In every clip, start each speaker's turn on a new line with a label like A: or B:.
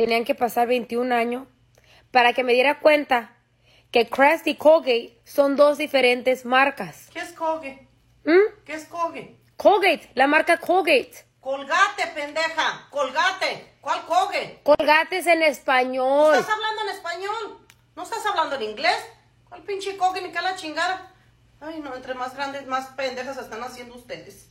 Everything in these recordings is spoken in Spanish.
A: tenían que pasar 21 años para que me diera cuenta que Crest y Colgate son dos diferentes marcas.
B: ¿Qué es Colgate?
A: ¿Mm?
B: ¿Qué es Colgate?
A: Colgate, la marca Colgate.
B: Colgate, pendeja. Colgate. ¿Cuál Colgate?
A: Colgate es en español.
B: ¿Estás hablando en español? ¿No estás hablando en inglés? ¿Cuál pinche Colgate ni qué la chingada? Ay, no, entre más grandes, más pendejas están haciendo ustedes.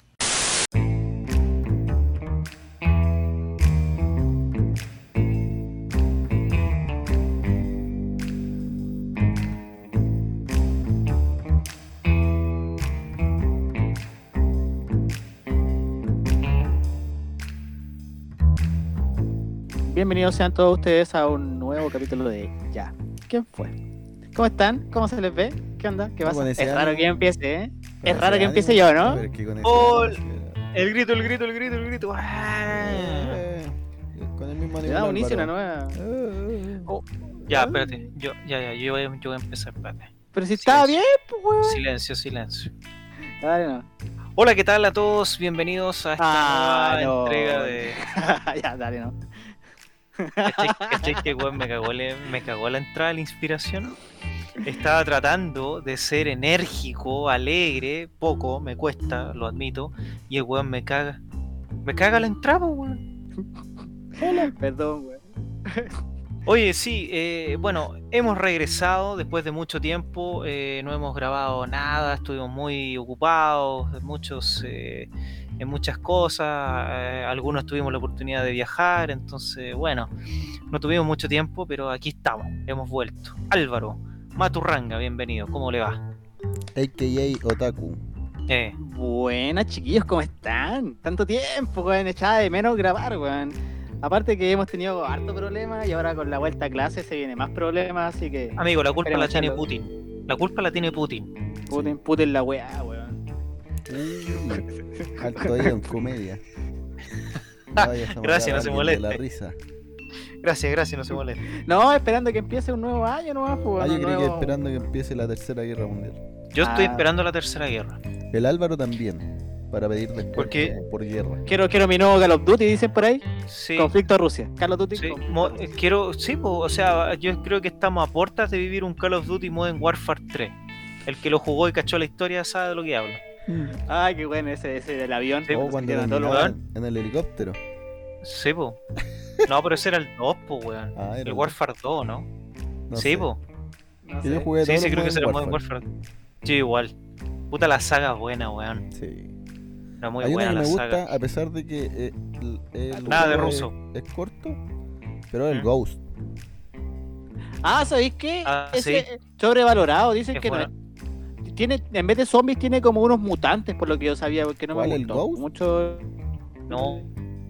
C: Bienvenidos sean todos ustedes a un nuevo capítulo de Ya. ¿Quién fue? ¿Cómo están? ¿Cómo se les ve? ¿Qué onda? ¿Qué pasa? Es raro que empiece, ¿eh?
D: Con
C: Es raro que
D: ánimo,
C: empiece yo, ¿no? Oh, El grito, el grito, el grito, el grito.
D: eh, Con el mismo nivel.
C: da un inicio una nueva.
D: Eh,
C: Oh,
E: Ya,
C: ¿ah?
E: espérate. Yo, ya, ya, yo voy, a- yo voy a empezar, espérate.
C: Pero si estaba bien, pues, weón.
E: Silencio, silencio.
C: Dale, no.
E: Hola, ¿qué tal a todos? Bienvenidos a esta
C: Ah,
E: nueva
C: no.
E: entrega de.
C: ya, dale, no.
E: ¿Cachai, cachai que weón me cagó, la- me cagó la entrada de la inspiración? Estaba tratando de ser enérgico, alegre, poco, me cuesta, lo admito, y el weón me caga. Me caga la entrada, weón.
C: Perdón, weón.
E: Oye, sí, eh, bueno, hemos regresado después de mucho tiempo, eh, no hemos grabado nada, estuvimos muy ocupados muchos, eh, en muchas cosas, eh, algunos tuvimos la oportunidad de viajar, entonces, bueno, no tuvimos mucho tiempo, pero aquí estamos, hemos vuelto. Álvaro, Maturranga, bienvenido, ¿cómo le va?
D: AKA Otaku.
E: Eh,
C: Buenas, chiquillos, ¿cómo están? Tanto tiempo, weón. Echaba de menos grabar, weón. Aparte que hemos tenido harto problema y ahora con la vuelta a clase se viene más problemas, así que
E: amigo, la culpa la tiene. Putin. La culpa la tiene Putin.
C: Putin, Putin la weá, weón.
D: Alto ahí en comedia. No a
E: Gracias,
D: a
E: no se moleste.
D: La risa.
E: Gracias, gracias, no se moleste.
C: No, esperando que empiece un nuevo año nomás, pues,
D: Ah, yo
C: un
D: creí que
C: nuevo-
D: esperando que empiece la tercera guerra mundial.
E: Yo estoy
C: Ah.
E: esperando la tercera guerra.
D: El Álvaro también. Para pedir después
E: ¿Por qué?
D: como por guerra.
C: Quiero, quiero mi nuevo Call of Duty, dicen por ahí.
E: Sí.
C: Conflicto Rusia. Call of Duty.
E: Sí, mo-
C: Rusia.
E: eh, quiero, sí, po, o sea, yo creo que estamos a puertas de vivir un Call of Duty Modern Warfare 3. El que lo jugó y cachó la historia sabe de lo que hablo.
C: Ay, qué bueno ese, ese del avión.
E: Sí,
D: Oh, cuando
C: en todo
D: terminaban
C: lugar.
D: en el helicóptero.
E: Sí, po. No, pero ese era el 2, po, weón.
D: Ah,
E: El Warfare 2, ¿no?
D: no
E: sí,
D: sé.
E: po.
C: No
D: Que Yo
C: sé.
D: jugué
E: Sí, sí, creo que ese era el
D: Modern
E: Warfare. Sí, igual. Puta la saga buena, weón.
D: Sí.
E: Era muy
D: Hay una
E: buena
D: que
E: la
D: me gusta,
E: saga.
D: a pesar de que eh, el, el
E: Nada de ruso.
D: Es, es corto, pero el
E: ¿Mm?
D: Ghost.
C: Ah, ¿sabéis qué?
E: Ah,
C: ese
E: sí.
C: sobrevalorado. Dicen
E: Es
C: que no
E: bueno.
C: es- tiene, en vez de zombies tiene como unos mutantes, por lo que yo sabía, porque no
D: ¿Cuál,
C: me
D: el
C: gustó
D: Ghost?
C: mucho.
E: No,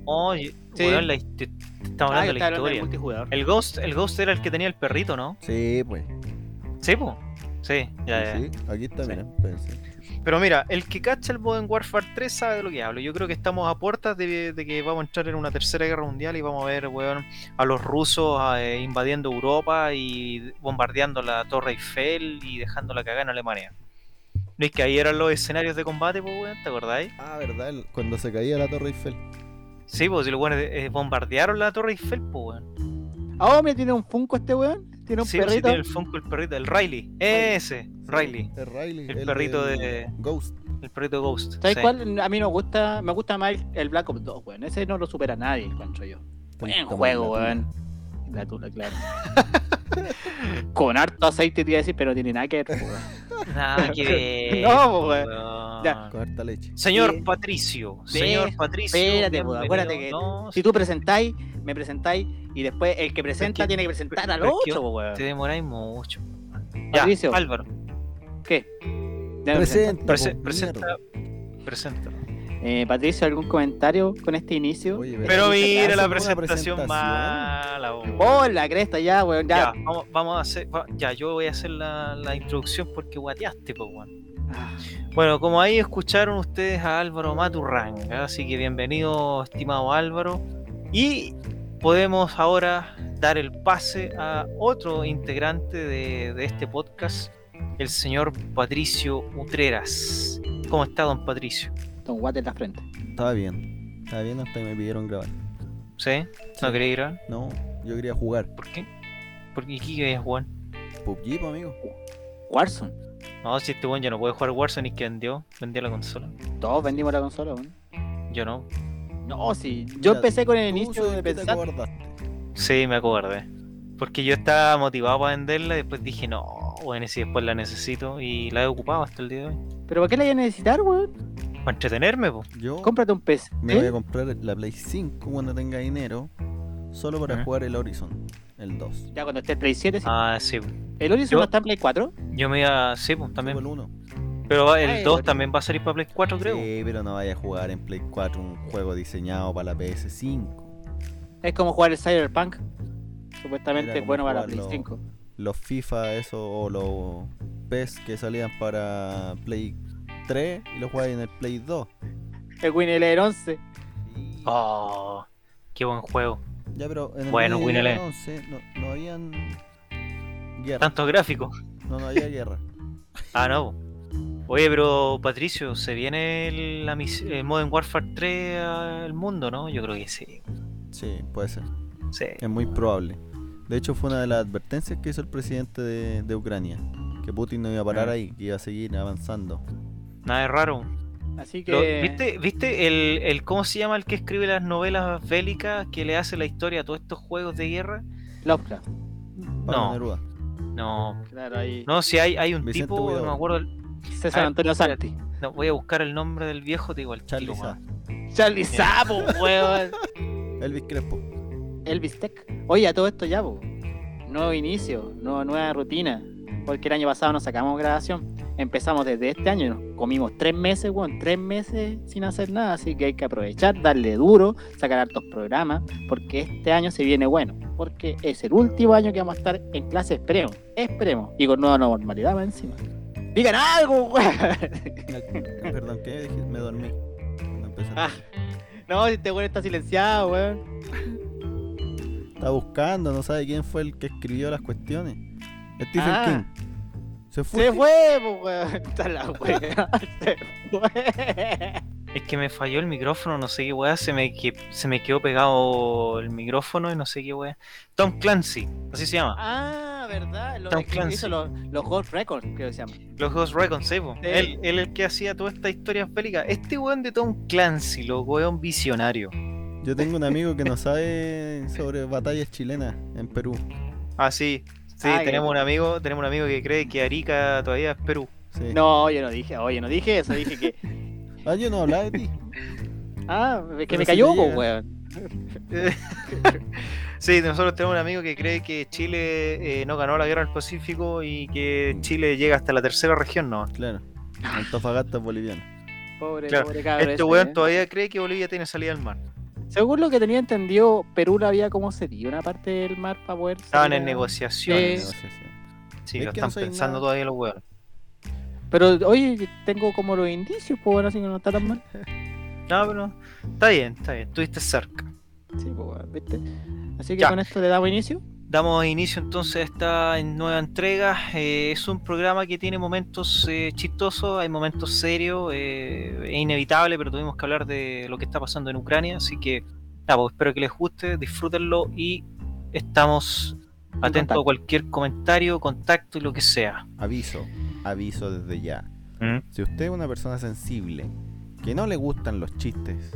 E: oye,
C: Sí.
E: weón, la, hist- te- te estamos
C: Ah,
E: hablando
C: yo
E: de la historia. El Ghost, el Ghost era el que tenía el perrito, ¿no?
D: Sí, pues.
E: Sí, po. Sí, ya, ya.
D: Sí, aquí está,
E: Sí.
D: mira.
E: Pero mira, el que cacha el Modern Warfare 3 sabe de lo que hablo. Yo creo que estamos a puertas de, de que vamos a entrar en una tercera guerra mundial y vamos a ver, weón, a los rusos eh, invadiendo Europa y bombardeando la Torre Eiffel y dejando la cagada en Alemania. ¿No es que ahí eran los escenarios de combate, pues, weón? ¿Te acordáis?
D: Ah, ¿verdad? Cuando se caía la Torre Eiffel.
E: Sí, pues, si los weones eh, bombardearon la Torre Eiffel, pues, weón.
C: Ah, oh, mira, tiene un Funko este weón. Tiene un
E: Sí, pues, sí,
C: perrito.
E: tiene el Funko, el perrito, el Riley. Ese,
D: Sí,
E: Riley.
D: El Riley.
E: El perrito de-
D: Ghost.
E: El perrito Ghost.
C: ¿Sabes
E: sí.
C: cuál? A mí me gusta, me gusta más el, el Black Ops 2, weón. Ese no lo supera nadie, encuentro yo. Buen juego,
D: la
C: weón. La tula, claro. Con harto aceite te iba a decir, pero no tiene nada que ver.
E: Nada que ver.
C: No, weón. Ya.
D: Con harta leche.
E: Señor. Patricio, señor Patricio.
C: espérate, pues, acuérdate que
E: No,
C: Si tú presentáis, me presentáis, y después el que presenta
E: que-
C: tiene que presentar al otro, weón.
E: te demoráis mucho. Ya,
C: Patricio.
E: Álvaro,
C: ¿Qué?
D: Presenta.
E: presenta, presenta.
C: Eh, Patricio, ¿algún comentario con este inicio?
D: Oye,
E: Pero mira la
D: una
E: presentación mala. bo.
C: ¡Oh, cresta ya, weón!
E: Ya,
C: Ya.
E: vamos, vamos a hacer. va- ya, yo voy a hacer la, la introducción porque guateaste, pues, weón.
C: Ah,
E: Bueno, como ahí escucharon ustedes a Álvaro Maturranga, así que bienvenido, estimado Álvaro. Y podemos ahora dar el pase a otro integrante de, de este podcast, el señor Patricio Utreras. ¿Cómo está, don Patricio?
C: Con guate en la frente.
D: Estaba bien. Estaba bien hasta que me pidieron grabar.
E: ¿Sí? ¿No quería ir?
D: No, Yo quería jugar.
E: ¿Por qué? ¿Por qué qué querías jugar?
D: PUBG, amigo.
C: Warzone.
E: No, si este weón ya no puede jugar Warzone y que vendió, vendió la consola.
C: Todos vendimos la consola, weón.
E: Yo no.
C: No, sí. Yo
D: Mira,
C: empecé con el inicio de pensar.
E: Sí, me acordé. Porque yo estaba motivado para venderla y después dije, no, bueno, si después la necesito y la he ocupado hasta el día de hoy.
C: ¿Pero para qué la iba a necesitar, weón?
E: Para entretenerme, pues.
D: Yo
C: Cómprate un PC.
D: me voy a comprar la Play 5 cuando tenga dinero. Solo para jugar el Horizon, el 2.
C: Ya cuando esté el Play 7. sí.
E: Ah, sí.
C: ¿El Horizon
E: yo-
C: no está en Play 4?
E: Yo me iba. Sí, pues
D: También.
E: también.
D: el 1.
E: Pero el
C: Ay,
E: 2
C: bueno.
E: también va a salir para Play 4, creo.
D: Sí, pero no vaya a jugar en Play 4 un juego diseñado para la PS5.
C: Es como jugar el Cyberpunk. Supuestamente
D: Era
C: es bueno para la Play
D: jugarlo-
C: 5.
D: Los FIFA, eso, o los PES que salían para Play 3 y los jugáis en el Play 2.
C: El Win el 11.
D: Y-
E: Oh, qué buen juego.
D: Ya, pero en el
E: Bueno,
D: Play
E: Winele.
D: 11 no, no habían guerra.
E: Tantos gráficos.
D: No, no había guerra.
E: Ah, no. Oye, pero Patricio, ¿se viene el, la mis- el Modern Warfare 3 al mundo, no? Yo creo que sí.
D: Sí, puede ser.
E: Sí.
D: Es muy probable. De hecho, fue una de las advertencias que hizo el presidente de, de Ucrania. Que Putin no iba a parar
E: Ah.
D: ahí, que iba a seguir avanzando.
E: Nada de raro.
C: Así
E: Lo-
C: que.
E: ¿Viste, ¿viste el, el cómo se llama el que escribe las novelas bélicas que le hace la historia a todos estos juegos de guerra?
C: Lovecraft.
E: No,
D: Neruda.
E: no,
C: Claro, ahí.
E: no, si hay, hay un
D: Vicente
E: tipo, no me acuerdo, el-
C: César
E: Ah,
C: Antonio Santi.
E: no, voy a buscar el nombre del viejo, te digo al
D: Charlie Sa.
C: Charlie Sapo, weón.
D: Elvis Crespo.
C: Elvis Tech. Oye, a todo esto ya, po. Nuevo inicio, nueva, nueva rutina. Porque el año pasado nos sacamos grabación. Empezamos desde este año y nos comimos tres meses, weón. Tres meses sin hacer nada. Así que hay que aprovechar, darle duro, sacar hartos programas. Porque este año se viene bueno. Porque es el último año que vamos a estar en clase, esperemos. Esperemos. Y con nueva normalidad más encima. Digan algo, weón.
D: Perdón, ¿qué? Me dormí. empecé.
C: Ah. No, si este weón está silenciado, weón.
D: Está buscando, no sabe quién fue el que escribió las cuestiones. Stephen
C: Ah.
D: King. Se fue.
C: Se fue, po, weón. Está la weá. Se fue.
E: Es que me falló el micrófono, no sé qué weá, se me, que- se me quedó pegado el micrófono y no sé qué weá. Tom Clancy, así se llama.
C: Ah, verdad. Lo
E: Tom Clancy.
C: hizo los, los Ghost Records, creo que se llama.
E: Los Ghost Recon, sí, po.
C: Sí.
E: Él, él el que hacía todas estas historias bélicas. Este weón de Tom Clancy, lo weón visionario.
D: Yo tengo un amigo que no sabe sobre batallas chilenas en Perú.
E: Ah, sí. Sí,
C: Ah,
E: tenemos un amigo, tenemos un amigo que cree que Arica todavía es Perú.
D: Sí.
C: No, yo no dije, oye, no dije eso, dije que.
D: Ah, yo no hablaba de ti.
C: Ah, es que
D: Pero
C: me
D: si
C: cayó,
D: llega.
C: weón.
E: Sí, nosotros tenemos un amigo que cree que Chile eh, no ganó la guerra del Pacífico y que Chile llega hasta la tercera región, no.
D: Claro. Antofagasta es boliviano.
C: Pobre,
E: Claro,
C: pobre cabrón.
E: Este weón
C: eh.
E: todavía cree que Bolivia tiene salida al mar.
C: Según lo que tenía entendido, Perú la había como cedido una parte del mar para poder.
E: Estaban en negociaciones.
C: Sí.
D: Negociación.
E: Sí,
D: Es
E: lo
D: no
E: están pensando
D: nada.
E: todavía los weones.
C: Pero, oye, tengo como los indicios, pues bueno, así que no está tan mal.
E: No, pero está bien, está bien, estuviste cerca.
C: Sí, pues ¿viste? Así que
E: Ya.
C: con esto le damos inicio.
E: Damos inicio entonces a esta nueva entrega. Eh, es un programa que tiene momentos eh, chistosos, hay momentos serios, eh, es inevitable, pero tuvimos que hablar de lo que está pasando en Ucrania, así que nada, pues, espero que les guste, disfrútenlo y estamos atentos a cualquier comentario, contacto y lo que sea.
D: Aviso, aviso desde ya.
E: ¿Mm?
D: Si usted es una persona sensible, que no le gustan los chistes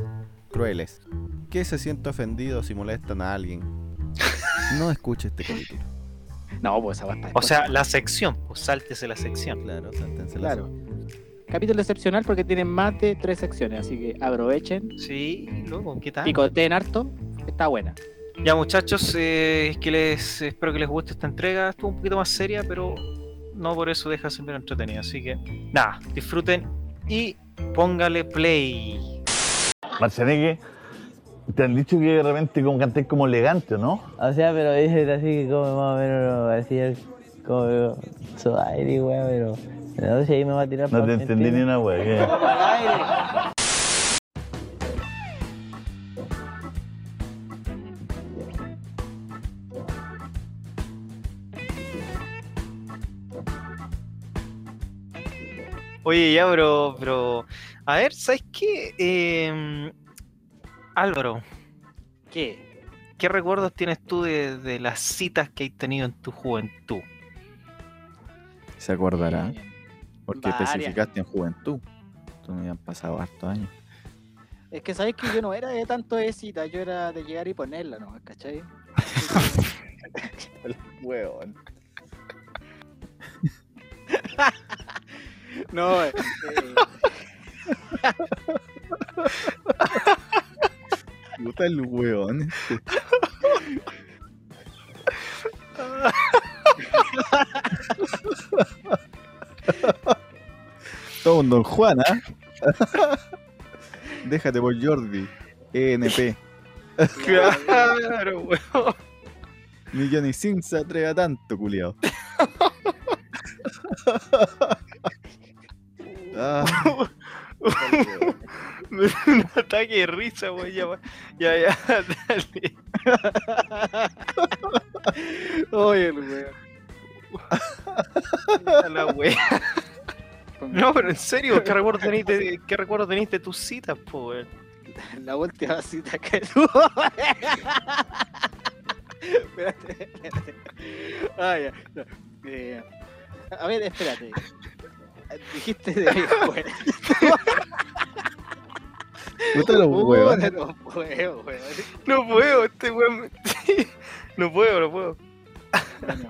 D: crueles, que se siente ofendido si molestan a alguien, no escuche este capítulo.
C: No, pues esa va
E: O sea, la sección, pues sáltese la sección.
D: Claro, sáltense la
C: Claro. Capítulo excepcional porque tiene más de tres secciones, así que aprovechen,
E: Sí, luego, ¿qué tal?
C: picoteen harto, está buena.
E: Ya muchachos, eh, que les espero que les guste esta entrega. Estuvo un poquito más seria, pero no por eso deja de ser entretenida. Así que nada, disfruten y póngale play.
F: Marcianeque, te han dicho que de repente como cantáis como elegante, ¿no?
G: O sea, pero dice así que como más o menos parecía como su aire, weón, pero no sé si ahí me va a tirar
F: No te entendí ni una wea. ¿qué?
E: Oye, ya, pero, pero, a ver, ¿sabes qué? Eh, Álvaro,
C: ¿Qué?
E: ¿qué recuerdos tienes tú de, de las citas que has tenido en tu juventud?
D: Se acordará.
C: Eh,
D: Porque
C: varias.
D: especificaste en juventud. Tú me habían pasado hartos años.
C: Es que sabes que yo no era de tanto de cita, yo era de llegar y ponerla, ¿no? ¿Cachai?
D: El hueón.
C: No, eh,
D: Puta el hueón. Todo un Don Juan, ¿ah? Déjate por Jordi. ENP.
E: Claro, weón.
D: Ni Johnny Sin se atreve a tanto, culiao. Ah,
E: un ataque de risa, weón. Ya, ya, ya, dale.
C: Oye, el weón.
E: La wea. No, pero en serio, ¿qué recuerdo tenés de, qué recuerdo tenés de tus citas, po, weón?
C: La última cita que tuvo. espérate, espérate. Ah, ya. no. Eh, a ver, espérate. Dijiste de mi
D: puta los huevones.
C: Puta, No puedo, weón.
E: No puedo, este weón. me- No puedo, no puedo.
C: Bueno,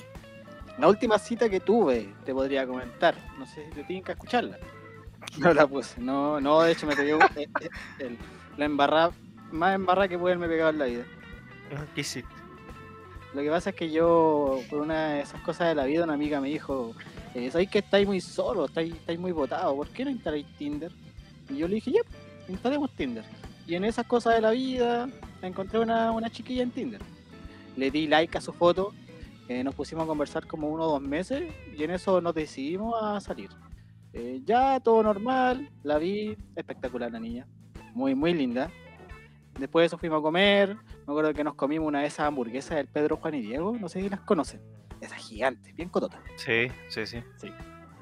C: La última cita que tuve, te podría comentar. No sé si te tienen que escucharla. No la puse. No, no, de hecho me pegué un- eh, eh, el- la embarrada, más embarrada que puede haberme pegado en la vida.
E: ¿Qué hiciste?
C: Lo que pasa es que yo, por una de esas cosas de la vida, una amiga me dijo, eh, ¿sabéis que estáis muy solo, estáis, estáis muy botados? ¿Por qué no instaláis Tinder? Y yo le dije, ya, instalemos Tinder. Y en esas cosas de la vida, encontré una, una chiquilla en Tinder. Le di like a su foto, eh, nos pusimos a conversar como uno o dos meses, y en eso nos decidimos a salir. Eh, ya, todo normal, la vi, espectacular la niña, muy, muy linda. Después de eso fuimos a comer, me acuerdo que nos comimos una de esas hamburguesas del Pedro, Juan y Diego, no sé si las conocen. Esas gigantes, bien cototas.
E: Sí, sí, sí.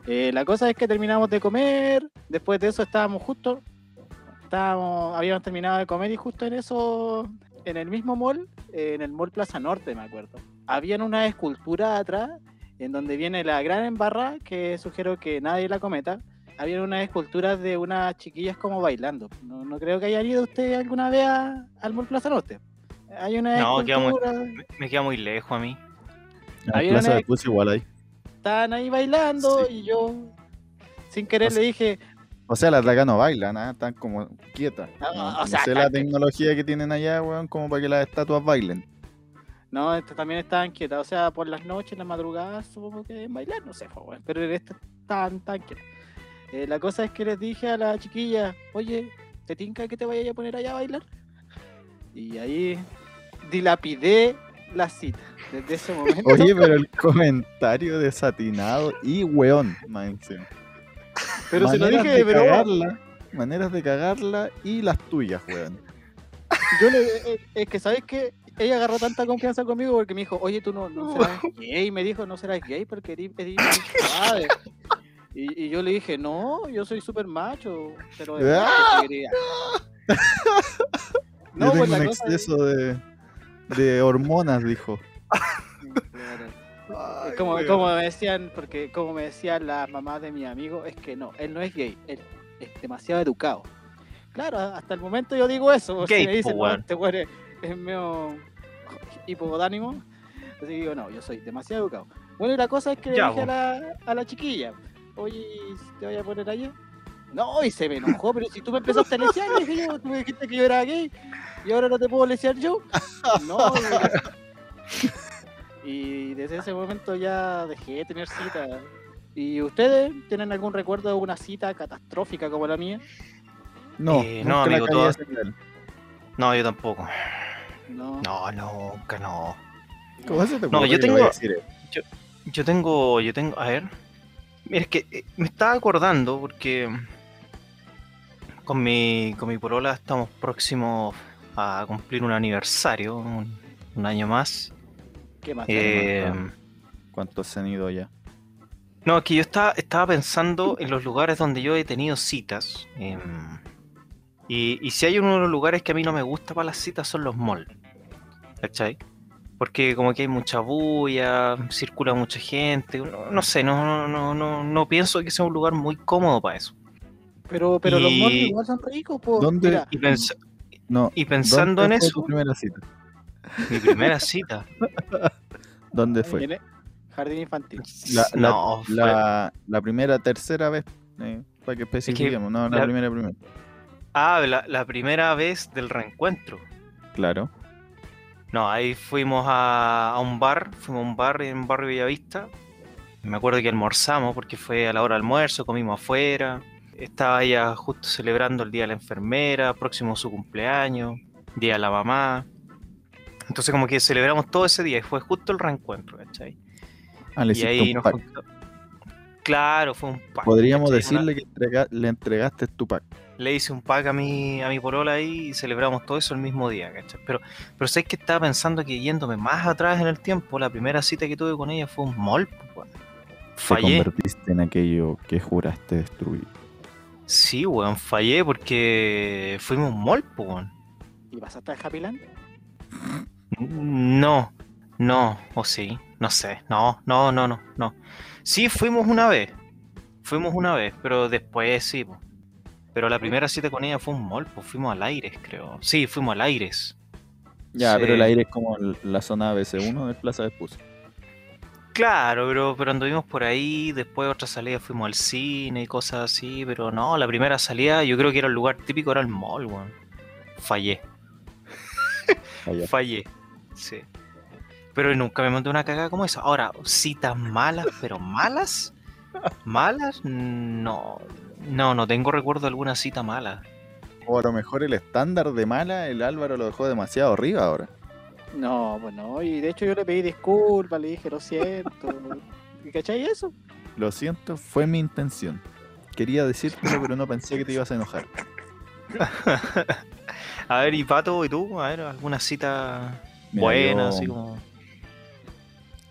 C: Eh, la cosa es que terminamos de comer, después de eso estábamos justo, estábamos, habíamos terminado de comer y justo en eso, en el mismo mall, eh, en el mall Plaza Norte, me acuerdo, habían una escultura atrás, en donde viene la gran embarra, que sugiero que nadie la cometa, habían unas esculturas de unas chiquillas como bailando. No, no creo que hayan ido usted alguna vez a- al mall Plaza Norte. Hay una
E: No, queda muy-
C: escultura,
E: Me, me queda muy lejos a mí.
D: La plaza
C: una-
D: de igual ahí.
C: estaban ahí bailando y yo, sin querer,
D: O sea-
C: le dije,
D: O sea, las de acá no bailan, ¿ah? están como quietas.
C: No,
D: No,
C: o
D: no
C: sea,
D: sé la tecnología que tienen allá, weón, como para que las estatuas bailen.
C: No, estas también estaban quietas. O sea, por las noches, las madrugadas, supongo que deben bailar, no sé, pues, weón, pero en estas estaban tan quietas. Eh, la cosa es que les dije a la chiquilla, oye, ¿te tinca que te vaya a poner allá a bailar? Y ahí dilapidé la cita. Desde ese momento.
D: Oye, pero el comentario desatinado y weón, más encima.
C: Pero se lo
D: Maneras
C: dije
D: de cagarla, maneras de cagarla y las tuyas, weón.
C: Yo le, eh, es que, ¿sabes qué? Ella agarró tanta confianza conmigo porque me dijo, oye, tú no, no serás gay. Me dijo, no serás gay porque eres, eres suave". Y, y yo le dije, no, yo soy súper macho, pero de verdad que quería".
D: Yo
C: pues
D: tengo un exceso de, de hormonas, dijo.
C: Claro. Como, como me decían, porque como me decían las mamás de mi amigo, es que no, él no es gay, él es demasiado educado. Claro, hasta el momento yo digo eso, porque
E: Gay,
C: me dicen, no, este weón es, es medio hipodánimo, así que digo, no, yo soy demasiado educado. Bueno, y la cosa es que le
E: Ya,
C: dije a la, a la chiquilla, oye, ¿te voy a poner allá? No, y se me enojó, pero si tú me empezaste a lesear, le dije yo, tú me dijiste que yo era gay, y ahora no te puedo lesear yo. No, y, desde ese momento ya dejé de tener cita. ¿Y ustedes tienen algún recuerdo de una cita catastrófica como la mía?
D: No,
E: Eh, no, amigo, todas-. No, yo tampoco.
C: No.
E: No, nunca, no.
D: ¿Cómo se te
E: No,
D: ocurre
E: yo tengo-? Yo tengo, yo tengo, a ver. Mira, es que eh, me estaba acordando porque con mi, con mi polola estamos próximos a cumplir un aniversario, un, un año más.
C: ¿Qué más?
E: Eh,
D: ¿Cuántos se han ido ya?
E: no, es que yo estaba, estaba pensando en los lugares donde yo he tenido citas. em, y, y si hay uno de los lugares que a mí no me gusta para las citas son los malls. ¿Cachai? Porque como que hay mucha bulla, circula mucha gente, no, no sé, no, no, no, no pienso que sea un lugar muy cómodo para eso.
C: Pero, pero los malls igual son ricos, po.
D: ¿Dónde?
C: Mira,
E: Y, pens-
D: No.
E: y pensando
D: ¿dónde
E: en
D: fue
E: eso,
D: tu primera cita?
E: Mi primera cita.
D: ¿Dónde fue?
C: Jardín infantil.
D: La, la-
E: no, fue-
D: la, la primera, tercera vez, eh, para que especifiquemos, no, la,
E: la-
D: primera, primera.
E: Ah, la, la primera vez del reencuentro.
D: Claro.
E: No, ahí fuimos a, a un bar, fuimos a un bar en Barrio Bellavista. Me acuerdo que almorzamos porque fue a la hora de almuerzo, comimos afuera. Estaba ella justo celebrando el Día de la Enfermera, próximo su cumpleaños, Día de la Mamá. Entonces como que celebramos todo ese día y fue justo el reencuentro, ¿cachai?
D: Ah, le
E: Y ahí
D: un
E: nos juntó- Claro, fue un pack.
D: Podríamos
E: ¿cachai? Una-
D: decirle que entrega- le entregaste tu pack.
E: le hice un pack a mi, a mi polola ahí y celebramos todo eso el mismo día, ¿cachai? Pero, pero sé que estaba pensando que yéndome más atrás en el tiempo, la primera cita que tuve con ella fue un mall, pues, weón.
D: Te
E: Fallé.
D: convertiste en aquello que juraste destruir.
E: Sí, weón, fallé porque fuimos a un mall, pues, weón.
C: ¿Y pasaste al Happy Land?
E: No, no, o sí, no sé, no, no, no, no, no. Sí, fuimos una vez, fuimos una vez, pero después sí. Pero la primera cita con ella fue un mall, pues fuimos al Aires, creo. Sí, fuimos al Aires.
D: Ya,
E: Sí.
D: pero el aire es como la zona ABC1 del Plaza Vespucio.
E: Claro, pero, pero anduvimos por ahí, después otra salida fuimos al cine y cosas así, pero no, la primera salida yo creo que era el lugar típico, era el mall, weón. Fallé,
D: Allá.
E: fallé, sí. Pero nunca me monté una cagada como esa. Ahora, citas malas, pero malas, malas, no, no, no tengo recuerdo de alguna cita mala.
D: O a lo mejor el estándar de mala, el Álvaro lo dejó demasiado arriba ahora.
C: No, pues no. Y de hecho yo le pedí disculpas, le dije lo siento. ¿Y cachai eso?
D: Lo siento, fue mi intención. Quería decírtelo, pero no pensé que te ibas a enojar.
E: A ver, y Pato, ¿y tú? A ver, alguna cita
D: Mira,
E: buena,
D: yo-
E: así como...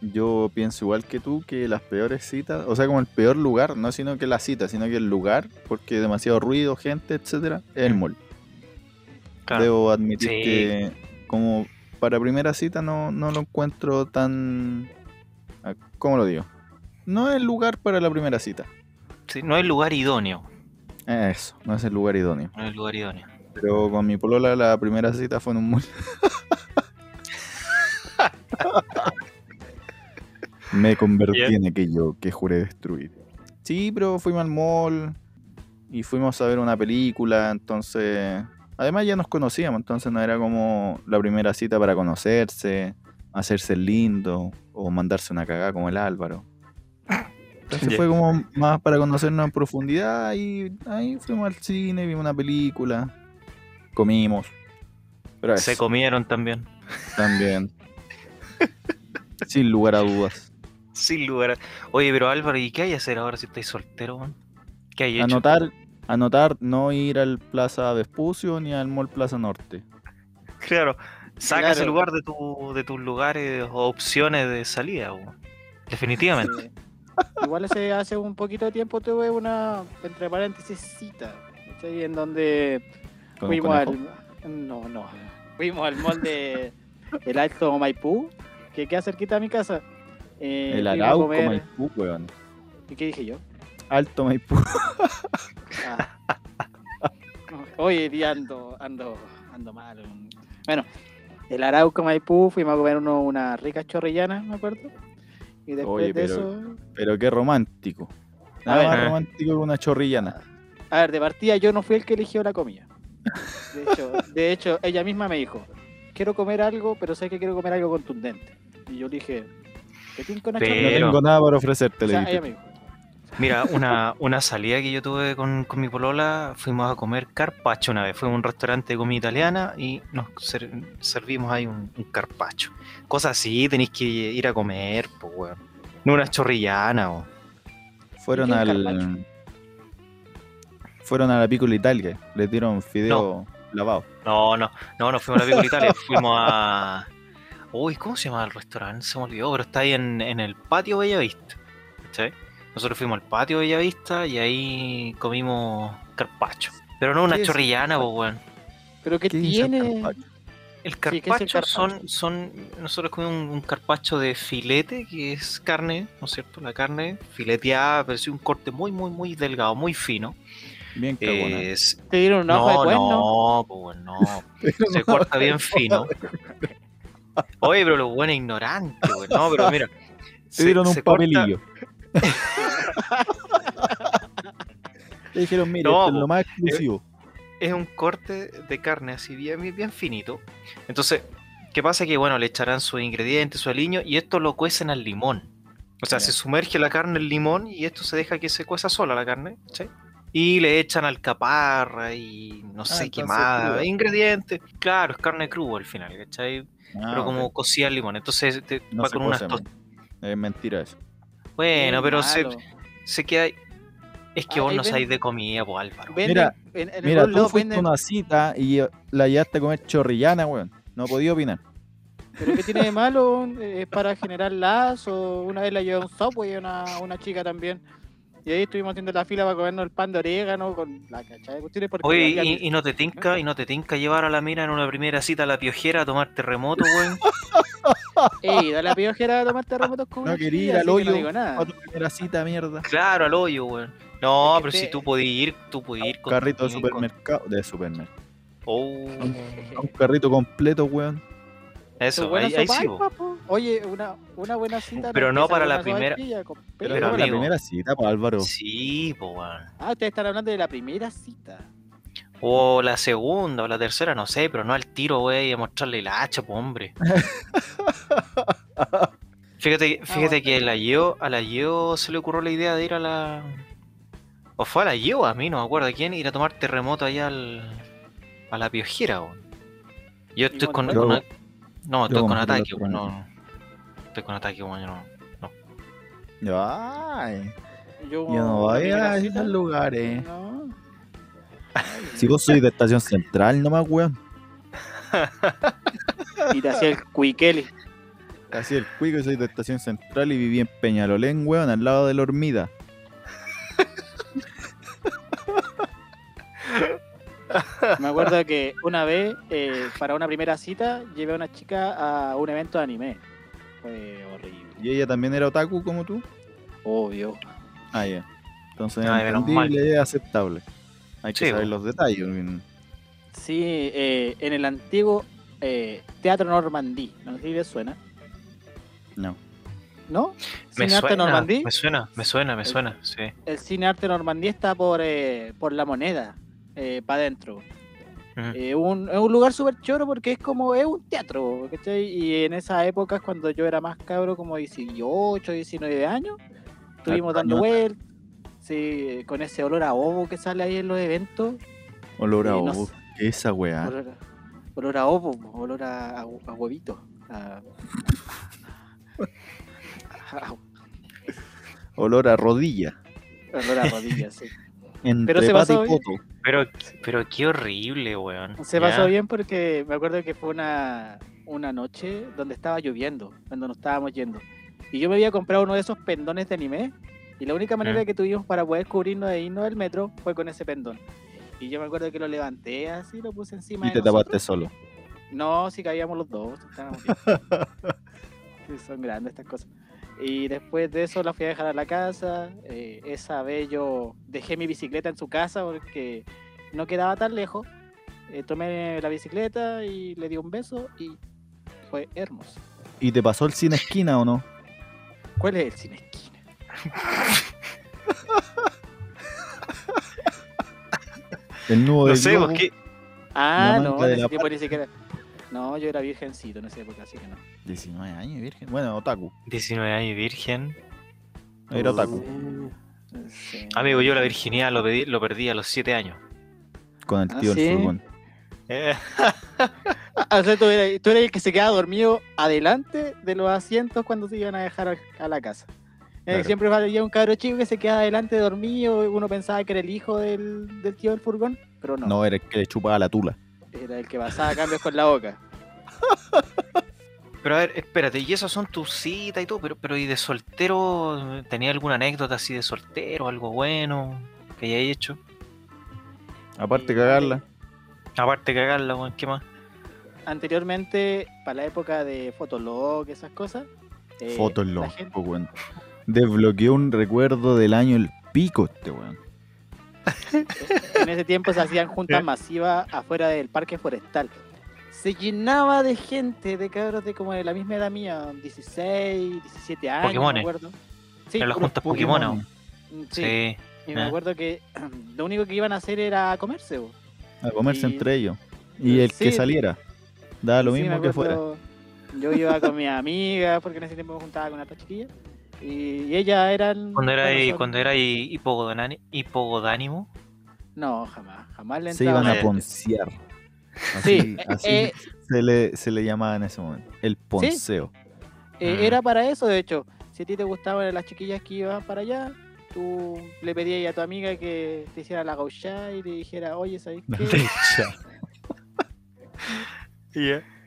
D: Yo pienso igual que tú que las peores citas, o sea, como el peor lugar, no sino que la cita, sino que el lugar, porque demasiado ruido, gente, etcétera, es el mall.
E: Claro.
D: Debo admitir
E: Sí.
D: que como para primera cita no, no lo encuentro tan... ah, ¿Cómo lo digo? No es el lugar para la primera cita.
E: Sí, no es lugar idóneo,
D: Eso, no es el lugar idóneo.
E: no es lugar idóneo.
D: Pero con mi polola la primera cita fue en un mall. Me convertí en aquello que juré destruir. Sí, pero fuimos al mall y fuimos a ver una película, entonces... Además ya nos conocíamos, entonces no era como la primera cita para conocerse, hacerse lindo o mandarse una cagada como el Álvaro. Entonces fue como más para conocernos en profundidad y ahí fuimos al cine, vimos una película, comimos. Pero
E: Se comieron también.
D: también. Sin lugar a dudas.
E: Sin lugar a... Oye, pero Álvaro, ¿y qué hay que hacer ahora si estáis soltero, man? ¿Qué hay hecho?
D: Anotar, anotar no ir al Plaza Vespucio ni al Mall Plaza Norte.
E: Claro, saca ese
C: Claro.
E: lugar de, tu, de tus lugares o opciones de salida, weón. Definitivamente.
C: Igual hace, hace un poquito de tiempo tuve una, entre paréntesis, cita. ¿cachai? En donde fuimos al. No, no. Fuimos al mall de El Alto Maipú, que queda cerquita de mi casa. Eh,
D: El Arauco
C: comer-
D: Maipú, weón.
C: ¿Y qué dije yo?
D: Alto Maipú.
C: Ah. Oye, día ando, ando, ando mal. Bueno, el Arauco Maipú fuimos a comer uno, una rica chorrillana, me acuerdo. Y después
D: Oye,
C: de eso.
D: Pero qué romántico. Nada
C: ver.
D: más romántico que una chorrillana.
C: A ver, de partida yo no fui el que eligió la comida. De hecho, de hecho, ella misma me dijo, quiero comer algo, pero sé que quiero comer algo contundente. Y yo le dije, ¿qué tinca una
E: Pero-
D: No tengo nada para ofrecerte,
C: O
D: le
C: sea,
D: dije.
E: Mira, una, una salida que yo tuve con, con mi polola, fuimos a comer carpaccio una vez. Fuimos a un restaurante de comida italiana y nos ser- servimos ahí un, un carpaccio. Cosas así, tenéis que ir a comer, pues, weón. No una chorrillana, o
D: Fueron
C: ¿Y qué es
D: al. Fueron a la Piccola Italia. Les dieron fideo lavado.
E: No, no, no, no fuimos a la Piccola Italia, fuimos a. Uy, ¿cómo se llama el restaurante? Se me olvidó, pero está ahí en, en el patio Bellavista. ¿Cachai? Nosotros fuimos al patio Bellavista y ahí comimos carpacho. Pero no una
D: ¿Qué es
E: chorrillana, pues, weón.
C: ¿Pero qué,
D: ¿Qué
C: tiene?
E: El
C: ¿qué es el
E: carpacho son, son. Nosotros comemos un, un carpacho de filete, que es carne, ¿no es cierto? La carne fileteada, pero sí un corte muy, muy, muy delgado, muy fino.
D: Bien cagona.
E: Es-
C: Te dieron un ojo de
E: no,
C: cuerno.
E: no, pues no. Se corta bien fino. Oye, pero los buenos ignorantes, güey. No, pero mira.
D: Te
E: se-
D: dieron un
E: se corta-
D: papelillo. Te dijeron, mira,
E: No,
D: esto es
E: po.
D: lo más exclusivo.
E: es un corte de carne así bien, bien, finito. Entonces, ¿qué pasa? Que bueno, le echarán sus ingredientes, su aliño, y esto lo cuecen al limón. O sea, se sumerge la carne en limón y esto se deja que se cueza sola la carne, ¿sí? Y le echan alcaparra y no sé qué
D: entonces
E: más,
D: cruda.
E: ingredientes. Claro, es carne cruda al final, ¿cachai?
D: Ah,
E: pero como
D: ok.
E: cocida al limón. Entonces te
D: No
E: va con unas
D: man. Es mentira eso.
E: Bueno,
C: Qué
E: pero se, se queda. Es que
C: Ah,
E: vos no
C: ven-
E: sabéis de comida, pues Álvaro.
C: Venden-
D: Mira,
C: en, en
D: Mira, tú fuiste
C: venden-
D: una cita y la llevaste a comer chorrillana, weón. No podía opinar.
C: ¿Pero qué tiene de malo? Es para generar lazo. Una vez la llevé a un Subway una, una chica también. Y ahí estuvimos haciendo la fila para comernos el pan de orégano con la cachada de cuestiones. porque
E: Oye, y, y no te tinca, y no te tinca llevar a la mina en una primera cita a la piojera a tomar terremoto, weón.
C: Ey, dale a piojera a tomar terremotos con
D: No quería ir al
C: así que no
D: hoyo
C: digo nada.
D: a tu primera cita, mierda.
E: Claro, al hoyo, weón. No,
C: Es que
E: pero
C: te-
E: si tú podías ir, tú podías ir con
D: Carrito de
E: con-
D: supermercado. De supermercado.
E: Oh,
D: Un carrito completo, weón.
E: Eso,
C: Buena
E: ahí, ahí sí.
C: Oye, una, una buena cita.
E: Pero no para la
C: una
E: primera-
D: Pero, no, la primera cita, pues Álvaro.
E: Sí, po, weón.
C: Ah, ustedes están hablando de la primera cita.
E: O la segunda o la tercera, no sé, pero no al tiro, güey, a mostrarle la hacha, po, hombre. Fíjate, fíjate
C: bueno.
E: que a la Gio, a la Gio se le ocurrió la idea de ir a la. O fue a la Gio, a mí, no me acuerdo a quién, ir a tomar terremoto allá al, a la piojera, weón. Yo estoy con.
D: Yo-
E: no, estoy con ataque, weón. No, estoy con ataque, weón. yo No,
D: Ay,
C: Yo,
D: yo no voy a
C: cita,
D: esos lugares.
C: No.
D: Si vos sois de estación central, nomás, weón.
C: Y te hacía el cuiqueli.
D: Así el cuico, soy de estación central y viví en Peñalolén, weón, al lado de la hormida.
C: Me acuerdo que una vez, eh, para una primera cita, llevé a una chica a un evento de anime. Fue horrible.
D: ¿Y ella también era otaku como tú?
C: Obvio.
D: Ah, ya. Entonces,
E: menos
D: entendible, es aceptable. Hay que
E: Sí,
D: saber los detalles.
C: Sí, eh, en el antiguo eh, Teatro Normandí. No sé si les suena.
D: No.
C: ¿No?
E: Me
C: Cine Arte
E: suena,
C: Normandí.
E: me suena, me suena, me
C: El-
E: suena, sí.
C: El Cine Arte Normandí está por, eh, por la moneda, para adentro. Eh, un, es un lugar súper choro porque es como, es un teatro, ¿cachai? Y en esa época, cuando yo era más cabro, como 18, 19 años, estuvimos dando
D: años.
C: vueltas, sí, con ese olor a ovo que sale ahí en los eventos.
D: Olor a
C: no
D: ovo.
C: sé.
D: ¿Qué es esa weá?
C: Olor, a, olor a ovo, olor a, a, a huevito.
D: Olor a rodilla.
C: olor a rodillas, sí.
D: Entre
C: se
D: pata
C: pasó
D: y poto.
E: Pero, pero qué horrible, weón.
C: Se
E: ¿ya?
C: pasó bien porque me acuerdo que fue una, una noche donde estaba lloviendo, cuando nos estábamos yendo. Y yo me había comprado uno de esos pendones de anime. Y la única manera que tuvimos para poder cubrirnos e irnos del metro fue con ese pendón. Y yo me acuerdo que lo levanté así, lo puse encima
D: Y
C: de
D: te tapaste
C: nosotros.
D: solo.
C: No, si cabíamos los dos. estábamos bien. Sí, son grandes estas cosas. Y después de eso la fui a dejar a la casa. eh, esa vez yo dejé mi bicicleta en su casa porque no quedaba tan lejos. Eh, tomé la bicicleta y le di un beso y fue hermoso.
D: ¿Y te pasó el cine esquina o no?
C: ¿Cuál es el cine esquina?
D: El nudo
E: No
D: del
E: sé,
D: globo.
E: ¿por qué?
C: Ah, no, en
D: de
C: ese
D: la
C: tiempo ni siquiera. No, yo era virgencito en esa época, así que no.
D: 19 años, virgen. Bueno, otaku.
E: 19 años virgen.
D: Era otaku.
C: Uh, sí.
E: Amigo, yo la virginidad lo, pedí- lo perdí a los 7 años.
D: Con el
C: ¿Ah,
D: tío
C: sí?
D: del furgón.
E: Eh,
C: o sea, tú eres, tú eres el que se quedaba dormido adelante de los asientos cuando se iban a dejar a, la casa. Eh,
D: Claro.
C: Siempre había un cabro chico que se quedaba adelante dormido, uno pensaba que era el hijo del, del tío del furgón, pero no,
D: No, era el que le chupaba la tula.
C: Era el que pasaba cambios con la boca.
E: Pero a ver, espérate, y esas son tus citas y todo, pero, pero ¿y de soltero? ¿Tenía alguna anécdota así de soltero, algo bueno que hayáis hecho?
D: Aparte
C: Y-
D: cagarla.
E: Aparte de cagarla, weón, ¿qué más?
C: anteriormente, para la época de Fotolog, esas cosas. eh,
D: Fotolog,
C: gente-
D: po, weón. Desbloqueó un recuerdo del año el pico este weón.
C: En ese tiempo se hacían juntas masivas afuera del parque forestal. Se llenaba de gente, de cabros de como de la misma edad mía, 16, 17 años,
E: Pokémones.
C: me acuerdo. Sí,
E: En las juntas Pokémon.
C: Pokémon. Sí.
E: Sí.
C: Y me
E: eh.
C: acuerdo que lo único que iban a hacer era comerse. bo.
D: A comerse
C: Y-
D: entre ellos. Y el que saliera. Daba lo
C: Sí,
D: mismo que fuera.
C: Yo iba con mi amiga, porque en ese tiempo me juntaba con otra chiquilla. Y, ella eran.
E: Cuando era
C: bueno,
E: cuando era hipogodánimo.
C: No, jamás. Jamás le
D: Se iban a
E: Eh,
D: poncear.
C: Sí,
D: Así, así
C: eh,
D: se, le, se le llamaba en ese momento. El ponceo.
C: Eh,
E: Mm.
C: Era para eso, de hecho. Si a ti te gustaban las chiquillas que iban para allá, tú le pedías a tu amiga que te hiciera la gauchada y te dijera, oye, ¿sabes qué? Eh,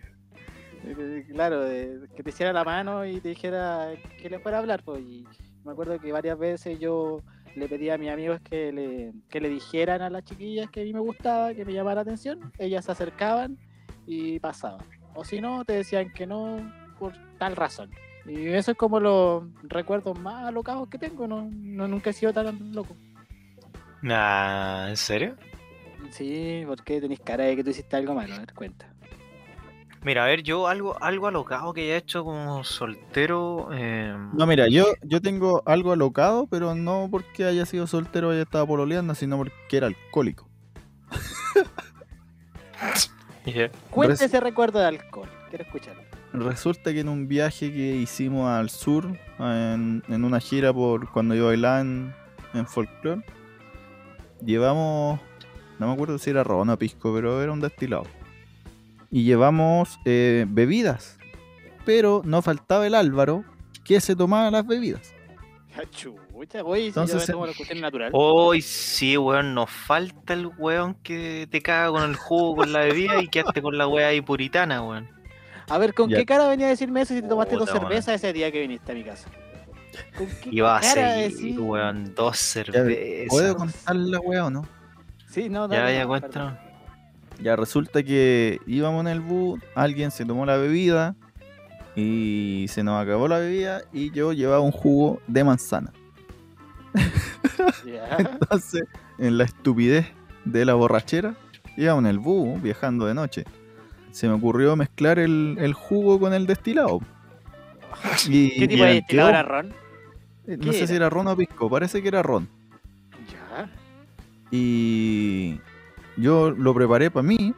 C: Claro, de- que te hiciera la mano y te dijera que le fuera a hablar. Pues, y me acuerdo que varias veces yo le pedía a mis amigos que le, que le dijeran a las chiquillas que a mí me gustaba, que me llamara la atención. Ellas se acercaban y pasaban. O si no, te decían que no por tal razón. Y eso es como los recuerdos más alocados que tengo. No, no nunca he sido tan loco.
E: Nah, ¿en serio?
C: Sí, porque tenés cara de que tú hiciste algo malo, a ver, cuenta.
E: Mira, a ver, yo algo, algo alocado que haya hecho como soltero. eh,
D: No, mira, yo, yo tengo algo alocado, pero no porque haya sido soltero haya estado pololeando, sino porque era alcohólico.
E: yeah.
D: Res-
C: ese recuerdo de alcohol. Quiero escucharlo.
D: Resulta que en un viaje que hicimos al sur, en, en una gira por cuando yo bailaba en, en folclore, llevamos, no me acuerdo si era ron o pisco, pero era un destilado. Y llevamos eh, bebidas, pero no faltaba el Álvaro que se tomaba las bebidas.
C: Ya, Chucha,
D: Entonces,
C: la cuestión natural.
E: Hoy sí, weón, nos falta el weón que te caga con el jugo, con la bebida y quedaste con la weá ahí puritana, weón.
C: A ver, ¿con
D: Ya.
C: qué cara venía a decirme eso si te tomaste dos cervezas ese día que viniste a mi casa? ¿Con qué
E: Iba a
C: cara de
E: seguir,
C: decir?
E: weón, dos
D: ¿Puedo
E: cervezas.
D: contar la weá o no?
C: Sí, no,
E: Ya,
C: dale,
E: ya,
C: no,
E: cuéntanos.
D: Ya resulta que íbamos en el bus, alguien se tomó la bebida y se nos acabó la bebida y yo llevaba un jugo de manzana.
C: Ya.
D: Entonces, en la estupidez de la borrachera, íbamos en el bus viajando de noche. Se me ocurrió mezclar el, el jugo con el destilado. Y,
C: ¿Qué tipo de destilado era ron?
D: eh, No sé si
C: era
D: ron o pisco, parece que era ron.
C: Ya.
D: Y yo lo preparé para mí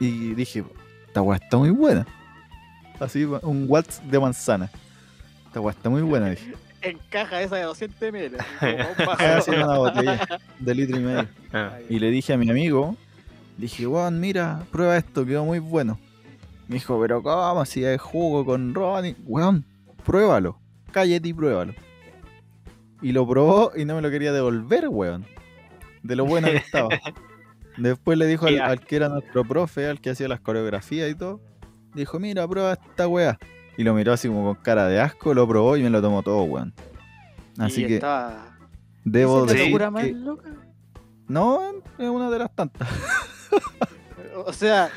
D: y dije, esta weá está muy buena. Así, un watts de manzana. Esta weá está muy buena, dije.
C: En caja esa de 200 ml.
D: Así una botella de litro y medio.
E: Ah.
D: Y le dije a mi amigo, dije, weón, mira, prueba esto, quedó muy bueno. Me dijo, pero ¿cómo? Si hay jugo con ron. y-". Weón, pruébalo. Cállate y pruébalo. Y lo probó y no me lo quería devolver, weón. De lo bueno que estaba. Después le dijo al, al que era nuestro profe, al que hacía las coreografías y todo. Dijo, mira, prueba esta weá. Y lo miró así como con cara de asco, lo probó y me lo tomó todo, weón. Así
C: Y
D: que debo
C: ¿Esa es
D: decir
C: locura más
D: que-
C: loca?
D: No, es una de las tantas.
C: O sea,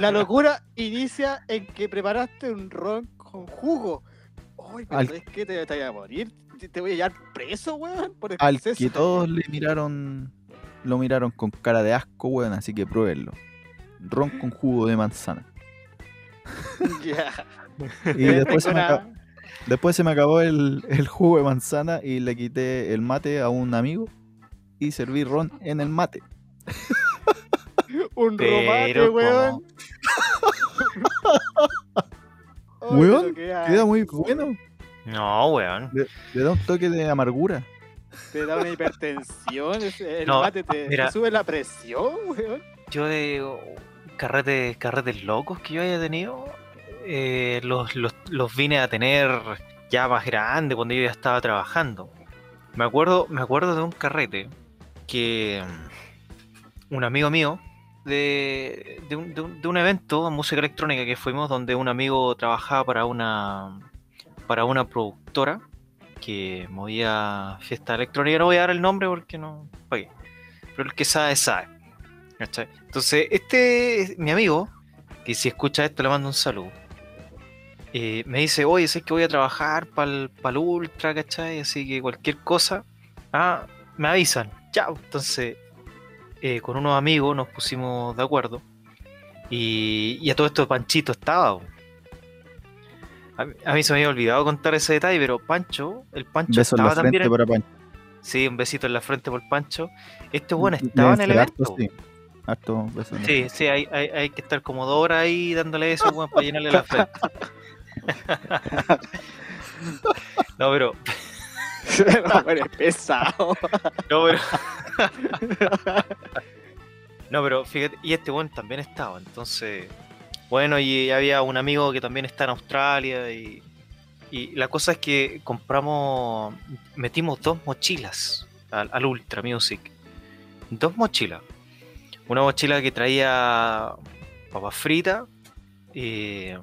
C: la locura inicia en que preparaste un ron con jugo. Ay, pero
D: Al-
C: ¿sabes qué? Te, te voy a morir. Te, voy a llevar preso, weón. Por
D: Al
C: exceso.
D: que todos le miraron, lo miraron con cara de asco, weón, así que pruébenlo. Ron con jugo de manzana.
C: Ya.
D: Y después se, me, acabó, después se me acabó el, el jugo de manzana y le quité el mate a un amigo y serví ron en el mate.
C: Un romate, weón.
D: Weón,
C: Queda
D: muy bueno.
E: No, weón.
D: Le da un toque de amargura.
C: Te da una hipertensión. El
E: No,
C: mate te, sube la presión, weón.
E: Yo de carretes, carretes locos que yo haya tenido, eh, los, los, los vine a tener ya más grande cuando yo ya estaba trabajando. Me acuerdo, me acuerdo de un carrete que mm, un amigo mío de, de, un, de un- de un evento de música electrónica que fuimos donde un amigo trabajaba para una para una productora que movía fiesta electrónica. No voy a dar el nombre porque no. Pero el que sabe, sabe. ¿cachai? Entonces, este, mi amigo, que si escucha esto le mando un saludo. eh, me dice, oye, sé que voy a trabajar para el Ultra, ¿cachai? Así que cualquier cosa, ah, me avisan. Chao. Entonces, eh, con unos amigos nos pusimos de acuerdo. Y, y a todo esto Panchito estaba. A, mí- a mí se me había olvidado contar ese detalle, pero Pancho, el Pancho
D: Beso en
E: estaba
D: la frente
E: también.
D: para Pancho.
E: Sí, un besito en la frente por Pancho. Este bueno
D: Deben
E: estaba en el evento.
D: hartos, sí. En la
E: Sí, sí, hay, hay, hay que estar como dos horas ahí dándole eso weón, para llenarle la frente. No, pero,
C: No, pero es pesado.
E: no, pero. No, pero fíjate, y este weón también estaba, entonces. Bueno, y había un amigo que también está en Australia y. Y la cosa es que compramos. Metimos dos mochilas al, Ultra Music. Dos mochilas. Una mochila que traía papas fritas. eh,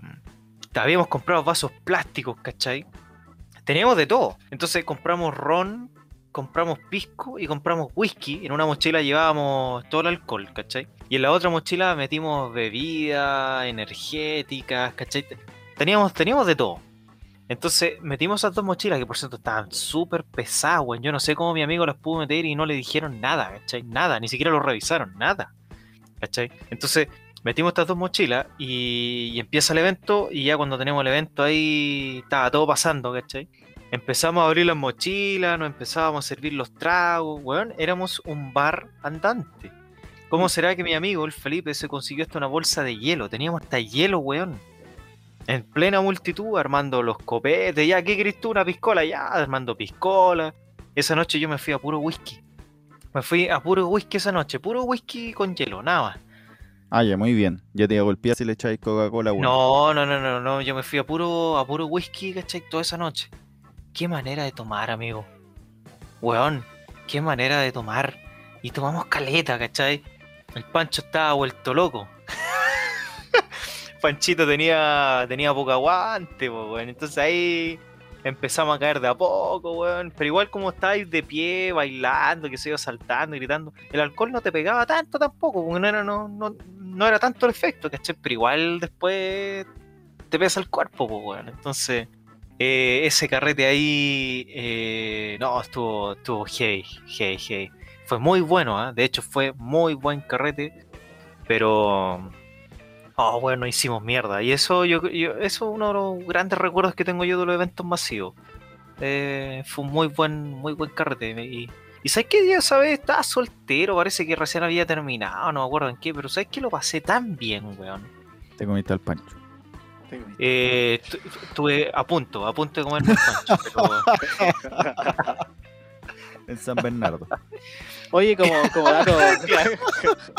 E: habíamos comprado vasos plásticos, ¿cachai? Teníamos de todo. Entonces compramos ron, compramos pisco y compramos whisky. En una mochila llevábamos todo el alcohol, ¿cachai? Y en la otra mochila metimos bebidas, energéticas, ¿cachai? Teníamos, teníamos de todo. Entonces metimos esas dos mochilas que por cierto estaban súper pesadas, weón. Yo no sé cómo mi amigo las pudo meter y no le dijeron nada, ¿cachai? Nada, ni siquiera lo revisaron, nada. ¿Cachai? Entonces metimos estas dos mochilas y, y empieza el evento y ya cuando tenemos el evento ahí estaba todo pasando, ¿cachai? Empezamos a abrir las mochilas, nos empezábamos a servir los tragos, weón, éramos un bar andante. ¿Cómo será que mi amigo, el Felipe, se consiguió hasta una bolsa de hielo? Teníamos hasta hielo, weón. En plena multitud, armando los copetes, ya, ¿qué querés tú? Una piscola, ya, armando piscola. Esa noche yo me fui a puro whisky. Me fui a puro whisky esa noche, puro whisky con hielo, nada más.
D: Ah, ya, muy bien. Ya te golpear si le echáis Coca-Cola, weón.
E: No, no, no, no, no, yo me fui a puro, a puro whisky, ¿cachai? Toda esa noche. Qué manera de tomar, amigo. Weón, qué manera de tomar. Y tomamos caleta, ¿cachai? El Pancho estaba vuelto loco. Panchito tenía, tenía poco aguante, po, weón. Entonces ahí empezamos a caer de a poco, weón. Pero igual como estáis de pie, bailando, que se iba saltando, gritando, el alcohol no te pegaba tanto tampoco, porque no era, no, no, no era tanto el efecto, ¿cachai? Pero igual después te pesa el cuerpo, pues, weón. Entonces, eh, ese carrete ahí, eh, no, estuvo, estuvo heavy, heavy, heavy. Fue muy bueno, ¿ah? de hecho fue muy buen carrete, pero, oh, bueno, hicimos mierda. Y eso, yo, yo- eso es uno de los grandes recuerdos que tengo yo de los eventos masivos. Eh, fue un muy buen, muy buen carrete. Y, ¿sabes qué día, sabes? Estaba soltero, parece que recién había terminado, no me acuerdo en qué, pero ¿sabes qué? Lo pasé tan bien, weón.
D: Te comiste al Pancho.
E: Eh, tu- estuve a punto, a punto de comerme el pancho, pero
D: En San Bernardo.
C: Oye, como, como dato.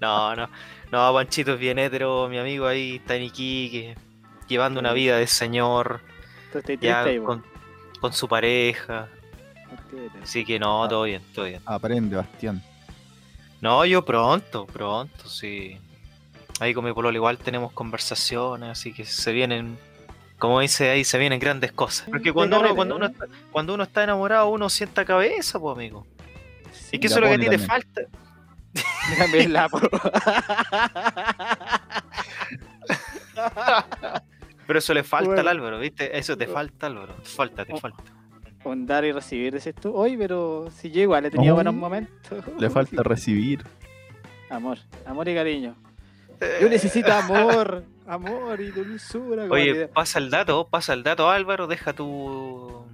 E: no, no, no, Panchito es bien hétero, mi amigo ahí está en Iquique, llevando una vida de señor, ya
C: triste,
E: con, con su pareja, así que no, todo bien, todo bien.
D: Aprende, Bastián.
E: No, yo pronto, pronto, sí. Ahí con mi pololo igual tenemos conversaciones, así que se vienen, como dice ahí, se vienen grandes cosas. Porque cuando uno, cuando uno,
C: ¿no?
E: está, cuando uno está enamorado, uno sienta cabeza, pues amigo. Y que eso es lo que a ti te falta.
C: La
E: Pero eso le falta al. Álvaro, ¿viste? Eso te falta, Álvaro. Te falta, te
C: Oh.
E: falta.
C: Un dar y recibir, dices tú. Oye, pero si yo igual he tenido
D: Oh.
C: buenos momentos.
D: Le falta recibir.
C: Amor, amor y cariño. Yo necesito amor, amor y dulzura.
E: Oye, pasa el dato, pasa el dato, Álvaro. Deja tu.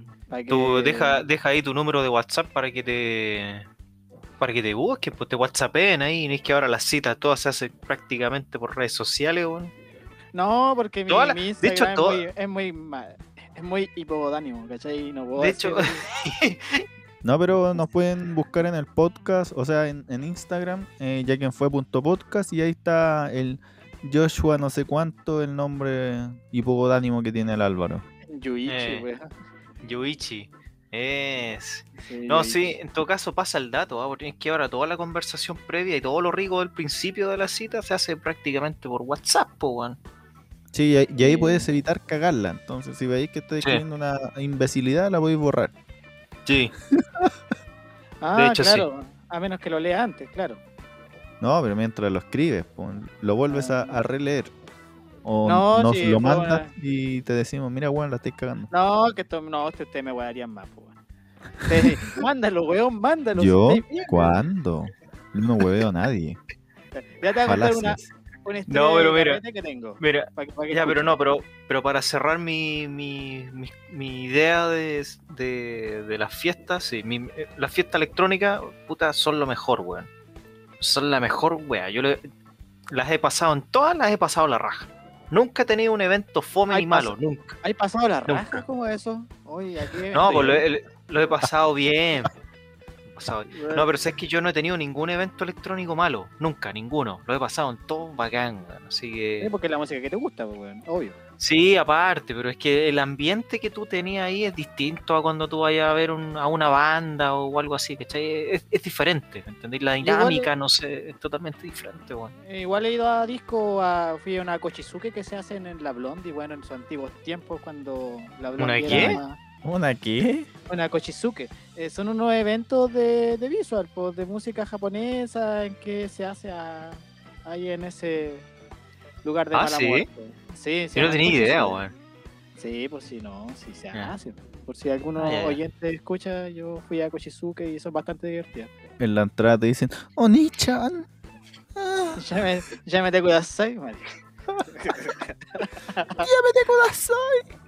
E: tu deja, deja ahí tu número de WhatsApp para que te. Para que te busquen, pues te WhatsAppen ahí. No es que ahora las citas todas se hacen prácticamente por redes sociales, weón.
C: No, porque mi,
E: la-
C: mi
E: de
C: Instagram
E: hecho,
C: es,
E: toda-
C: muy, es muy ma- es muy hipodánimo, ¿cachai? No puedo
E: De hecho,
D: No, pero nos pueden buscar en el podcast, o sea, en, en Instagram, eh, ya quien fue punto podcast, y ahí está el Joshua no sé cuánto, el nombre hipodánimo que tiene el Álvaro.
C: Yuichi,
E: Eh,
C: weón.
E: Yuichi. Es.
C: Sí,
E: No,
C: Yuichi.
E: sí, en todo caso pasa el dato, ¿ah? porque es que ahora toda la conversación previa y todo lo rico del principio de la cita se hace prácticamente por WhatsApp, po, weón.
D: Sí, y ahí, y ahí puedes evitar cagarla. Entonces, si veis que estoy
E: Sí.
D: escribiendo una imbecilidad, la podéis borrar.
E: Sí.
C: Ah,
E: hecho, sí.
C: claro. A menos que lo lea antes, claro.
D: No, pero mientras lo escribes, lo vuelves a, a releer. O
C: No,
D: nos
C: sí,
D: lo mandas
C: una-
D: y te decimos, mira, weón, la estáis cagando.
C: No, que esto, no, ustedes me guardarían más, pues. weón. Mándalo, weón, mándalo.
D: ¿Yo? ¿Cuándo? No hueveo a nadie.
C: Ya te voy a contar una,
E: No, pero mira.
C: que tengo.
E: Mira,
C: que-
E: ya, pero no, pero, pero para cerrar mi, mi, mi, mi idea de, de, de las fiestas, sí, mi- eh, las fiestas electrónicas, puta, son lo mejor, weón. Son la mejor, weón. Yo le- las he pasado en todas, las he pasado la raja. Nunca he tenido un evento fome ni malo, nunca.
C: ¿Hay pasado la
E: Nunca.
C: raja como eso? Oye, aquí
E: No, pues lo he pasado bien. Pasado-. No, pero sabes que yo no he tenido ningún evento electrónico malo. Nunca, ninguno. Lo he pasado en todo bacán, weón. Así que.
C: Es porque es la música que te gusta, pues, weón, obvio.
E: Sí, aparte, pero es que el ambiente que tú tenías ahí es distinto a cuando tú vayas a ver un- a una banda o algo así, ¿cachai? Es, es diferente, ¿me entendéis? La dinámica, no sé, es totalmente diferente, weón.
C: Eh, Igual he ido a disco, a, fui a una Kochizuke que se hacen en la Blondie, bueno, en sus antiguos tiempos cuando la Blondie
E: ¿Una
C: era
E: qué?
D: ¿Una qué?
C: Una Kochizuke. Eh, son unos eventos de, de visual, pues, de música japonesa en que se hace a- ahí en ese lugar de
E: Ah,
C: mala
E: ¿sí?
C: muerte. Sí, se
E: Yo no tenía idea, weón.
C: Sí, pues si no, si se
E: Ya.
C: hace. Por si alguno
E: Ah, ya, ya.
C: oyente escucha, yo fui a Kochizuke y son bastante divertidas.
D: En la entrada te dicen, Oni-chan. Ah,
C: Llámete, llámete Kudasai, marica.
D: llámete Kudasai.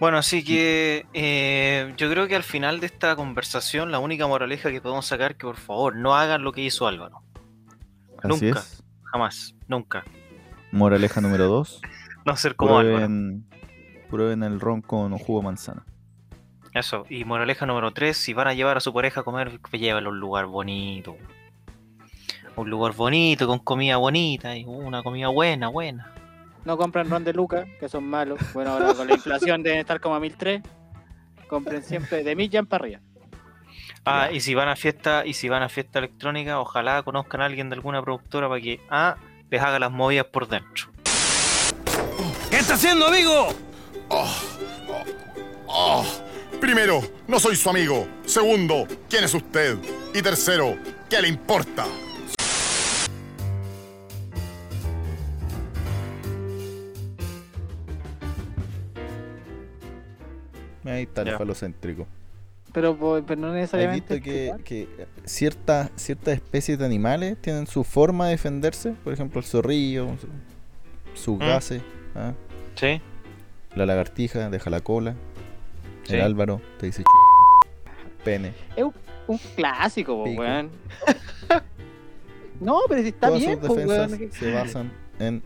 E: Bueno, así que eh, yo creo que al final de esta conversación la única moraleja que podemos sacar es que por favor no hagan lo que hizo Álvaro.
D: Así
E: Nunca.
D: es.
E: Jamás, nunca.
D: Moraleja número 2.
E: No ser como Álvaro.
D: Prueben, el ron con jugo de manzana.
E: Eso. Y moraleja número 3, si van a llevar a su pareja a comer, que llévenlo a un lugar bonito. Un lugar bonito, con comida bonita, y una comida buena, buena.
C: No compran ron de Luca, que son malos. Bueno, ahora con la inflación deben estar como a 1003. Compren siempre de Millan para arriba.
E: Ah,
D: Ya.
E: y si van a fiesta, y si van a fiesta electrónica, ojalá conozcan a alguien de alguna productora para que ah, les haga las movidas por dentro.
H: ¿Qué está haciendo, amigo?
I: Oh, primero, no soy su amigo. Segundo, ¿quién es usted? Y tercero, ¿qué le importa?
D: Ahí está el
E: Ya.
D: falocéntrico.
C: Pero, pero no
D: ¿Has
C: necesariamente.
D: visto que, ciertas, ciertas especies de animales tienen su forma de defenderse? Por ejemplo, el zorrillo, su- sus
E: ¿Mm?
D: gases. ¿ah?
E: ¿Sí?
D: La lagartija deja la cola.
E: Sí.
D: El Álvaro te dice ch- pene.
C: Un clásico, weón. no, pero si está
D: Todas
C: bien,
D: sus
C: po,
D: defensas
C: weón.
D: se basan en...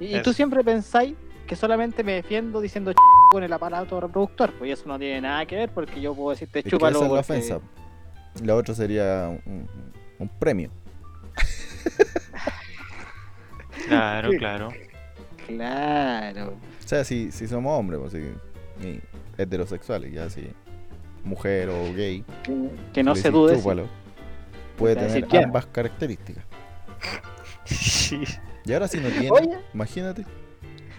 C: Y, y tú siempre pensáis que solamente me defiendo diciendo ch con el aparato reproductor. Pues eso no tiene nada que ver porque yo puedo decirte
D: Es que
C: chúpalo.
D: esa es la
C: porque-
D: ofensa. La otra sería un, un premio.
E: Claro,
C: Sí.
E: claro.
C: Claro.
D: O sea, si, si somos hombres, pues, si, heterosexuales, ya si mujer o gay,
C: Que, que no se dude.
D: chúpalo, puede tener
C: decir ya.
D: ambas características. Y ahora si no tiene,
C: Oye.
D: imagínate.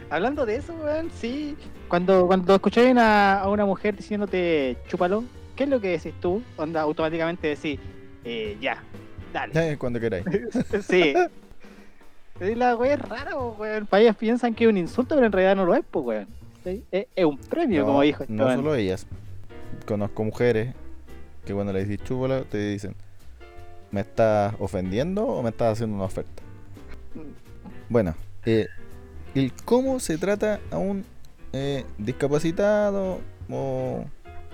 C: Hablando de eso, weón, sí. Cuando, cuando escucháis a, a una mujer diciéndote chúpalo, ¿qué es lo que decís tú? Onda, automáticamente decís, eh, ya, dale.
D: Ya, cuando queráis.
C: sí. La weá es rara, weón. Para ellas piensan que es un insulto, pero en realidad no lo es, pues, weón. ¿Sí? Es, es un premio,
D: No,
C: como dijo
D: no
C: Esteban.
D: solo ellas. Conozco mujeres que cuando le decís chúpalo te dicen, ¿me estás ofendiendo o me estás haciendo una oferta? Bueno, eh, el cómo se trata a un eh, discapacitado o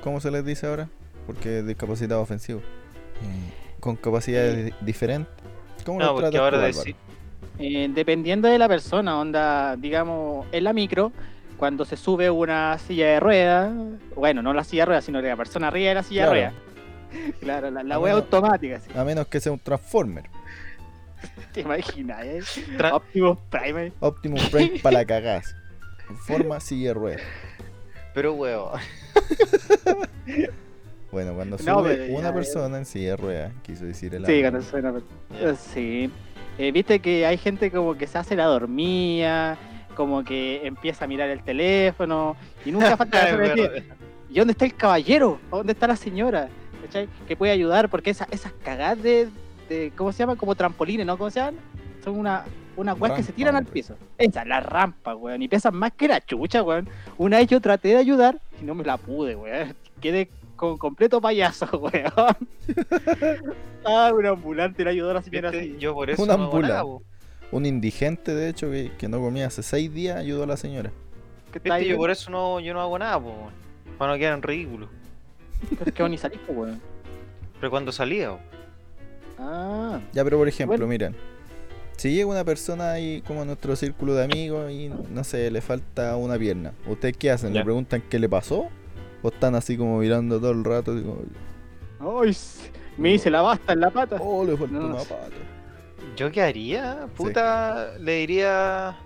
D: cómo se les dice ahora, porque discapacitado ofensivo, Eh, con capacidades di- diferentes. ¿Cómo
E: No,
D: lo tratas
E: ahora
D: tú, Álvaro?
E: decir.
C: Eh, dependiendo de la persona, onda, digamos, en la micro, cuando se sube una silla de ruedas, bueno, no la silla de ruedas, sino que la persona arriba de la silla
D: Claro.
C: de ruedas. Claro, la, la wea
D: bueno.
C: automática.
D: A menos que sea un Transformer.
C: ¿Te imaginas? eh?
E: Tra-
C: Optimus Prime.
D: Optimus Prime para la cagás. Forma silla de ruedas.
E: Pero, weón.
D: Bueno, cuando
C: No,
D: sube
C: pero
D: una
C: ya.
D: persona en silla de ruedas, quiso decir el
C: Sí, cuando suena. Eh, Sí. Eh, Viste que hay gente como que se hace la dormía, como que empieza a mirar el teléfono, y nunca falta la persona dice, ¿y dónde está el caballero? ¿Dónde está la señora? ¿cachai? Que puede ayudar porque esa, esas cagadas de, de, ¿cómo se llama? Como trampolines, ¿no? ¿Cómo se llaman? Son una, una weas que se tiran al piso. Esa, la rampa, weón. Y pesan más que la chucha, weón. Una vez yo traté de ayudar y no me la pude, weón. Quedé con completo payaso, weón. ah, un ambulante le ayudó a la señora.
E: Yo por eso
D: Un
E: no
D: ambulante. Un indigente, de hecho, que, que no comía hace seis días, ayudó a la señora.
C: ¿Qué está
E: ¿Viste?
C: ahí?
E: Yo por eso no, yo no hago nada, po, weón. para no quedar en ridículo.
C: Pero es que ni salís, weón.
E: Pero cuando salía, po.
C: Ah,
D: Ya, pero por ejemplo,
C: Bueno.
D: miren. Si llega una persona ahí como a nuestro círculo de amigos y no sé, le falta una pierna, ¿ustedes qué hacen? ¿Le preguntan qué le pasó? ¿O están así como mirando todo el rato? Digo,
C: Ay, s- me hice la basta en la pata.
D: oh, le faltó
C: No,
D: una
C: no.
D: pata.
E: ¿Yo qué haría? Puta, le diría.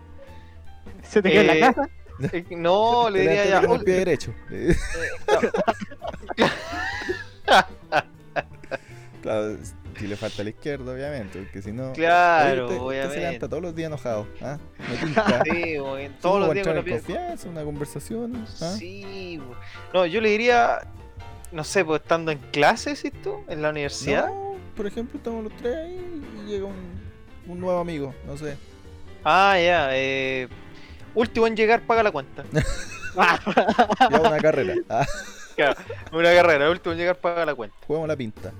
C: ¿Se te quedó en
E: Eh,
C: la casa?
E: eh, No, le diría ya.
D: con el
E: "Ol-
D: pie derecho. claro, si le falta la izquierda, obviamente, porque si no.
E: Claro,
D: Oye, usted se
E: obviamente.
D: levanta todos los días enojado. ¿ah? Me.
E: Sí, todos los días con la
D: confianza, una conversación. ¿ah?
E: Sí, no, yo le diría. No sé, pues estando en clases, ¿sí tú? En la universidad.
D: No, por ejemplo, estamos los tres ahí y llega un, un nuevo amigo, no sé.
E: Ah, ya, eh. Último en llegar, paga la cuenta.
D: Ya una carrera. Ah,
E: Una carrera, último en llegar, paga la cuenta.
D: jugamos la pinta.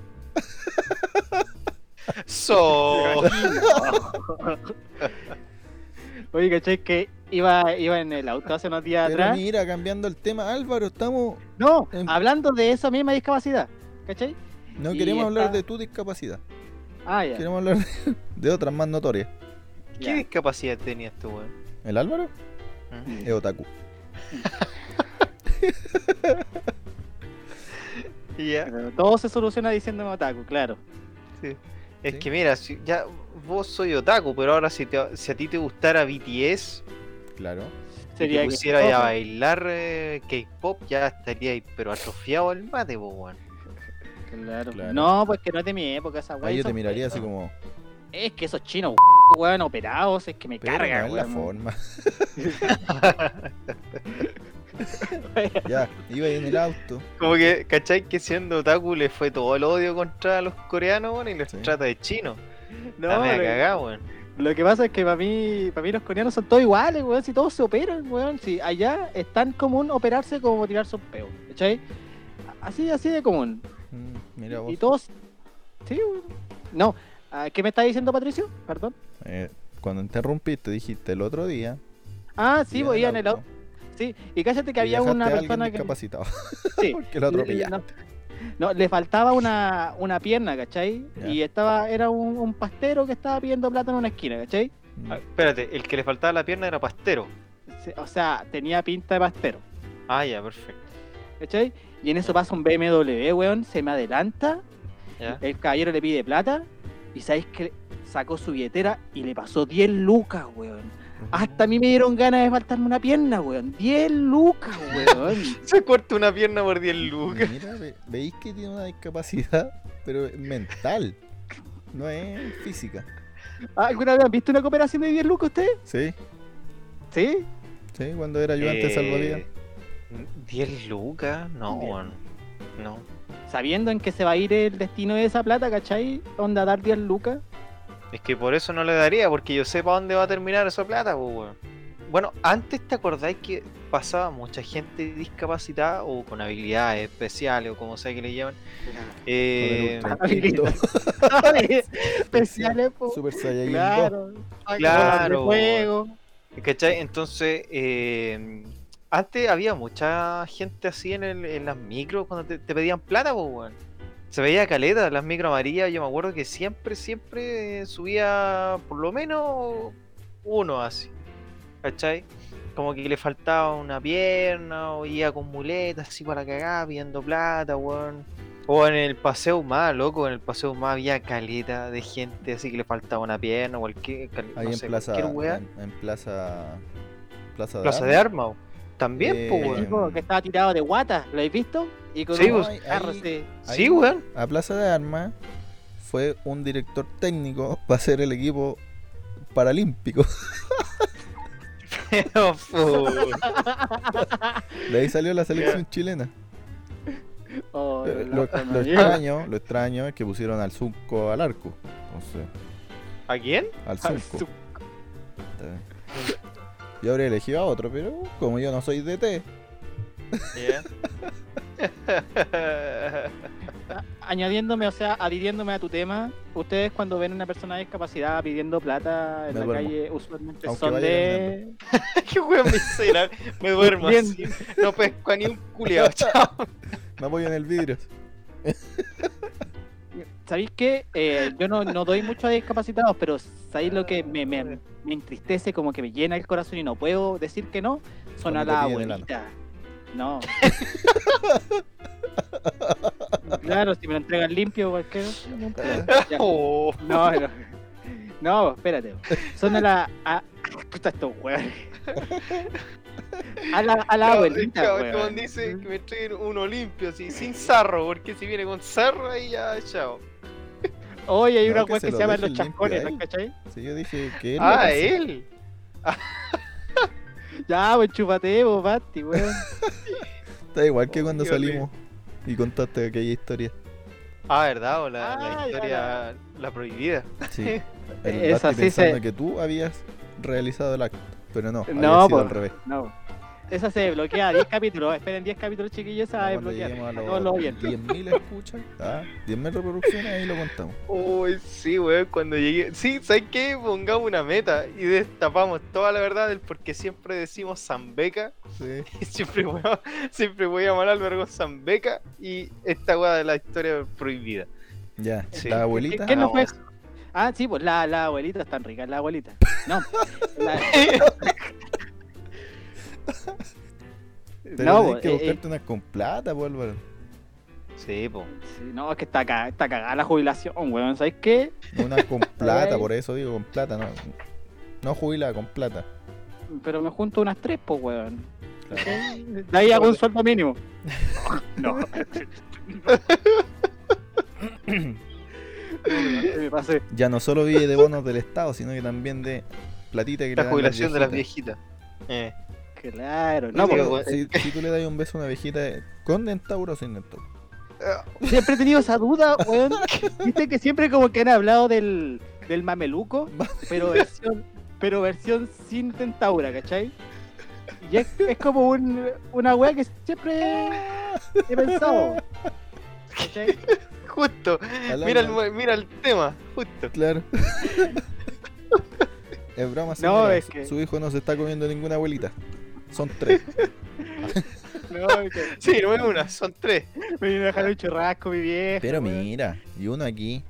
E: So.
C: Oye, ¿cachai? Que iba, iba en el auto hace unos días
D: Pero
C: atrás.
D: mira, cambiando el tema, Álvaro, estamos.
C: No, hablando de esa misma discapacidad. ¿Cachai?
D: No
C: Y
D: queremos hablar
C: está-
D: de tu discapacidad.
C: Ah, ya.
D: Queremos hablar de, de otras más notorias.
E: ¿Qué
C: ya.
E: discapacidad tenía este weón?
D: ¿El Álvaro? Es otaku.
C: Pero todo se soluciona diciéndome otaku, claro.
E: Es
D: Sí.
E: que mira, si ya vos soy otaku, pero ahora si, te- si a ti te gustara BTS
D: Claro.
C: Sería
E: te
C: que-
E: pusiera a bailar eh, K-pop, ya estaría ahí, pero atrofiado el mate, po, weón.
C: Claro.
D: Claro.
C: No, pues que no es de mi época esa
D: Ahí
C: weá.
D: yo te miraría así como.
C: Es que esos chinos, weón, operados, es que me
D: Pero
C: carga,
D: no es la forma. ya, iba ahí en el auto.
E: Como que, ¿cachai? Que siendo otaku le fue todo el odio contra los coreanos, weón, y los
D: Sí.
E: trata de chinos.
C: No,
E: No, me
C: lo,
E: cagado, weón.
C: lo que pasa es que para mí, para mí los coreanos son todos iguales, weón, si todos se operan, weón, si allá es tan común operarse como tirarse un peo, ¿cachai? Así, así de común.
D: Mm, Mira
C: Y
D: vos.
C: todos, sí, weón. No, ah, ¿qué me está diciendo Patricio? Perdón.
D: Eh, cuando interrumpiste, dijiste el otro día.
C: Ah, sí,
D: iba
C: voy en el auto. Sí, y cállate que
D: y
C: había una persona que. Sí,
D: Porque lo
C: no, no, le faltaba una, una pierna, ¿cachai? Y estaba, era un, un pastero que estaba pidiendo plata en una esquina, ¿cachai?
D: Mm.
E: Ah, espérate, el que le faltaba la pierna era pastero.
C: O sea, tenía pinta de pastero,
E: Ah, ya, perfecto.
C: ¿cachai? Y en eso pasa un BMW, weón, se me adelanta, el caballero le pide plata, y sabéis que sacó su billetera y le pasó 10 lucas, weón. Hasta a mí me dieron ganas de faltarme una pierna, weón. 10 lucas, weón.
E: Se corta una pierna por 10 lucas.
D: Mira, ve- veis que tiene una discapacidad, pero es mental. No es física.
C: Ah, ¿Alguna vez han visto una cooperación de 10 lucas ustedes?
D: Sí,
C: ¿Sí?
D: sí, cuando era ayudante
E: Eh,
D: salvavidas.
E: 10 lucas, no,
C: Bien.
E: weón. No.
C: Sabiendo en que se va a ir el destino de esa plata, ¿cachai? Onda dar 10 lucas.
E: Es que por eso no le daría, porque yo sé para dónde va a terminar esa plata, pues, weón. Bueno, antes te acordáis que pasaba mucha gente discapacitada o con habilidades especiales o como sea que le llaman. Eh.
C: Especiales, po.
D: Super Saiyajin 2.
C: Claro.
E: Claro.
C: Juego.
E: ¿Cachai? Entonces, eh, antes había mucha gente así en, el- en las micros cuando te, te pedían plata, pues, weón. Se veía caleta, las micro amarillas, yo me acuerdo que siempre, siempre subía por lo menos uno así. ¿Cachai? Como que le faltaba una pierna o iba con muletas así para cagar pidiendo plata, weón. O en el paseo más, loco, en el paseo más había caleta de gente así que le faltaba una pierna o cualquier,
D: Ahí
E: no
D: en
E: sé,
D: plaza.
E: cualquier.
D: En, en plaza. Plaza de
E: Plaza de
D: Armas.
E: También,
D: Eh,
E: pues,
C: El
E: weón.
C: tipo que estaba tirado de guata, ¿lo habéis visto? Y con
E: Sí,
C: un
E: pues,
C: carro
D: ahí-.
E: Sí, weón.
D: A Plaza de Armas fue un director técnico para hacer el equipo paralímpico.
E: Pero, fu-
D: De ahí salió la selección chilena.
C: Oh,
D: Lo, extraño, lo extraño es que pusieron al Zunco al arco. Entonces,
E: ¿A quién?
D: al. Eh. Yo habría elegido a otro, pero como yo no soy DT,
C: Añadiéndome, o sea, adhiriéndome a tu tema, ustedes cuando ven a una persona de discapacidad pidiendo plata en
D: Me
C: la
D: duermo.
C: calle, usualmente
D: Aunque
C: son
D: vaya
C: de...
E: Qué miserable. Me duermo
C: Bien.
E: así. No pesco a ni un culiao, chao.
D: me apoyo en el vidrio.
C: ¿Sabéis qué? Eh, yo no, no doy mucho a discapacitados, pero ¿sabéis lo que me, me, me entristece, como que me llena el corazón y no puedo decir que no? Son a la abuelita. No. claro, si me lo entregan limpio, cualquier... No, no. No, espérate. Son a la. A... Puta, estos weones. A la, a la abuelita,
E: Cabrón,
C: weón.
E: como dice que me traigan uno limpio, así, sin sarro, porque si viene con sarro ahí ya, chao.
C: Oye, hay
D: No,
C: una
D: que se
C: que se
D: dejen
C: los chascones. ¿no cachai?
D: Sí, yo dije que él.
E: Ah, él.
C: Ya, pues chupate, vos, Basti, weón.
D: Está igual que cuando salimos y contaste aquella historia.
E: Ah, ¿verdad? O la, la
C: Ah, ya,
E: historia, la prohibida.
D: Sí. El
C: Esa
D: Basti
C: sí se-
D: pensando que tú habías realizado el acto, pero no, había
C: No,
D: sido
C: po.
D: al revés.
C: No. Esa se desbloquea 10 capítulos. Esperen 10 capítulos, chiquillos, esa va a
D: Cuando
C: desbloquear.
D: lleguemos a
C: Todos los
D: los
C: oyentes.
D: 10.000 escuchas, ah, 10.000 reproducciones, ahí lo contamos.
E: Uy, sí, weón, cuando llegué. Sí, ¿sabes qué? Pongamos una meta y destapamos toda la verdad del por qué siempre decimos Zambeca.
D: Sí.
E: Y siempre voy a, siempre voy a llamar al vergo Zambeca y esta weá de la historia prohibida.
D: Ya,
E: Sí.
D: la abuelita.
C: ¿Qué no fue?
E: Vamos.
C: Ah, sí, pues la, la abuelita es tan rica, la abuelita. No. La-
D: Pero
C: no, pues,
D: que
C: eh,
D: buscarte unas con plata, pues, Álvaro.
E: Sí, po.
C: Sí, no, es que está cagada, está cagada la jubilación, weón. ¿Sabes qué?
D: Unas con plata, por eso digo con plata, no. No jubilada, con plata.
C: Pero me junto unas tres, pues, weón.
D: Claro.
C: De ahí hago un sueldo mínimo. No. me pasé.
D: Ya no solo vive de bonos del Estado, sino que también de platita que le
E: La
D: dan
E: jubilación de las
D: viejitas.
E: viejitas. Eh.
C: Claro. No, pues,
E: weón.
D: Si, si tú le das un beso a una viejita, ¿con dentauro o sin dentauro?
C: siempre he tenido esa duda, weón. Viste que siempre como que han hablado del, del mameluco, pero versión, pero versión sin tentaura, ¿cachai? Y es, es como un, una weá que siempre he pensado. ¿Cachai?
E: Justo. Mira el, mira tema. Justo.
D: Claro. es broma,
C: No,
D: señora.
C: es que-
D: Su hijo no se está comiendo ninguna abuelita. Son tres.
C: No,
E: Sí, no es una, son tres.
C: me vino a dejar un churrasco, mi viejo.
D: Pero mira, y uno aquí.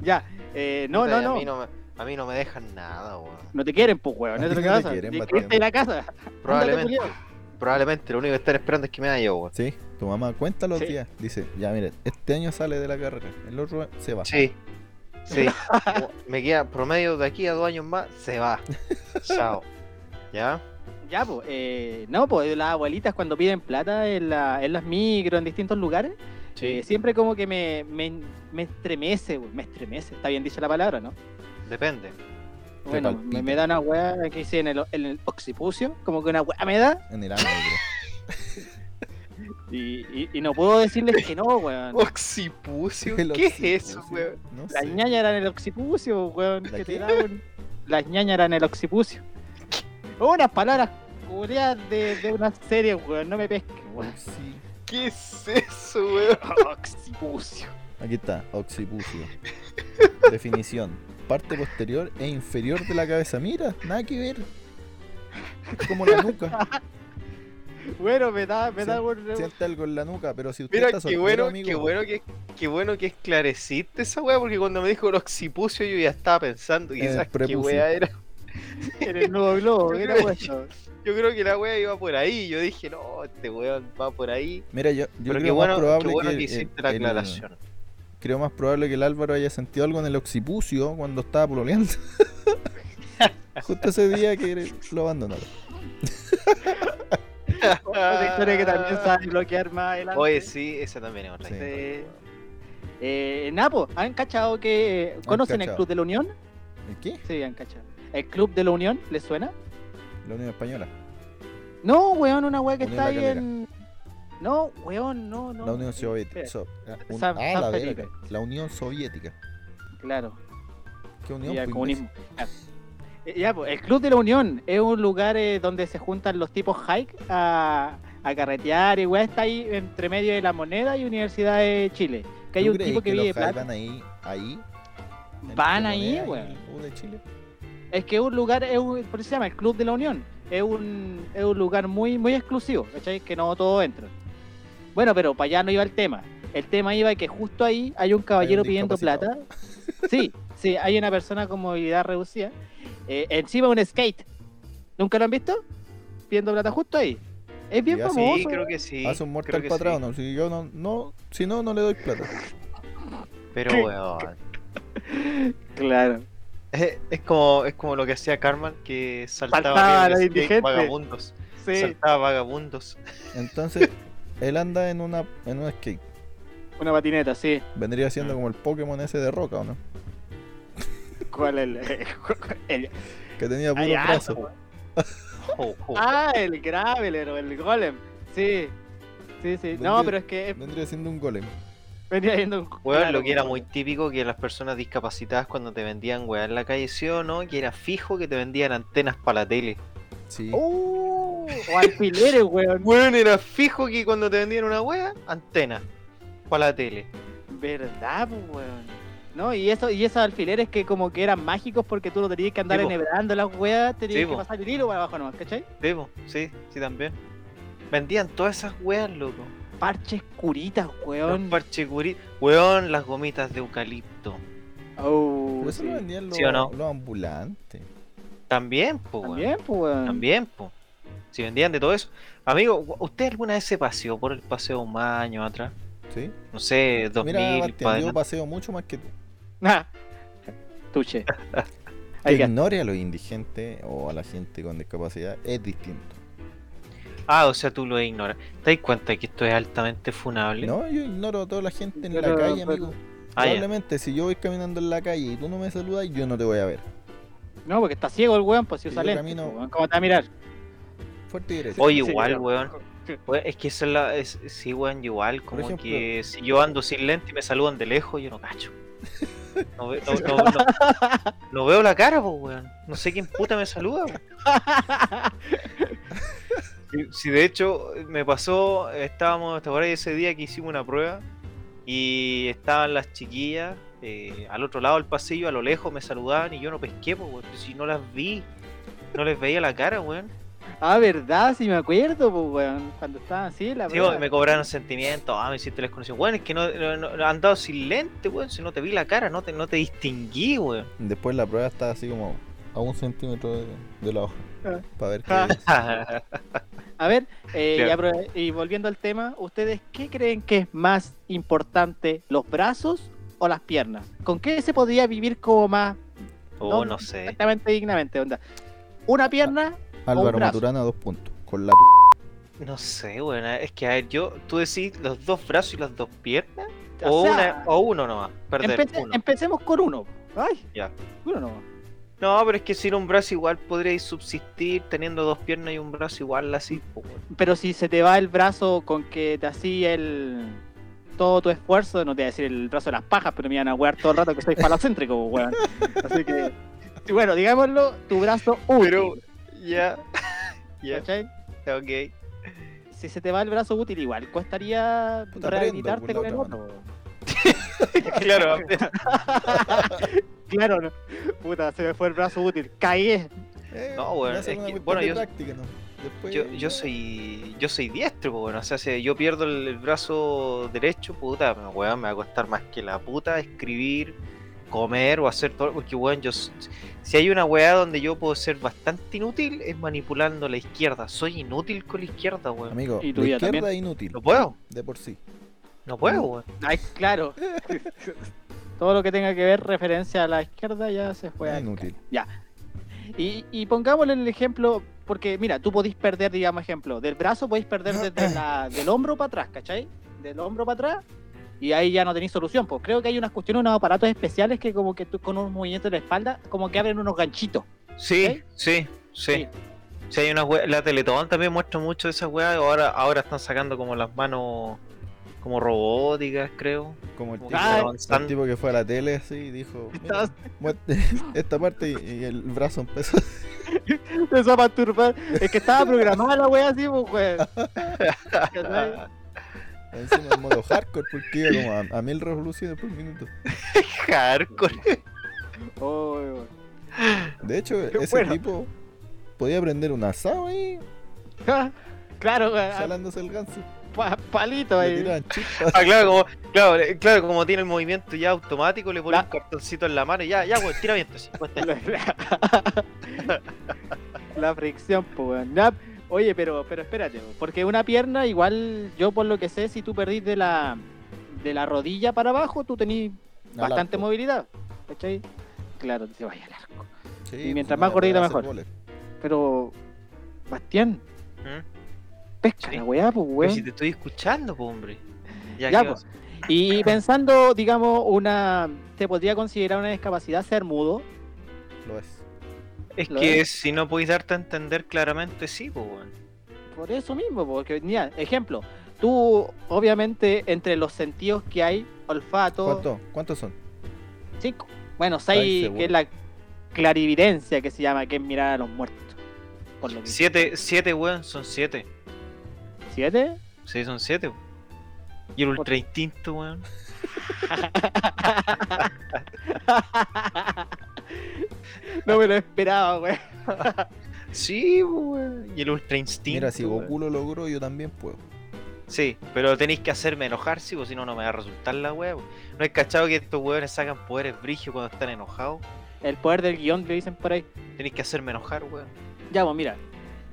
C: Ya, eh, no, no, no.
E: A mí no, me, a mí no me dejan nada, weón.
C: No te quieren, pues, weón. No que
D: no te quieren,
C: de la casa.
E: Probablemente. Probablemente lo único que están esperando es que me vaya yo, weón.
D: Sí, tu mamá cuenta los
C: Sí.
D: días. Dice, ya mire, este año sale de la carrera, el otro se va.
E: Sí. Sí. me queda promedio de aquí a dos años más, se va. Chao. ¿Ya?
C: Ya, pues, eh, no, pues las abuelitas cuando piden plata en, la, en las micros, en distintos lugares, eh, siempre como que me, me, me estremece, me estremece, está bien dicha la palabra, ¿no?
E: Depende.
C: Bueno, me, me da una weá que hice en el, en el occipucio, como que una weá me da,
D: En el creo.
C: y, y, y no puedo decirles que no, weón.
E: Occipucio.
D: El
E: ¿Qué es eso,
D: occipucio.
E: weón?
D: No
C: Las ñañas eran el occipucio, weón,
D: ¿La
C: que te daban. Las ñañas eran el occipucio. Unas palabras culiadas de, de una serie, weón, no me pesques, weón.
D: Oxi-
E: ¿Qué es eso, weón?
C: Occipucio.
D: Aquí está, occipucio. Definición. Parte posterior e inferior de la cabeza. Mira, nada que ver. Es como la nuca.
C: Bueno, me da, me da un...
D: Siente algo en la nuca, pero si usted
E: Mira,
D: está
E: qué
D: soltero,
E: bueno,
D: amigo,
E: qué bueno que, qué bueno que esclareciste esa weá, porque cuando me dijo el occipucio yo ya estaba pensando
D: En el
E: quizás qué weá era.
C: En el nuevo globo,
E: Yo
C: era
E: creo
C: bueno.
E: Yo creo que la weá iba por ahí. Yo dije, no, este weón va por ahí.
D: Mira, yo, yo
E: Pero
D: creo
E: qué
D: más
E: bueno, qué
D: probable
E: bueno que,
D: que,
E: hiciste
D: el-
E: la
D: el-
E: aclaración.
D: creo más probable que el Álvaro haya sentido algo en el occipucio cuando estaba pololeando. Justo ese día que lo abandonaron.
C: Otra historia que también sabe bloquear más adelante.
E: Oye, sí, esa también es otra
D: Sí.
E: historia.
C: Eh, eh, Napo, ¿han cachado que... ¿Conocen el. Club de la Unión?
D: ¿El qué?
C: Sí, han cachado. ¿El Club de la Unión? ¿Les suena?
D: La Unión Española.
C: No, weón, una weá que
D: Unión
C: está ahí en... No, weón, no, no.
D: La Unión
C: eh,
D: Soviética.
C: espera,
D: so- ah, un-
C: San-
D: ah,
C: San
D: la verga. La Unión Soviética.
C: Claro.
D: ¿Qué unión?
C: Y el
D: pues,
C: comunismo. Ya. Eh, Ya, pues, el Club de la Unión es un lugar eh, donde se juntan los tipos hike a, a carretear y weá está ahí entre medio de la moneda y Universidad de Chile. Que hay
D: ¿Tú
C: un tipo que,
D: los
C: vive plata.
D: van ahí? ahí
C: Van ahí, weón.
D: De Chile?
C: Es que es un lugar, es un- por eso se llama el Club de la Unión. Es un, es un lugar muy, muy exclusivo, ¿cachai? Que no todos entran. Bueno, pero para allá no iba el tema. El tema iba que justo ahí hay un caballero
D: un
C: pidiendo plata. Sí, sí, hay una persona con movilidad reducida. eh, encima un skate. ¿Nunca lo han visto? Pidiendo plata justo ahí. Es bien
D: Y hace-
C: famoso.
E: Sí, creo que sí.
D: Hace un
E: creo
D: mortal
E: que
D: cuadrado,
E: sí.
D: no. Si yo no, no, si no, no le doy plata.
E: Pero, weón.
C: Claro.
E: Es, es como, es como lo que hacía Carmen, que saltaba,
C: Saltaba
E: arriba
C: a
E: del
C: los
E: skate,
C: indigentes.
E: vagabundos.
C: Sí,
E: Saltaba vagabundos.
D: Entonces, él anda en una en un skate.
C: una patineta, sí.
D: Vendría siendo
E: Mm.
D: como el Pokémon ese de roca, ¿o no?
C: ¿Cuál es el, el-
D: Que tenía puros
C: Ay,
D: brazos.
E: Oh, oh.
C: Ah, el Graveler o el Golem. Sí. Sí, sí. No, pero es que
D: Vendría siendo un golem.
C: Venía viendo un.
E: Weón,
C: claro,
E: lo que era muy típico que las personas discapacitadas cuando te vendían weá en la calle, ¿sí o no? Que era fijo que te vendían antenas para la tele.
D: Sí.
C: Uh, o alfileres, weón.
E: Weón, era fijo que cuando te vendían una weá, antena para la tele.
C: ¿Verdad, pues, weón? No, y eso, y esos alfileres que como que eran mágicos porque tú no tenías que andar
E: Sí,
C: enhebrando las weas, tenías
E: Sí,
C: que
E: po.
C: pasar el hilo para abajo nomás, ¿cachai?
E: Sí, po, sí, sí también. Vendían todas esas weas, loco.
C: Parches curitas,
E: Los
C: weón.
E: parches curi- Weón, las gomitas de eucalipto.
C: Oh,
D: Pero eso
C: sí.
D: lo vendían los,
E: ¿Sí o no?
D: los ambulantes.
E: También, po, weón.
C: También, pues, weón.
E: También, po. Si vendían de todo eso. Amigo, ¿usted alguna vez se paseó por el paseo un año atrás?
D: ¿Sí?
E: No sé, 2000
D: Mira, Bastián, yo paseo mucho más que tú.
C: Ah, Tuche.
D: Que ignore a los indigentes o a la gente con discapacidad es distinto.
E: Ah, o sea, tú lo ignoras. ¿Te das cuenta que esto es altamente funable?
D: No, yo ignoro a toda la gente en
C: Pero-
D: la calle,
C: pero-
D: amigo.
E: Ah, ya.
D: Probablemente si yo voy caminando en la calle y tú no me saludas, yo no te voy a ver.
C: No, porque está ciego el weón, pues si
D: Sí,
C: usa
D: yo
C: lentes,
D: camino-
C: pues, weón. ¿Cómo te va a mirar?
D: Fuerte y derecho.
E: Oye,
C: Sí,
E: igual,
C: claro.
E: weón. Weón, Es que esa es la. Es, sí, weón, igual. Como
D: ejemplo-
E: que si yo ando sin lente y me saludan de lejos, yo no cacho. No, ve- no- no- no- no veo la cara, pues, weón. No sé quién puta me saluda, weón. Si, si de hecho me pasó, estábamos, ¿te acuerdas ese día que hicimos una prueba? Y estaban las chiquillas eh, al otro lado del pasillo, a lo lejos me saludaban y yo no pesqué, pues, si no las vi, no les veía la cara, weón.
C: Ah, verdad, sí me acuerdo, pues, weón. Cuando estaban así, la
E: Sí, weón, me cobraron sentimientos, ah, me hiciste desconexión. Weón, es que no, no, no- han dado sin lente, weón, si no te vi la cara, no te, no te distinguí, weón.
D: Después la prueba está así como a un centímetro de, de la hoja.
C: Ah.
D: Para ver qué es.
C: A ver, eh,
E: Claro.
C: y volviendo al tema, ¿ustedes qué creen que es más importante, los brazos o las piernas? ¿Con qué se podría vivir como más
E: Oh, no sé.
C: exactamente dignamente? Onda? ¿Una pierna o un
D: Álvaro
C: brazo?
D: Maturana, dos puntos. Con la tu-
E: No sé, weón. Es que, a ver, yo, tú decís los dos brazos y las dos piernas.
C: O
E: O,
C: sea,
E: una, o uno nomás. Perder
C: Empece-
E: uno.
C: Empecemos con uno. Ay,
E: Ya.
C: uno nomás.
E: No, pero es que sin un brazo igual podríais subsistir teniendo dos piernas y un brazo igual así.
C: Pero si se te va el brazo con que te hacía el todo tu esfuerzo, no te voy a decir el brazo de las pajas, pero me iban a wear todo el rato que soy falocéntrico, weón. Así que, bueno, digámoslo, tu brazo útil.
E: Pero, ya. ya,
C: ¿cachai?
E: ok.
C: Si se te va el brazo útil, igual costaría
D: Puta,
C: rehabilitarte con el otro.
E: claro,
C: claro, no. puta, se me fue el brazo útil. Caí.
D: Eh,
E: No,
D: hacen
E: es que- bueno, yo-
D: práctica, ¿no? Después,
E: yo, yo soy yo soy diestro, bueno, o sea, si yo pierdo el, el brazo derecho, puta, me- weón, me va a costar más que la puta escribir, comer o hacer todo, porque weón, yo si hay una weá donde yo puedo ser bastante inútil es manipulando la izquierda, soy inútil con la izquierda, weón.
D: Amigo,
C: Y
D: la
C: tuya
D: izquierda
C: también.
D: es inútil.
E: No puedo,
D: De por sí.
E: no puedo, weón.
C: Ay, claro. Todo lo que tenga que ver referencia a la izquierda ya se fue.
D: Es
C: al
D: inútil.
C: Y, y pongámosle el ejemplo, porque mira, tú podís perder, digamos, ejemplo, del brazo podéis perder desde la, del hombro para atrás, ¿cachai? Del hombro para atrás, y ahí ya no tenéis solución. Pues creo que hay unas cuestiones, unos aparatos especiales que como que tú con un movimiento de la espalda, como que abren unos ganchitos.
E: Sí, sí, sí. Si hay una wea- la Teletón también muestra mucho de esas weas. Ahora, ahora están sacando como las manos como robóticas, creo.
D: Como el tipo,
E: que
C: Ah,
E: avanzando.
D: el tipo que fue a la tele así y dijo, "Mira,
C: Estás-
D: muerte esta parte y, y el brazo empezó.
C: Empezó a masturbar. Es que estaba programada la wea así, pues, weón.
D: Encima en modo hardcore porque iba como a, a mil revoluciones por minuto.
E: Hardcore.
C: Oh.
D: De hecho,
C: Qué
D: ese
C: bueno.
D: tipo podía prender un asado ahí,
C: Claro, weón.
D: jalándose el ganso.
C: Pa- palito ahí.
E: Ah, claro, como, claro, eh, claro, como tiene el movimiento ya automático, le pone
C: La-
E: un cartoncito en la mano y ya, ya, weón, tira viento cuesta.
C: La, la fricción, pues, weón. Oye, pero, pero espérate, porque una pierna, igual, yo por lo que sé, si tú perdís de la, de la rodilla para abajo, tú tenés bastante movilidad. ¿Cachai? Claro, te vaya al arco.
D: Sí,
C: y mientras
D: pues,
C: más
D: no,
C: gordita, mejor. Pero, Bastián,
E: ¿Mm?
C: Pesca
E: Sí.
C: la weá, pues,
E: Pero
C: weón.
E: si te estoy escuchando, po, hombre. Ya,
C: Ya,
E: ¿qué
C: pues. Y pensando, digamos, una. ¿Te podría considerar una discapacidad ser mudo?
D: Lo es.
E: Es
C: ¿Lo
E: que
C: es?
E: si no podéis darte a entender claramente, sí, pues, weón.
C: Por eso mismo, porque, mira, ejemplo, tú, obviamente, entre los sentidos que hay, olfato.
D: ¿Cuánto? ¿Cuántos son?
C: Cinco. Bueno,
D: ¿Estáis
C: seis, que es la clarividencia que se llama, que es mirar a los muertos. Por lo que
E: Siete, siete, weón, son siete.
C: ¿Siete?
E: Sí, son siete. weón. Y el ultra instinto, weón.
C: no me lo esperaba, güey.
E: Sí, weón. Y el ultra instinto.
D: Mira, si
E: weón.
D: Goku lo logró, yo también puedo.
E: Sí, pero tenéis que hacerme enojar, sí, pues si no, no me va a resultar la weá. weón. ¿No es cachado que estos weones sacan poderes brigios cuando están enojados?
C: El poder del guion, le dicen por ahí.
E: Tenéis que hacerme enojar, weón.
C: Ya, pues mira.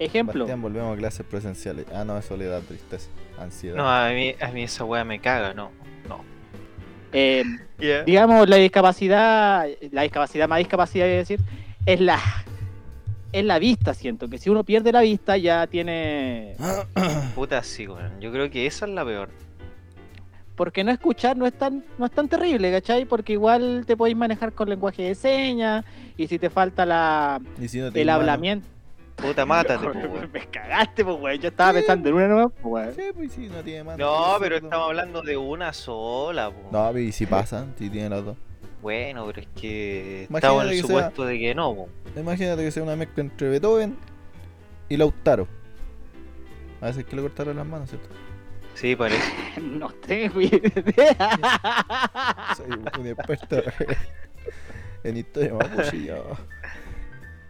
C: Ejemplo.
D: Bastián, volvemos a clases presenciales. Ah, no, es soledad, tristeza, ansiedad.
E: No, a mí, a mí esa weá me caga, no. No.
C: eh,
E: Yeah.
C: digamos, la discapacidad, la discapacidad más discapacidad, voy a decir, es la, es la vista, siento. Que si uno pierde la vista, ya tiene.
E: Puta, sí, weón. Yo creo que esa es la peor.
C: Porque no escuchar no es tan, no es tan terrible, ¿cachai? Porque igual te podéis manejar con lenguaje de señas, y si te falta la,
D: Y si no te
C: el hablamiento.
E: Puta, mátate, po, weón.
C: Me cagaste, pues, weón. Yo estaba pensando en una nueva, pues, weón.
D: Sí, pues si no tiene mano.
E: No, pero estamos hablando de una sola, po.
D: No, y si pasan, si tiene las dos.
E: Bueno, pero es que
D: Imagínate
E: estamos en el
D: que sea-
E: supuesto de que no, po.
D: Imagínate que sea una mezcla entre Beethoven y Lautaro. A veces que le cortaron las manos, ¿cierto?
E: Sí, parece.
C: No tengo idea.
D: Soy un experto en historia mapuche ya.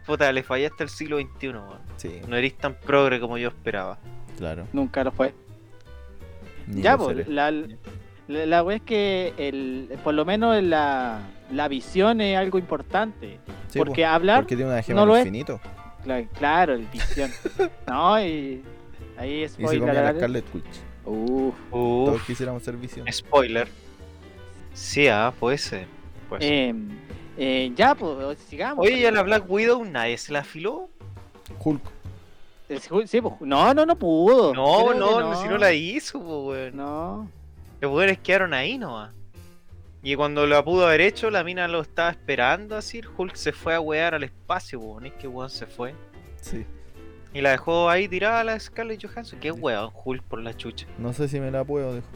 E: Puta, le fallaste al siglo XXI, weón.
D: Sí,
E: No eres tan progre como yo esperaba.
D: claro.
C: Nunca lo fue.
D: Ni
C: ya, pues, la, la, la wea es que el, por lo menos la, la visión es algo importante.
D: Sí,
C: porque
D: pues,
C: hablar,
D: Porque tiene una gema
C: no lo es.
D: infinito.
C: cla- claro, el visión. no, y ahí es
D: Y se comía la Scarlet Witch.
C: Uf.
D: Todos quisiéramos ser visión.
E: spoiler. Sí, ah, puede ser. Puede ser.
C: Eh, eh, ya, pues, sigamos.
E: Oye, ¿y a la Black Widow nadie se la afiló?
D: Hulk.
C: Eh, Sí, pues, no, no, no pudo.
E: No, no, si no la hizo, po, weón.
C: No.
E: Los weones quedaron ahí nomás. Y cuando la pudo haber hecho, la mina lo estaba esperando así. el Hulk se fue a wear al espacio, weón. Es que weón se fue.
D: Sí.
E: Y la dejó ahí tirada a la Scarlett Johansson. Qué weón, Hulk por la chucha.
D: No sé si me la puedo, dijo.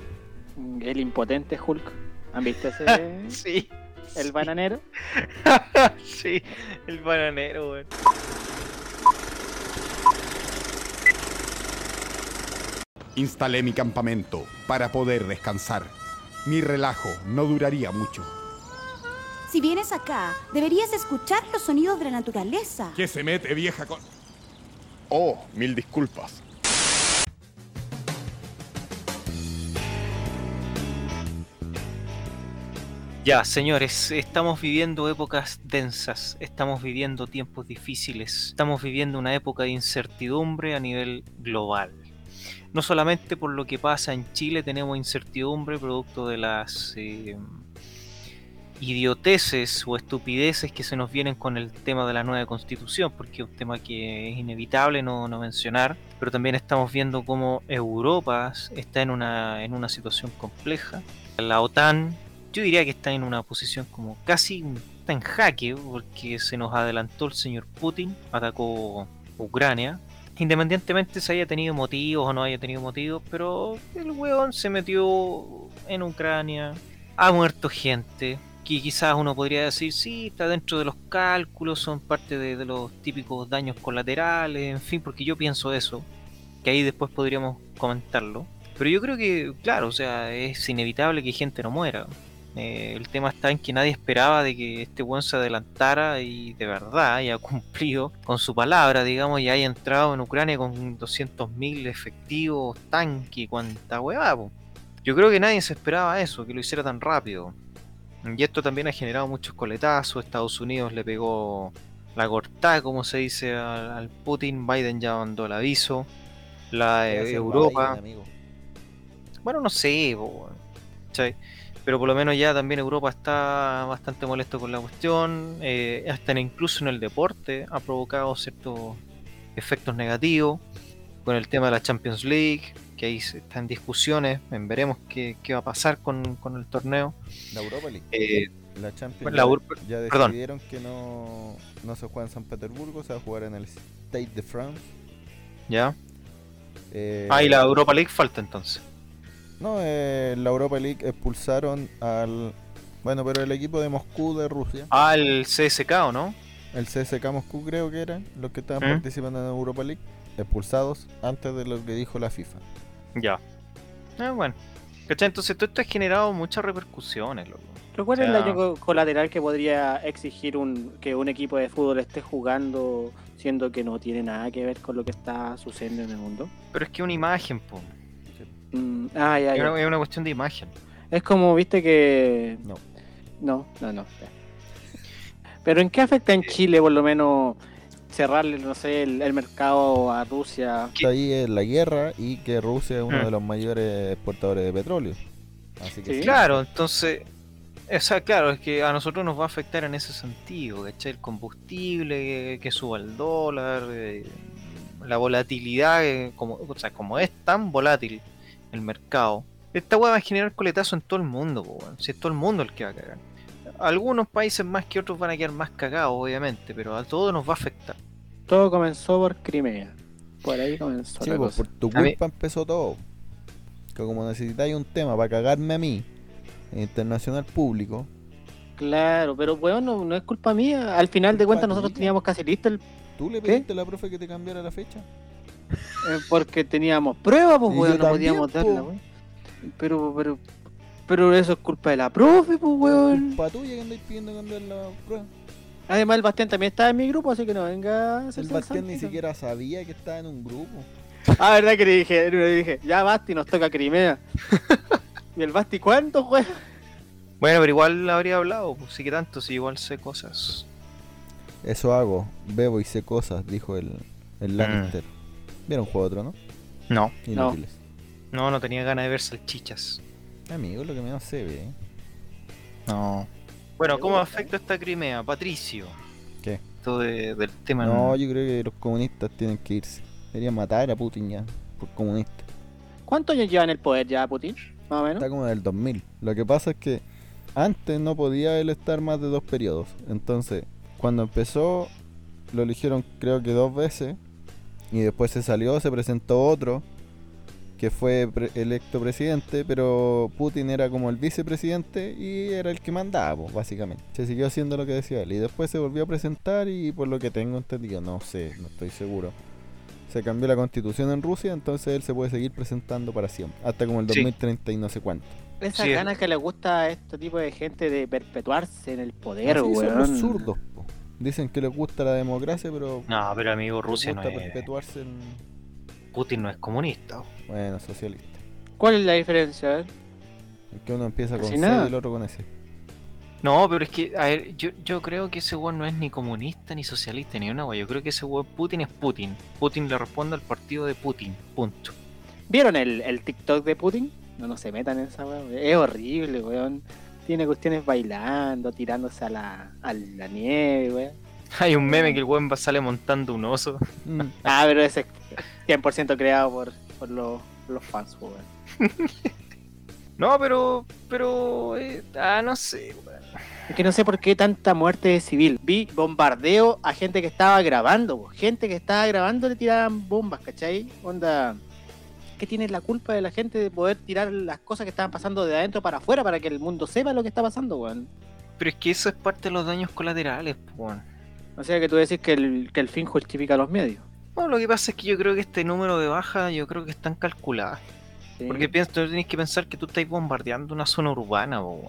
C: El impotente Hulk. ¿Han visto ese?
E: Sí.
C: El bananero.
E: sí, el bananero, weón.
I: Instalé mi campamento para poder descansar. Mi relajo no duraría mucho.
J: Si vienes acá, deberías escuchar los sonidos de la naturaleza.
I: ¿Qué se mete, vieja con...? Oh, mil disculpas.
E: Ya, señores, estamos viviendo épocas densas, estamos viviendo tiempos difíciles, estamos viviendo una época de incertidumbre a nivel global. No solamente por lo que pasa en Chile tenemos incertidumbre producto de las eh, idioteces o estupideces que se nos vienen con el tema de la nueva constitución, porque es un tema que es inevitable no, no mencionar, pero también estamos viendo cómo Europa está en una, en una situación compleja. La OTAN yo diría que está en una posición como casi está en jaque porque se nos adelantó el señor Putin, atacó Ucrania. Independientemente si haya tenido motivos o no haya tenido motivos, pero el weón se metió en Ucrania, ha muerto gente, que quizás uno podría decir, sí, está dentro de los cálculos, son parte de los típicos daños colaterales, en fin, porque yo pienso eso, que ahí después podríamos comentarlo. Pero yo creo que, claro, o sea, es inevitable que gente no muera. Eh, el tema está en que nadie esperaba de que este weón se adelantara y de verdad haya cumplido con su palabra, digamos, y haya entrado en Ucrania con 200.000 efectivos, tanque, cuanta hueva. po. Yo creo que nadie se esperaba eso, que lo hiciera tan rápido. Y esto también ha generado muchos coletazos. Estados Unidos le pegó la cortada, como se dice, al, al Putin. Biden ya mandó el aviso. La eh, Europa.
D: Biden.
E: Bueno, no sé. Pero por lo menos ya también Europa está bastante molesto con la cuestión, eh, hasta incluso en el deporte ha provocado ciertos efectos negativos con el tema de la Champions League, que ahí se- está en discusiones, veremos qué, qué va a pasar con, con el torneo.
D: La Europa League.
E: Eh,
D: La Champions
E: bueno,
D: ya,
E: la Europa-
D: ya
E: perdón.
D: decidieron que no, no se juega en San Petersburgo, se va a jugar en el State de France.
E: ¿Ya?
D: Eh,
E: Ah, y la Europa League falta entonces.
D: No, eh, la Europa League expulsaron al... Bueno, pero el equipo de Moscú de Rusia,
E: Ah, el CSK, ¿o no?
D: el CSK Moscú creo que era, los que estaban
E: ¿Mm?
D: participando en la Europa League, expulsados antes de lo que dijo la FIFA.
E: Ya. Ah, bueno. ¿Cachai? Entonces todo esto ha generado muchas repercusiones, loco.
C: ¿Pero cuál es el daño co- colateral que podría exigir un, que un equipo de fútbol esté jugando siendo que no tiene nada que ver con lo que está sucediendo en el mundo?
E: Pero es que una imagen, po.
C: Mm, ah, ya,
E: Es
C: ya.
E: una, es una cuestión de imagen.
C: Es como, viste que...
D: No.
C: No, no, no. Pero ¿en qué afecta en Chile por lo menos cerrarle, no sé, el, el mercado a Rusia?
D: Está ahí en la guerra y que Rusia es uno
E: Mm.
D: de los mayores exportadores de petróleo. Así que
C: Sí.
D: sí.
E: Claro, entonces, o sea, claro, es que a nosotros nos va a afectar en ese sentido, ¿cachai? El combustible, que, que suba el dólar, eh, la volatilidad, eh, como, o sea, como es tan volátil el mercado, esta weá va a generar coletazo en todo el mundo, po, weón. si es todo el mundo el que va a cagar. Algunos países más que otros van a quedar más cagados, obviamente, pero a todos nos va a afectar.
C: Todo comenzó por Crimea. Por ahí comenzó
D: Sí,
C: la
D: pues,
C: cosa.
D: por tu culpa empezó todo. Que como necesitáis un tema para cagarme a mí, internacional público,
C: Claro, pero weón, no, no es culpa mía. Al final de cuentas nosotros teníamos casi listo el...
D: ¿tú le
C: ¿Qué?
D: pediste a la profe que te cambiara la fecha?
C: Eh, porque teníamos pruebas, pues weón, no
D: también,
C: podíamos
D: po.
C: darla, weón. Pero, pero... Pero eso es culpa de la profe, pues weón.
D: Culpa tuya que andáis pidiendo cambiar la prueba.
C: Además el Bastián también está en mi grupo, así que no venga a
D: El Bastián ni siquiera sabía que estaba en un grupo.
C: Ah, verdad que le dije, le dije, ya Basti, nos toca Crimea. y el Basti, ¿cuánto, weón?
E: Bueno, pero igual habría hablado, pues sí que tanto, si igual sé cosas.
D: Eso hago, bebo y sé cosas, dijo el, el Lannister. ¿Vieron Juego de Tronos?
E: No,
D: Inútiles.
E: no, no tenía ganas de ver salchichas.
D: Amigo, lo que menos se ve. ¿eh?
E: No. Bueno, ¿cómo afecta esta Crimea, Patricio?
D: ¿Qué?
E: Esto de- del tema.
D: No, yo creo que los comunistas tienen que irse. Deberían matar a Putin ya, por comunista.
C: ¿Cuántos años lleva en el poder ya Putin? Más o menos.
D: Está como del 2000. Lo que pasa es que antes no podía él estar más de dos periodos. Entonces, cuando empezó, lo eligieron creo que dos veces. Y después se salió, se presentó otro, que fue pre- electo presidente, pero Putin era como el vicepresidente y era el que mandaba, pues, básicamente. Se siguió haciendo lo que decía él. Y después se volvió a presentar y por lo que tengo entendido, no sé, no estoy seguro. Se cambió la constitución en Rusia, entonces él se puede seguir presentando para siempre. Hasta como el
E: Sí.
D: 2030 y no sé cuánto.
C: Esa
E: Sí.
C: ganas que le gusta a este tipo de gente de perpetuarse en el poder,
D: Así son los zurdos, po. Dicen que les gusta la democracia, pero
E: No, pero amigo, Rusia no
D: gusta
E: es.
D: perpetuarse en...
E: Putin no es comunista.
D: Bueno, socialista.
C: ¿Cuál es la diferencia? A ver.
D: Que uno empieza con C
C: nada.
D: y el otro con S.
E: No, pero es que, a ver, yo, yo creo que ese weón no es ni comunista ni socialista ni una weón. Yo creo que ese weón Putin es Putin. Putin le responde al partido de Putin. Punto.
C: ¿Vieron el, el TikTok de Putin? No, no se metan en esa weón. Es horrible, weón. Tiene cuestiones bailando, tirándose a la, a la nieve, weón.
E: Hay un meme que el weón sale montando un oso.
D: Mm,
C: Ah, pero ese es 100% creado por, por los, los fans, weón.
E: No, pero, pero, eh, ah, no sé, weón.
C: Es que no sé por qué tanta muerte de civil. Vi bombardeo a gente que estaba grabando. po. Gente que estaba grabando le tiraban bombas, ¿cachai? Onda. ¿Qué tiene la culpa de la gente de poder tirar las cosas que estaban pasando de adentro para afuera para que el mundo sepa lo que está pasando, weón?
E: Pero es que eso es parte de los daños colaterales, weón.
C: O sea que tú decís que el, que el fin justifica los medios.
E: Bueno, lo que pasa es que yo creo que este número de bajas, yo creo que están calculadas.
C: Sí.
E: Porque pienso, tú tienes que pensar que tú estás bombardeando una zona urbana, weón.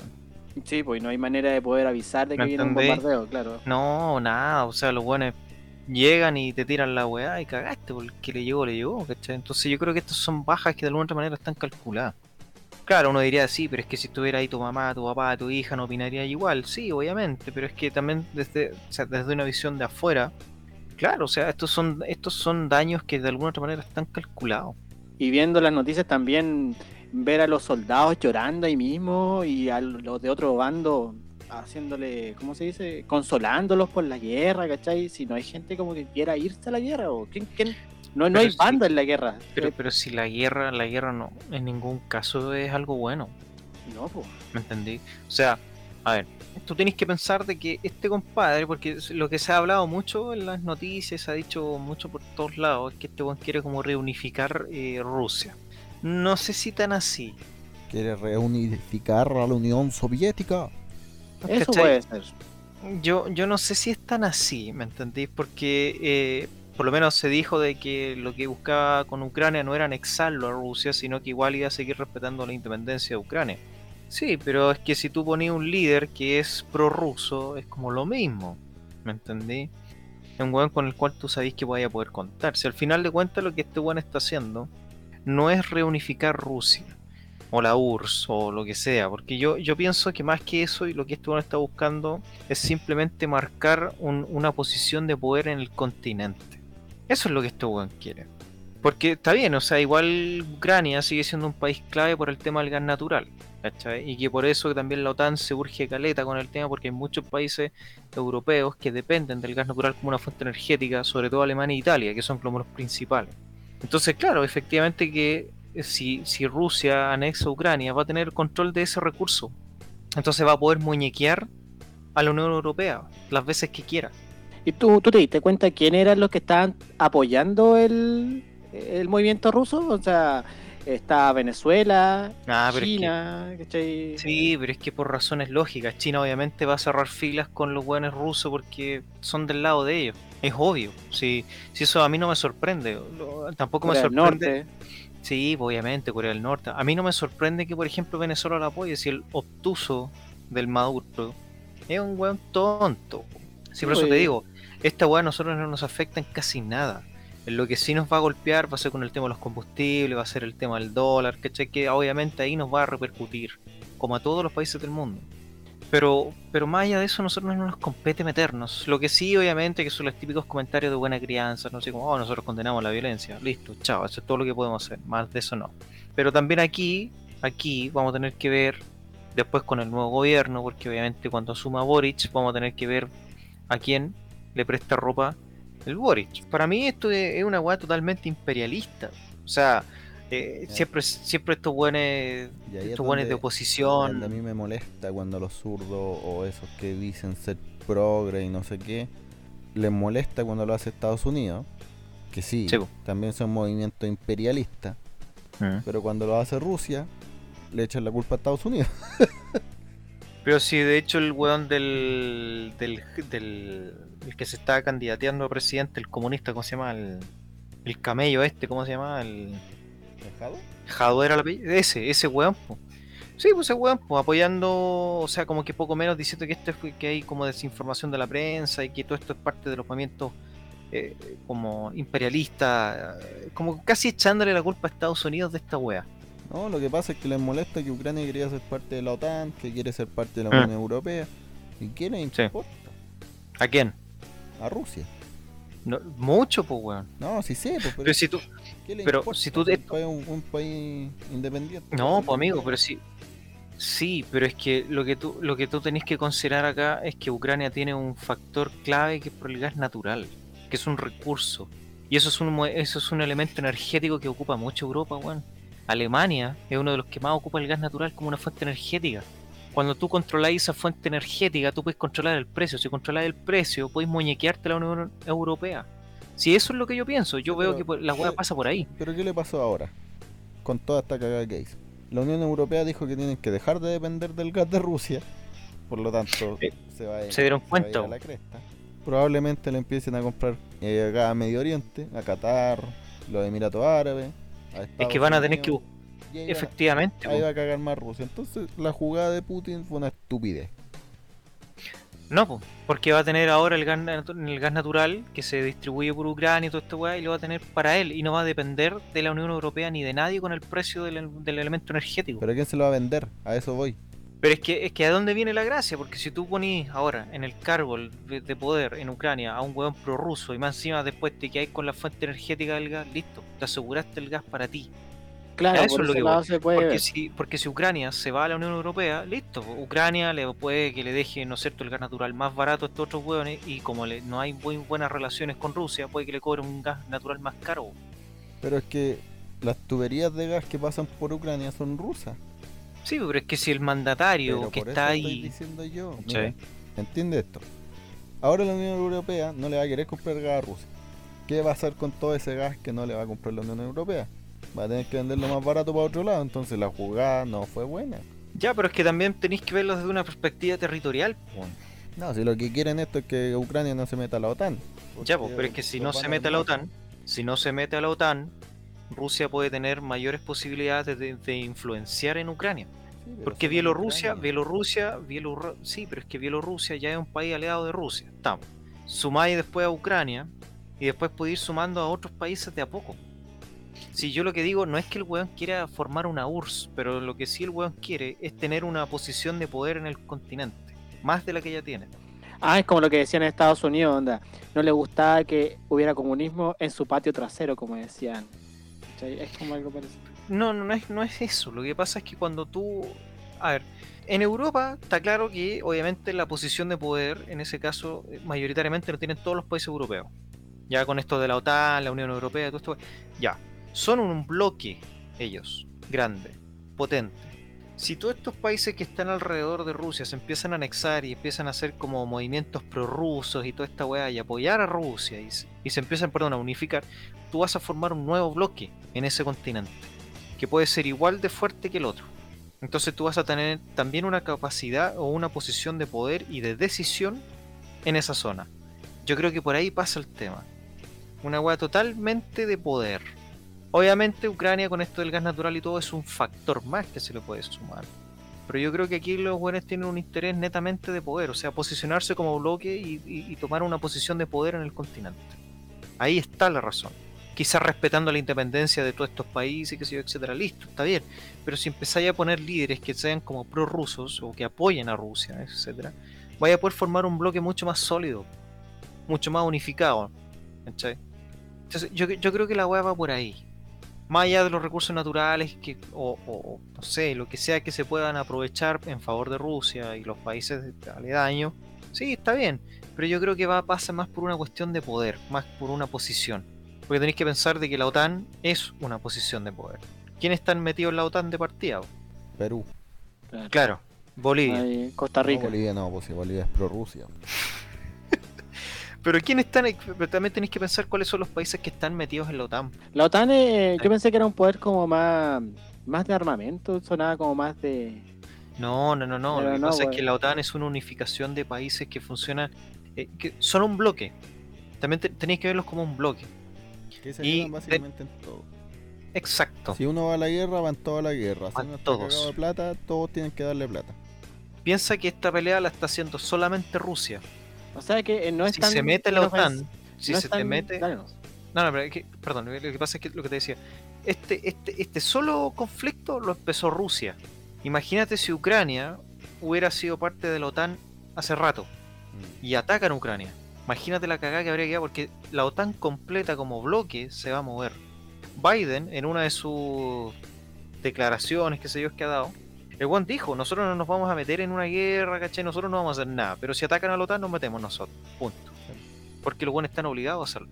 C: Sí, pues no hay manera de poder avisar de que
E: ¿Me
C: viene un bombardeo, claro.
E: No, nada, o sea, los buenos llegan y te tiran la weá y cagaste, porque le llegó, le llegó, ¿cachai? Entonces yo creo que estas son bajas que de alguna otra manera están calculadas. Claro, uno diría sí, pero es que si estuviera ahí tu mamá, tu papá, tu hija, no opinaría igual, sí, obviamente, pero es que también desde, desde una visión de afuera, claro, o sea, estos son, estos son daños que de alguna otra manera están calculados.
C: Y viendo las noticias también ver a los soldados llorando ahí mismo y a los de otro bando haciéndole, ¿cómo se dice? Consolándolos por la guerra, ¿cachai? Si no hay gente como que quiera irse a la guerra o quién, quién- No, no
E: Pero
C: hay
E: sí.
C: bando en la guerra.
E: Pero,
C: Eh,
E: pero si la guerra, la guerra no, en ningún caso es algo bueno.
C: no, pues.
E: ¿Me entendí? O sea, a ver, tú tienes que pensar de que este compadre, porque lo que se ha hablado mucho en las noticias, se ha dicho mucho por todos lados, es que este buen quiere como reunificar eh, Rusia. No sé si tan así.
K: Quiere reunificar a la Unión Soviética.
C: Eso
E: ¿cachai?
C: puede ser.
E: Yo, yo no sé si es tan así, ¿me entendís? Porque eh, por lo menos se dijo de que lo que buscaba con Ucrania no era anexarlo a Rusia, sino que igual iba a seguir respetando la independencia de Ucrania. Sí, pero es que si tú ponías un líder que es prorruso, es como lo mismo, ¿me entendí? Es un weón con el cual tú sabés que vaya a poder contar. Si al final de cuentas lo que este weón está haciendo no es reunificar Rusia, o la URSS, o lo que sea, porque yo, yo pienso que más que eso y lo que este weón está buscando es simplemente marcar un- una posición de poder en el continente. Eso es lo que este weón quiere. Porque está bien, o sea, igual Ucrania sigue siendo un país clave por el tema del gas natural. ¿cachai? Y que por eso también la OTAN se urge caleta con el tema, porque hay muchos países europeos que dependen del gas natural como una fuente energética, sobre todo Alemania e Italia, que son como los principales. Entonces, claro, efectivamente que si, si Rusia anexa Ucrania, va a tener control de ese recurso. Entonces va a poder muñequear a la Unión Europea las veces que quiera.
C: ¿Y tú, tú te diste cuenta quién eran los que estaban apoyando el, el movimiento ruso? O sea, está Venezuela,
E: Ah, es que-
C: China, ¿cachai?
E: Sí, pero es que por razones lógicas, China obviamente va a cerrar filas con los buenos rusos porque son del lado de ellos. Es obvio. Si, si eso a mí no me sorprende. tampoco
C: Corea
E: me sorprende.
C: Norte.
E: Sí, obviamente, Corea del Norte. A mí no me sorprende que, por ejemplo, Venezuela lo apoye si el obtuso del Maduro es un weón tonto. Sí, por eso te
C: Pues.
E: digo, esta weá a nosotros no nos afecta en casi nada. En lo que sí nos va a golpear va a ser con el tema de los combustibles, va a ser el tema del dólar, ¿cachai? Que obviamente ahí nos va a repercutir, como a todos los países del mundo. Pero, pero más allá de eso, nosotros no nos compete meternos. Lo que sí, obviamente, que son los típicos comentarios de buena crianza, no sé como, oh, nosotros condenamos la violencia. Listo, chao, eso es todo lo que podemos hacer. Más de eso no. Pero también aquí, aquí vamos a tener que ver, después con el nuevo gobierno, porque obviamente cuando asuma Boric, vamos a tener que ver a quién le presta ropa el Boric. Para mí esto es es una weá totalmente imperialista. O sea, eh, siempre, siempre estos buenos, estos buenos de oposición.
K: a mí me molesta cuando los zurdos o esos que dicen ser progre y no sé qué, les molesta cuando lo hace Estados Unidos, que sí,
E: Sí,
K: también son movimientos imperialistas,
E: Mm.
K: pero cuando lo hace Rusia, le echan la culpa a Estados Unidos.
E: Pero si de hecho el weón del, del, del el que se está candidateando a presidente, el comunista, ¿cómo se llama? El, el camello este, ¿cómo se llama? El
K: ¿Dejado?
E: Jadot era apellido. Ese, ese weón, po. Sí, pues ese weón, pues apoyando, o sea, como que poco menos diciendo que este fue, que hay como desinformación de la prensa y que todo esto es parte de los movimientos eh, como imperialistas, eh, como casi echándole la culpa a Estados Unidos de esta wea.
K: No, lo que pasa es que les molesta que Ucrania quería ser parte de la OTAN, que quiere ser parte de la
E: Mm.
K: Unión Europea. ¿Y quién le
E: Sí.
K: importa?
E: ¿A quién?
K: A Rusia.
E: No, mucho, pues weón.
K: No, sí sé, pues, pero,
E: Pero si tú,
K: ¿qué le
E: pero
K: importa?
E: si tú de-
K: un país- un, un país independiente.
E: No, pues amigo, pero sí. Sí, pero es que lo que tú lo que tú tenés que considerar acá es que Ucrania tiene un factor clave que es por el gas natural, que es un recurso. Y eso es un eso es un elemento energético que ocupa mucho Europa, weón. Alemania es uno de los que más ocupa el gas natural como una fuente energética. Cuando tú controlas esa fuente energética, tú puedes controlar el precio. Si controlas el precio, puedes muñequearte a la Unión Europea. Si eso es lo que yo pienso, yo veo que la hueá pasa por ahí.
D: Pero ¿qué le pasó ahora? Con toda esta cagada que hizo. La Unión Europea dijo que tienen que dejar de depender del gas de Rusia. Por lo tanto, se va a
E: Eh, se dieron cuenta,
D: ir a la cresta. Probablemente le empiecen a comprar eh, gas a Medio Oriente, a Qatar, los Emiratos Árabes. a
E: Es que van a tener que...
D: Unidos. ahí va-
E: Efectivamente.
D: Ahí va a cagar más Rusia. Entonces, la jugada de Putin fue una estupidez.
E: No, po, porque va a tener ahora el gas, el gas natural que se distribuye por Ucrania y todo esto, y lo va a tener para él. Y no va a depender de la Unión Europea ni de nadie con el precio del, del elemento energético.
D: ¿Pero quién se lo va a vender? A eso voy.
E: Pero es que, es que ¿a dónde viene la gracia? Porque si tú ponís ahora en el cargo de, de poder en Ucrania a un hueón prorruso y más encima después te quedáis con la fuente energética del gas, listo, te aseguraste el gas para ti.
C: Claro,
E: eso
C: por
E: es lo que
C: lado
E: voy.
C: se puede
E: porque
C: ver.
E: si, porque si Ucrania se va a la Unión Europea, listo, Ucrania le puede que le deje, ¿no es cierto?, el gas natural más barato a estos otros hueones y como le, no hay muy buenas relaciones con Rusia, puede que le cobre un gas natural más caro.
D: Pero es que las tuberías de gas que pasan por Ucrania son rusas.
E: Sí, pero es que si el mandatario
D: Pero
E: que
D: por
E: está
D: eso estoy
E: ahí...
D: diciendo yo.
E: Sí.
D: Entiende esto. Ahora la Unión Europea no le va a querer comprar gas a Rusia. ¿Qué va a hacer con todo ese gas que no le va a comprar la Unión Europea? Va a tener que venderlo más barato para otro lado. Entonces la jugada no fue buena.
E: Ya, pero es que también tenéis que verlo desde una perspectiva territorial.
D: No, si lo que quieren esto es que Ucrania no se meta a la OTAN.
E: Ya, pues, pero es que si no se mete a la. OTAN, si no se mete a la OTAN, Rusia puede tener mayores posibilidades de, de influenciar en Ucrania. Porque Bielorrusia. Bielorrusia, Bielorru- sí, pero es que Bielorrusia ya es un país aliado de Rusia. Estamos. Sumáis después a Ucrania y después podéis ir sumando a otros países de a poco. Si yo lo que digo no es que el weón quiera formar una URSS, pero lo que sí el weón quiere es tener una posición de poder en el continente, más de la que ya tiene.
C: Ah, es como lo que decían en Estados Unidos, onda. No le gustaba que hubiera comunismo en su patio trasero, como decían. Es como algo parecido.
E: No, no, no es, no es eso. Lo que pasa es que cuando tú. A ver, en Europa está claro que obviamente la posición de poder, en ese caso, eh, mayoritariamente lo tienen todos los países europeos. Ya con esto de la OTAN, la Unión Europea, todo esto. Ya, son un bloque ellos, grande, potente. Si todos estos países que están alrededor de Rusia se empiezan a anexar y empiezan a hacer como movimientos prorrusos y toda esta weá y apoyar a Rusia y, se- empiezan, perdón, a unificar, tú vas a formar un nuevo bloque en ese continente que puede ser igual de fuerte que el otro. Entonces tú vas a tener también una capacidad o una posición de poder y de decisión en esa zona. Yo creo que por ahí pasa el tema. Una weá totalmente de poder. Obviamente Ucrania con esto del gas natural y todo es un factor más que se le puede sumar. Pero yo creo que aquí los buenos tienen un interés netamente de poder, o sea, posicionarse como bloque y, tomar una posición de poder en el continente. Ahí está la razón. Quizás respetando la independencia de todos estos países, que etcétera, listo, está bien. Pero si empezáis a poner líderes que sean como prorrusos o que apoyen a Rusia, etcétera, vaya a poder formar un bloque mucho más sólido, mucho más unificado. Entonces, yo, yo creo que la weá va por ahí. Más allá de los recursos naturales que, o, no sé, lo que sea que se puedan aprovechar en favor de Rusia y los países aledaños, sí, está bien. Pero yo creo que va a pasar más por una cuestión de poder, más por una posición. Porque tenéis que pensar de que la OTAN es una posición de poder. ¿Quiénes están metidos en la OTAN de partida?
D: Perú.
E: Claro, Bolivia.
C: Costa
D: No,
C: Rica.
D: Bolivia no, pues si Bolivia es pro Rusia.
E: Pero ¿quiénes están? Pero también tenéis que pensar cuáles son los países que están metidos en la OTAN.
C: La OTAN, eh, yo pensé que era un poder como más, más de armamento, sonaba como más de...
E: No, no, no, no.
C: Pero
E: Lo que
C: no,
E: pasa es
C: güey.
E: que la OTAN es una unificación de países que funcionan, eh, que son un bloque. También te- tenéis que verlos como un bloque.
D: Que se
E: Y
D: básicamente en todo.
E: Exacto.
D: Si uno va a la guerra, van todos a la guerra. Si
E: Van
D: uno
E: todos.
D: de plata, todos tienen que darle plata.
E: Piensa que esta pelea la está haciendo solamente Rusia.
C: O sea que eh, no es
E: si
C: tan...
E: se mete la OTAN, si
C: no
E: se te mete. no. No, pero es que- perdón, lo que pasa es que lo que te decía, este, este, este solo conflicto lo empezó Rusia. Imagínate si Ucrania hubiera sido parte de la OTAN hace rato y atacan Ucrania. Imagínate la cagada que habría quedado porque la OTAN completa como bloque se va a mover. Biden, en una de sus declaraciones, que sé yo, que ha dado, el Juan dijo, nosotros no nos vamos a meter en una guerra, ¿cachai? Nosotros no vamos a hacer nada, pero si atacan a la OTAN nos metemos nosotros. Punto. Porque los buenos están obligados a hacerlo.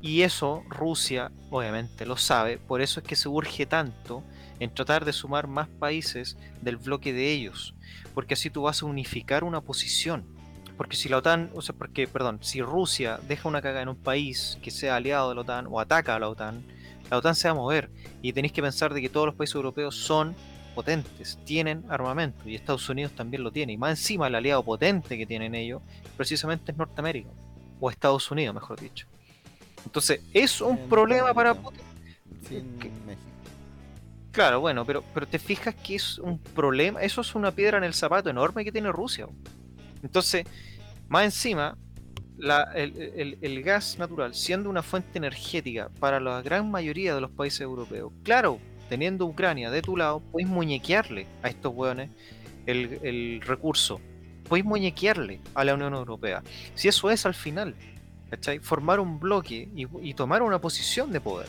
E: Y eso Rusia obviamente lo sabe, por eso es que se urge tanto en tratar de sumar más países del bloque de ellos, porque así tú vas a unificar una posición. Porque si la OTAN, o sea, porque, perdón, si Rusia deja una caga en un país que sea aliado de la OTAN o ataca a la OTAN, la OTAN se va a mover. Y tenéis que pensar de que todos los países europeos son potentes, tienen armamento, y Estados Unidos también lo tiene. Y más encima el aliado potente que tienen ellos, precisamente es Norteamérica, o Estados Unidos, mejor dicho. Entonces, es un problema para Putin.
K: Sin México.
E: Claro, bueno, pero, pero te fijas que es un problema, eso es una piedra en el zapato enorme que tiene Rusia. Entonces, más encima, la- el, el- el gas natural, siendo una fuente energética para la gran mayoría de los países europeos, claro, teniendo Ucrania de tu lado, puedes muñequearle a estos hueones el, recurso, puedes muñequearle a la Unión Europea. Si eso es al final, ¿cachai? Formar un bloque y, tomar una posición de poder.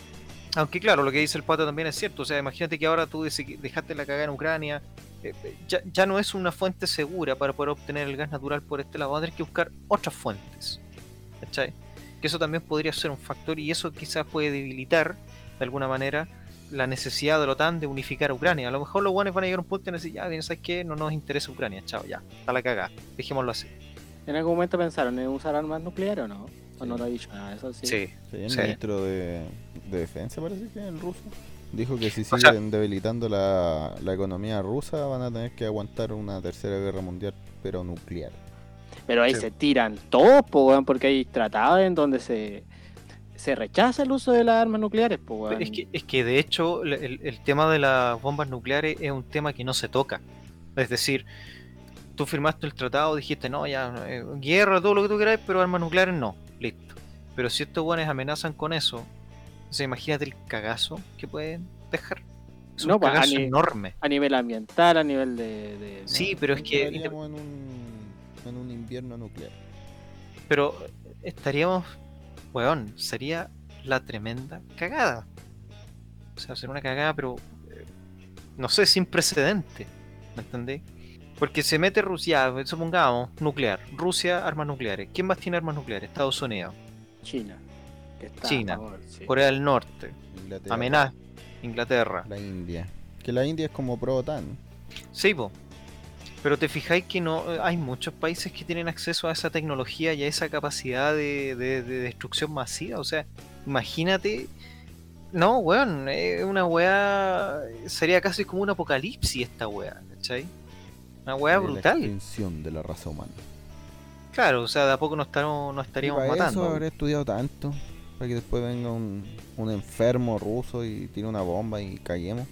E: Aunque claro, lo que dice el pato también es cierto. O sea, imagínate que ahora tú dejaste la cagada en Ucrania. eh, eh, ya, no es una fuente segura para poder obtener el gas natural por este lado. Vas a tener que buscar otras fuentes. ¿Cachai? Que eso también podría ser un factor y eso quizás puede debilitar de alguna manera la necesidad de la OTAN de unificar a Ucrania. A lo mejor los guanes van a llegar a un punto y van a decir, ya, ¿sabes qué? No nos interesa Ucrania, chao, ya, está la cagada. Dejémoslo así.
C: ¿En algún momento pensaron en usar armas nucleares o no? ¿O no lo ha dicho nada? Eso sí.
E: Sí,
K: Sí, el
E: sí.
K: ministro de, de Defensa, parece que el ruso, dijo que si
E: O sea-
K: siguen debilitando la, la economía rusa van a tener que aguantar una tercera guerra mundial, pero nuclear.
C: Pero ahí
E: Sí.
C: se tiran todos, porque hay tratados en donde se, se rechaza el uso de las armas nucleares.
E: Es que, es que de hecho el, el- tema de las bombas nucleares es un tema que no se toca. Es decir, tú firmaste el tratado, dijiste, no, ya, eh, guerra, todo lo que tú queráis, pero armas nucleares no, listo. Pero si estos buenos amenazan con eso, o sea, imagínate el cagazo que pueden dejar. Es
C: No,
E: un
C: pues,
E: cagazo enorme.
C: A nivel ambiental, a nivel de... de-
E: Sí, pero es que...
K: En un, en un invierno nuclear.
E: Pero estaríamos, weón, sería la tremenda cagada. O sea, sería una cagada, pero eh, no sé, sin precedente. ¿Me entendés? Porque se mete Rusia, supongamos, nuclear. Rusia, armas nucleares. ¿Quién más tiene armas nucleares? Estados Unidos,
C: China. que está a
E: China,
C: favor, sí.
E: Corea del Norte,
K: Inglaterra,
E: amenaza, Inglaterra.
K: La India. Que la India es como pro-OTAN.
E: Sí, po. Pero te fijáis que no eh, hay muchos países que tienen acceso a esa tecnología y a esa capacidad de, de- de destrucción masiva. O sea, imagínate. No, weón, es una weá. Sería casi como un apocalipsis esta weá, ¿cachai? Una weá
K: de La
E: brutal.
K: extinción de la raza humana.
E: Claro, o sea, de a poco nos, estamos, nos estaríamos
K: y para
E: matando.
K: eso habré estudiado tanto. Para que después venga un, un enfermo ruso y tire una bomba y caguemos.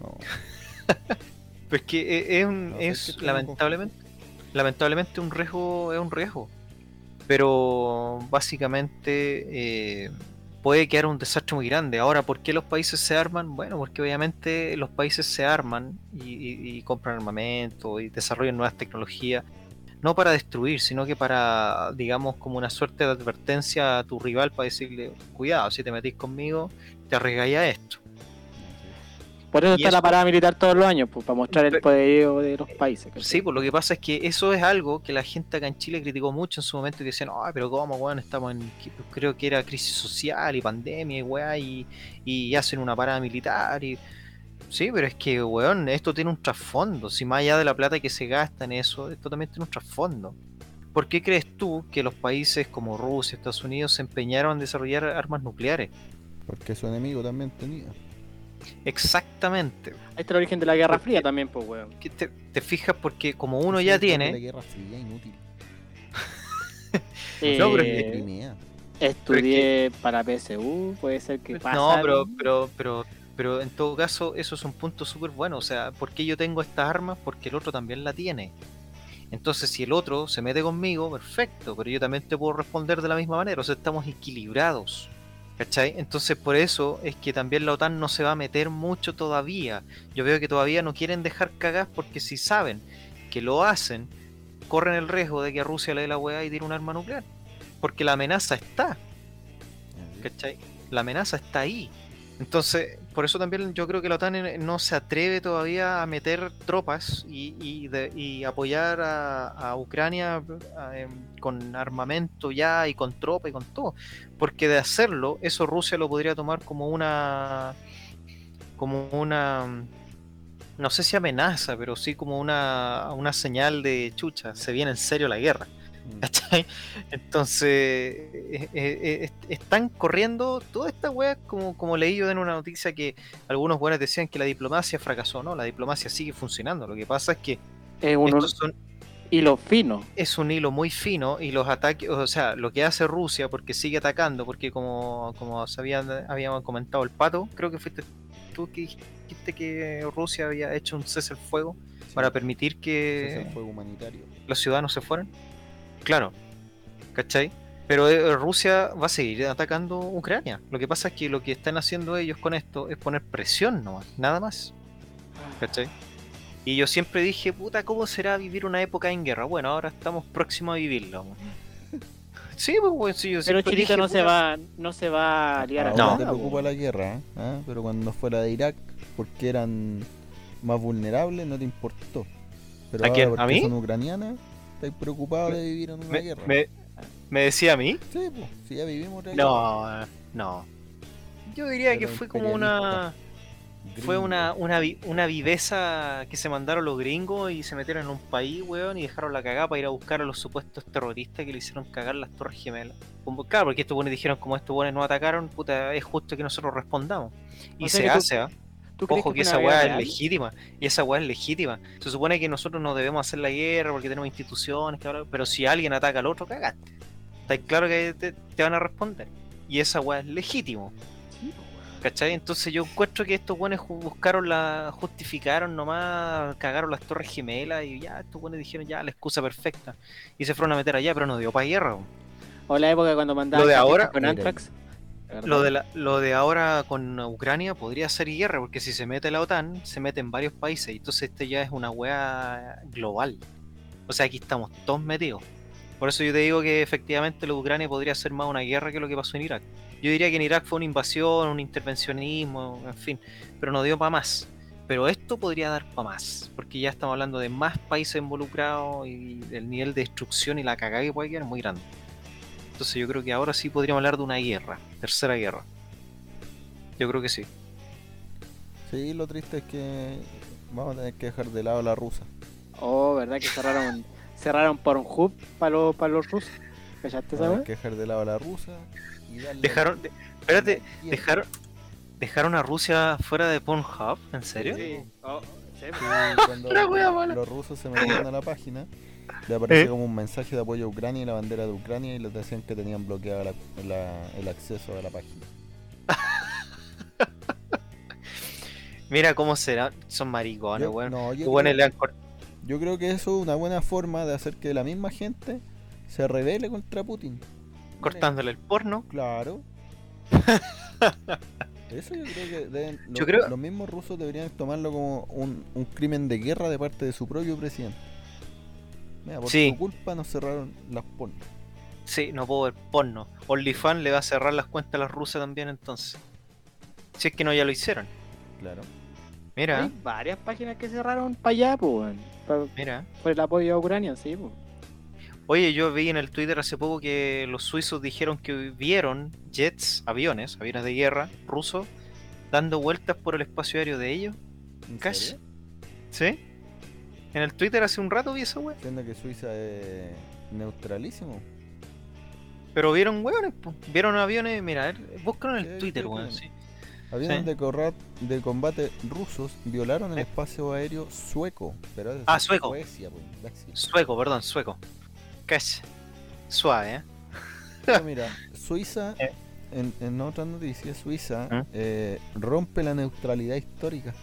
K: No.
E: Pero es que e- es, un-
K: No
E: lamentablemente, lamentablemente un riesgo es un riesgo. Pero básicamente eh, puede quedar un desastre muy grande. Ahora, ¿por qué los países se arman? Bueno, porque obviamente los países se arman y, y- y compran armamento y desarrollan nuevas tecnologías. No para destruir, sino que para, digamos, como una suerte de advertencia a tu rival para decirle, cuidado, si te metís conmigo, te arriesgáis a esto.
C: Por eso
E: y
C: está la parada militar todos los años, pues, para mostrar el poderío de los países. ¿cachai?
E: Sí, pues lo que pasa es que eso es algo que la gente acá en Chile criticó mucho en su momento y decían, ay, pero cómo, weón, estamos en, creo que era crisis social y pandemia y weá, y, y hacen una parada militar y... Sí, pero es que, weón, esto tiene un trasfondo. Si más allá de la plata que se gasta en eso, esto también tiene un trasfondo. ¿Por quí crees tú que los países como Rusia, Estados Unidos se empeñaron en desarrollar armas nucleares?
K: Porque su enemigo también tenía.
E: Exactamente.
C: Ahí está el origen de la Guerra Fría también, pues, weón.
E: Que te, te fijas porque como uno
K: Sí,
E: ya
K: porque La
E: tiene...
K: guerra fría inútil.
E: No, pero
K: De
E: es que-
K: Crimea.
C: Estudié para PSU, puede ser que pasa.
E: No, pero, pero, pero, pero en todo caso, eso es un punto súper bueno. O sea, ¿por qué yo tengo estas armas? Porque el otro también la tiene. Entonces, si el otro se mete conmigo, perfecto, pero yo también te puedo responder de la misma manera. O sea, estamos equilibrados. ¿Cachai? Entonces, por eso es que también la OTAN no se va a meter mucho todavía. Yo veo que todavía no quieren dejar cagar porque si saben que lo hacen, corren el riesgo de que a Rusia le dé la weá y tire un arma nuclear. Porque la amenaza está. ¿cachai? La amenaza está ahí. Entonces, por eso también yo creo que la OTAN no se atreve todavía a meter tropas y, y de- y apoyar a, Ucrania em, con armamento ya y con tropa y con todo. Porque de hacerlo, eso Rusia lo podría tomar como una. como una. no sé si amenaza, pero sí como una, una señal de chucha, se viene en serio la guerra. ¿Cachai? Entonces, eh, eh, eh, est- están corriendo toda esta weá, como, como leí yo en una noticia que algunos buenos decían que la diplomacia fracasó, ¿no? La diplomacia sigue funcionando. Lo que pasa es que
C: Es un
E: estos son-
C: hilo fino.
E: es un hilo muy fino y los ataques, o sea, lo que hace Rusia, porque sigue atacando, porque como, como sabían, habíamos comentado el pato, creo que fuiste tú que dijiste que Rusia había hecho un cese al fuego para permitir que
D: es el fuego humanitario.
E: los ciudadanos se fueran. Claro, ¿cachai? Pero eh, Rusia va a seguir atacando Ucrania. Lo que pasa es que lo que están haciendo ellos con esto es poner presión nomás, nada más. ¿Cachai? Y yo siempre dije, puta, ¿cómo será vivir una época en guerra? Bueno, ahora estamos próximos a vivirlo. Sí, pues, bueno, sí, yo
C: Pero Chilito no se
E: puta,
C: va, no se va a liar a
D: Ahora
E: No.
D: te
C: nada, po.
D: preocupa la guerra, ¿eh? ¿Ah? pero cuando fue la de Irak, porque eran más vulnerables, no te importó. Pero
E: ¿A
D: ahora
E: quién? ¿A mí?
D: son ucranianas, estás preocupado de vivir en una
E: me,
D: guerra.
E: me- me decía a mí.
D: Sí, pues, si ya vivimos otra guerra.
E: No, no. Yo diría que fue como una... Fue una, una, una viveza que se mandaron los gringos y se metieron en un país, weón, y dejaron la cagada para ir a buscar a los supuestos terroristas que le hicieron cagar las Torres Gemelas. Como, claro, porque estos buenos dijeron, como estos buenos no atacaron, puta, es justo que nosotros respondamos. Y
C: O sea
E: se
C: tú-
E: hace, ¿ah?
C: ¿Tú crees
E: Ojo
C: que
E: esa weá es legítima. Y esa weá es legítima. Se supone que nosotros no debemos hacer la guerra porque tenemos instituciones, que ahora- pero si alguien ataca al otro, cagaste. Está claro que te, te van a responder. Y esa weá es legítimo. ¿Cachai? Entonces yo encuentro que estos buenos buscaron la. justificaron nomás, cagaron las torres gemelas y ya, estos buenos dijeron ya la excusa perfecta. Y se fueron a meter allá, pero no dio para guerra.
C: O la época cuando mandaban
E: Lo de ahora-
C: con Antrax.
E: Lo de, la- lo de ahora con Ucrania podría ser guerra, porque si se mete la OTAN, se mete en varios países. Y entonces este ya es una weá global. O sea, aquí estamos todos metidos. Por eso yo te digo que efectivamente lo de Ucrania podría ser más una guerra que lo que pasó en Irak. Yo diría que en Irak fue una invasión, un intervencionismo, en fin, pero no dio para más. Pero esto podría dar para más, porque ya estamos hablando de más países involucrados y el nivel de destrucción y la cagada que puede quedar es muy grande. Entonces yo creo que ahora sí podríamos hablar de una guerra, tercera guerra. Yo creo que sí.
D: Sí, lo triste es que vamos a tener que dejar de lado a la rusa.
C: Oh, ¿verdad que cerraron cerraron por un hub para los, para los rusos? ¿Cachaste esa
D: que dejar de lado a la rusa y darle
E: Dejaron, de- espérate, dejaron, dejaron a Rusia fuera de Pornhub, ¿en serio?
C: Sí. Oh, sí,
D: Sí, cuando
E: La wea mala.
D: los rusos se metieron a la página, le aparecía
E: ¿Eh?
D: como un mensaje de apoyo a Ucrania y la bandera de Ucrania y les decían que tenían bloqueado la- la- el acceso a la página.
E: Mira cómo será, son maricones, weón.
D: no, yo creo- Yo creo que eso es una buena forma de hacer que la misma gente se rebele contra Putin.
E: cortándole el porno.
D: Claro. Eso yo creo que deben- los,
E: Yo creo-
D: los mismos rusos deberían tomarlo como un, un crimen de guerra de parte de su propio presidente. Mira, por
E: Sí.
D: su culpa nos cerraron las pornos.
E: Sí, no puedo ver porno. OnlyFans le va a cerrar las cuentas a las rusas también entonces. Si es que no ya lo hicieron.
D: Claro.
E: Mira,
C: Hay varias páginas que cerraron para allá, pues,
E: mira.
C: por el apoyo a Ucrania, sí, pues.
E: Oye, yo vi en el Twitter hace poco que los suizos dijeron que vieron jets, aviones, aviones de guerra rusos, dando vueltas por el espacio aéreo de ellos.
D: ¿En?
E: ¿Sí? En el Twitter hace un rato vi esa wea.
D: Siendo que Suiza es neutralísimo.
E: Pero vieron hueones, po. vieron aviones, mira, a ver, búscalo en
D: Sí,
E: el Twitter, weón. sí.
D: Aviones
E: Sí.
D: de, corra- de combate rusos violaron el
E: Eh.
D: espacio aéreo sueco. Pero es
E: Ah, sueco.
D: Suecia, pues.
E: Sueco, perdón, sueco. Cash. Suave, ¿eh?
D: Pero mira, Suiza,
E: Eh.
D: en, en otras noticias, Suiza eh, rompe la neutralidad histórica.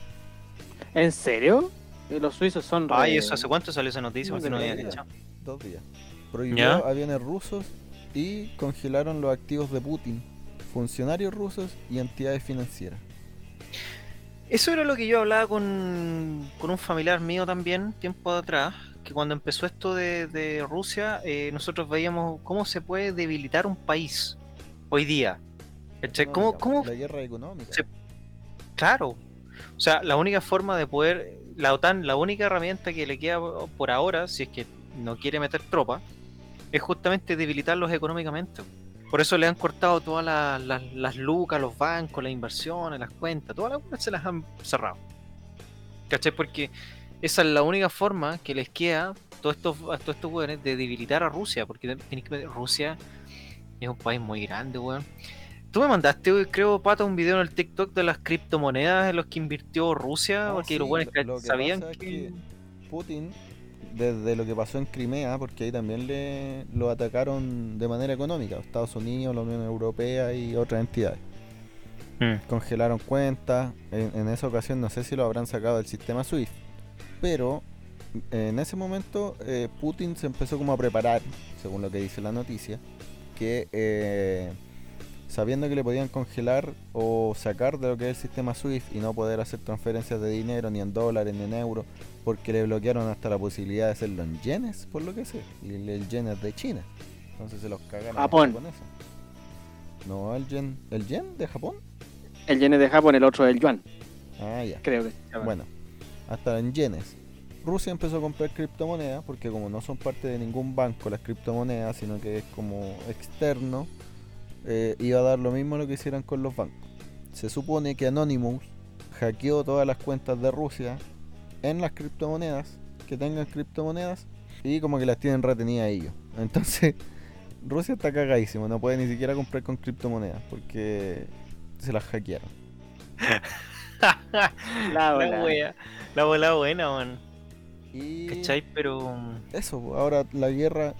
C: ¿En serio? Los suizos son
E: Ay,
C: re-
E: ¿eso hace cuánto salió esa noticia?
C: No
E: Porque no había.
D: Dos días. Prohibió
E: ¿Ya?
D: aviones rusos y congelaron los activos de Putin, funcionarios rusos y entidades financieras.
E: Eso era lo que yo hablaba con, con un familiar mío también, tiempo atrás, que cuando empezó esto de, de Rusia, eh, nosotros veíamos cómo se puede debilitar un país hoy día. ¿Cómo,
D: La guerra económica.
E: Claro. O sea, la única forma de poder. La OTAN, la única herramienta que le queda por ahora, si es que no quiere meter tropas, es justamente debilitarlos económicamente. Por eso le han cortado todas las, las, lucas, los bancos, las inversiones, las cuentas, todas las se las han cerrado. ¿Cachai? Porque esa es la única forma que les queda todos estos, a todos estos de debilitar a Rusia. Porque Rusia es un país muy grande, weón. Tú me mandaste, creo, Pato, un video en el TikTok de las criptomonedas en los que invirtió Rusia,
D: Ah,
E: porque
D: sí,
E: los buenos
D: lo- lo que
E: sabían que...
D: que Putin, desde lo que pasó en Crimea, porque ahí también le lo atacaron de manera económica, Estados Unidos, la Unión Europea y otras entidades.
E: Mm.
D: Congelaron cuentas, en, en esa ocasión no sé si lo habrán sacado del sistema SWIFT, pero en ese momento eh, Putin se empezó como a preparar, según lo que dice la noticia, que eh, sabiendo que le podían congelar o sacar de lo que es el sistema SWIFT y no poder hacer transferencias de dinero ni en dólares ni en euros, porque le bloquearon hasta la posibilidad de hacerlo en yenes, por lo que sé, y el, yen es de China, entonces se los cagaron
C: Japón.
D: con eso. No, el yen, ¿el yen de Japón?
C: El yen es de Japón, el otro es el yuan.
D: Ah, ya.
C: Creo que.
D: Bueno, hasta en yenes. Rusia empezó a comprar criptomonedas porque como no son parte de ningún banco las criptomonedas, sino que es como externo, eh, iba a dar lo mismo lo que hicieran con los bancos. Se supone que Anonymous hackeó todas las cuentas de Rusia en las criptomonedas, que tengan criptomonedas, y como que las tienen retenidas ellos. Entonces, Rusia está cagadísimo, no puede ni siquiera comprar con criptomonedas porque se las hackearon.
C: La
E: La
C: bola.
E: la bola buena, man.
D: Y
E: ¿Cachai? Pero...
D: eso, ahora la guerra,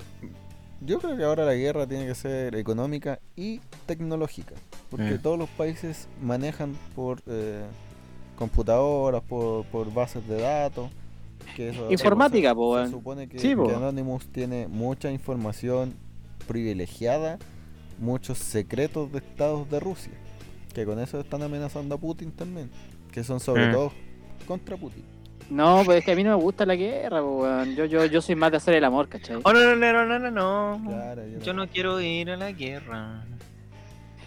D: yo creo que ahora la guerra tiene que ser económica y tecnológica, porque
E: Mm.
D: todos los países manejan por eh, computadoras, por, por bases de datos. Que eso,
C: Informática, po,
D: se supone que,
C: Sí, po.
D: que Anonymous tiene mucha información privilegiada, muchos secretos de estados de Rusia, que con eso están amenazando a Putin también, que son sobre
E: Mm.
D: todo contra Putin.
C: No, pues es que a mí no me gusta la guerra, po, weón. Yo, yo, yo soy más de hacer el amor, ¿cachai?
E: Oh, no, no, no, no, no, no.
D: Claro, yo
E: Yo no quiero ir a la guerra.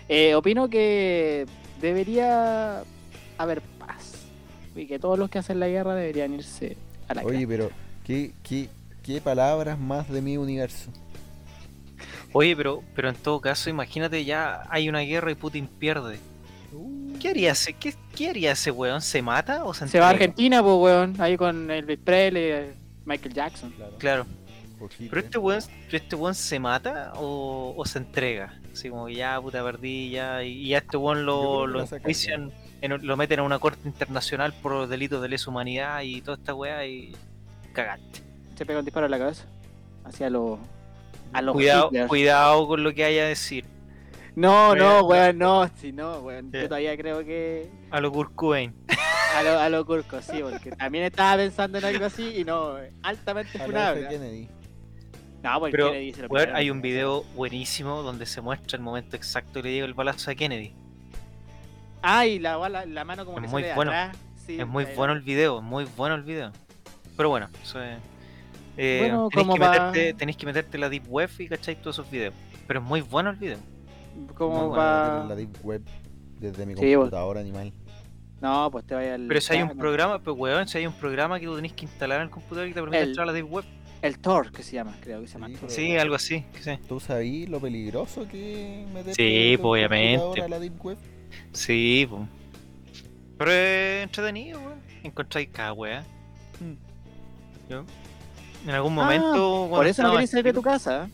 C: Eh, opino que debería haber paz. Y que todos los que hacen la guerra deberían irse a la
D: Oye,
C: calle.
D: pero ¿qué, qué, qué palabras más de mi universo?
E: Oye, pero, pero en todo caso, imagínate ya hay una guerra y Putin pierde. ¿Qué haría ese, qué, qué haría ese weón? ¿Se mata o se
C: Se va a
E: entrega?
C: Argentina, pues, weón. Ahí con Elvis Presley, eh, Michael Jackson.
E: Claro. Pero este weón, este weón se mata o, o se entrega. Así como que ya puta perdí ya. Y, y a este weón lo, lo enjuician, en- lo meten a una corte internacional por delitos de lesa humanidad y toda esta weá y cagaste.
C: Se pega un disparo en la cabeza. Hacia los. A los
E: Cuidado,
C: Hitler.
E: cuidado con lo que haya a decir.
C: No, no,
E: Weón,
C: weón, no. Si no, weón. Yo todavía creo que.
E: A lo Kurt Cobain.
C: A lo, a lo Curco, sí, porque también estaba pensando en algo así y no. Altamente funable.
D: Kennedy.
C: No, porque
E: Pero,
C: Kennedy se lo
E: weón,
C: pegaron.
E: hay un video buenísimo donde se muestra el momento exacto que le llega el balazo a Kennedy.
C: Ah, y la, mano como
E: Es
C: que
E: muy
C: sale
E: bueno.
C: atrás. Sí,
E: es muy bueno el video, muy bueno el video. Pero bueno, eso es. Eh,
C: Bueno,
E: tenéis, que meterte, tenéis que meterte la Deep Web y cacháis todos esos videos. Pero es muy bueno el video.
C: Como
D: No,
C: va-
D: bueno, la deep web desde mi
C: Sí, vos-
D: computadora animal.
C: No, pues te vaya al.
E: Pero si hay un
C: ah,
E: programa, pues weón, si hay un programa que tú tenés que instalar en el computador y te permite
C: El-
E: entrar a la Deep Web.
C: El Tor, que se llama, creo que se llama.
D: Sí,
E: Sí, algo así. Sí,
D: ¿Tú sabías lo peligroso que meterte
E: Sí, pues, obviamente.
D: a la deep web?
E: sí pues. Pero es entretenido, weón. Encontráis cada weá.
D: Mm.
E: Yo, en algún
C: Ah,
E: momento. cuando
C: Por eso no querés salir de tu casa.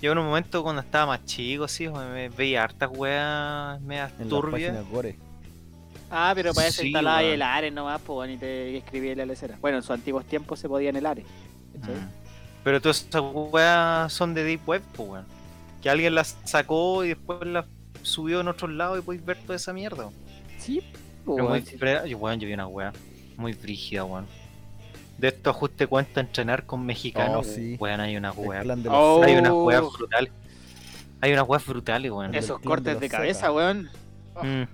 E: Yo en un momento cuando estaba más chico, sí, me veía hartas weas medias turbias.
C: Ah, pero para eso
E: Sí,
C: instalaba el Ares nomás, pues, y te escribía la lecera. Bueno, en sus antiguos tiempos se podía en el Ares.
E: Mm. Pero todas esas weas son de Deep Web, pues weón. Que alguien las sacó y después las subió en otros lados y podéis ver toda esa mierda.
C: Sí, pues,
E: yo, weón, yo vi una wea muy brígida, weón. De esto ajuste cuenta entrenar con mexicanos,
D: Oh, sí.
E: weón, hay una
D: El
E: wea.
D: clan de los
C: Oh.
E: Hay unas weas
C: Oh.
E: brutales. Hay unas weas brutales, weón.
D: Eso.
C: Esos
D: de
C: cortes de cabeza, weón.
E: Mm.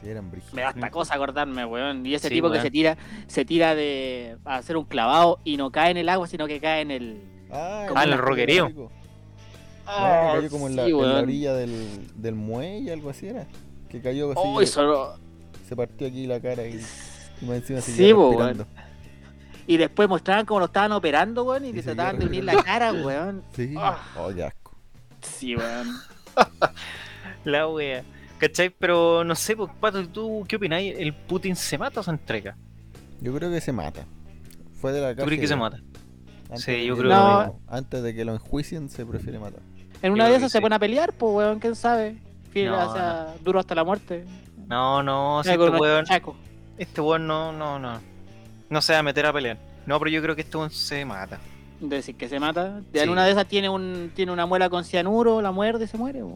D: Sí, eran.
C: Me da hasta cosa acordarme, weón. Y ese
E: Sí,
C: tipo que
E: weón.
C: se tira, se tira de a hacer un clavado y no cae en el agua, sino que cae en el.
D: Ah,
C: Ah, en
E: el roquerío.
C: Ah,
D: cayó como en la,
C: sí,
D: en la
C: weón.
D: orilla del, del muelle, algo así era. Que cayó así.
C: Oh, eso no-
D: se se partió aquí la cara y, y más encima
C: Sí,
D: seguía
C: po,
D: respirando.
C: Y después mostraban cómo lo estaban operando, weón, y,
D: Y
C: le trataban de unir la cara, weón.
D: Sí,
C: Ah.
D: oh, qué asco.
C: Sí, weón.
E: La wea. ¿Cachai? Pero no sé, pues, Pato, ¿tú qué opináis? ¿El Putin se mata o se entrega?
D: Yo creo que se mata. Fue de la
E: ¿Tú crees que se mata?
D: Antes
E: Sí,
D: de
E: yo
D: que
E: creo
C: que mismo.
D: Antes de que lo enjuicien, se prefiere matar.
C: En una
E: Yo
C: de esas se
E: sí.
C: pone a pelear, pues, weón, quién sabe. Fiel,
E: No,
C: o sea, duro hasta la muerte.
E: No, no, si
C: Ya,
E: este weón, este weón no, no, no. No se va a meter a pelear. No, pero yo creo que este weón se mata.
C: De decir que se mata.
E: Sí.
C: En una de esas tiene un tiene una muela con cianuro, la muerde y se muere.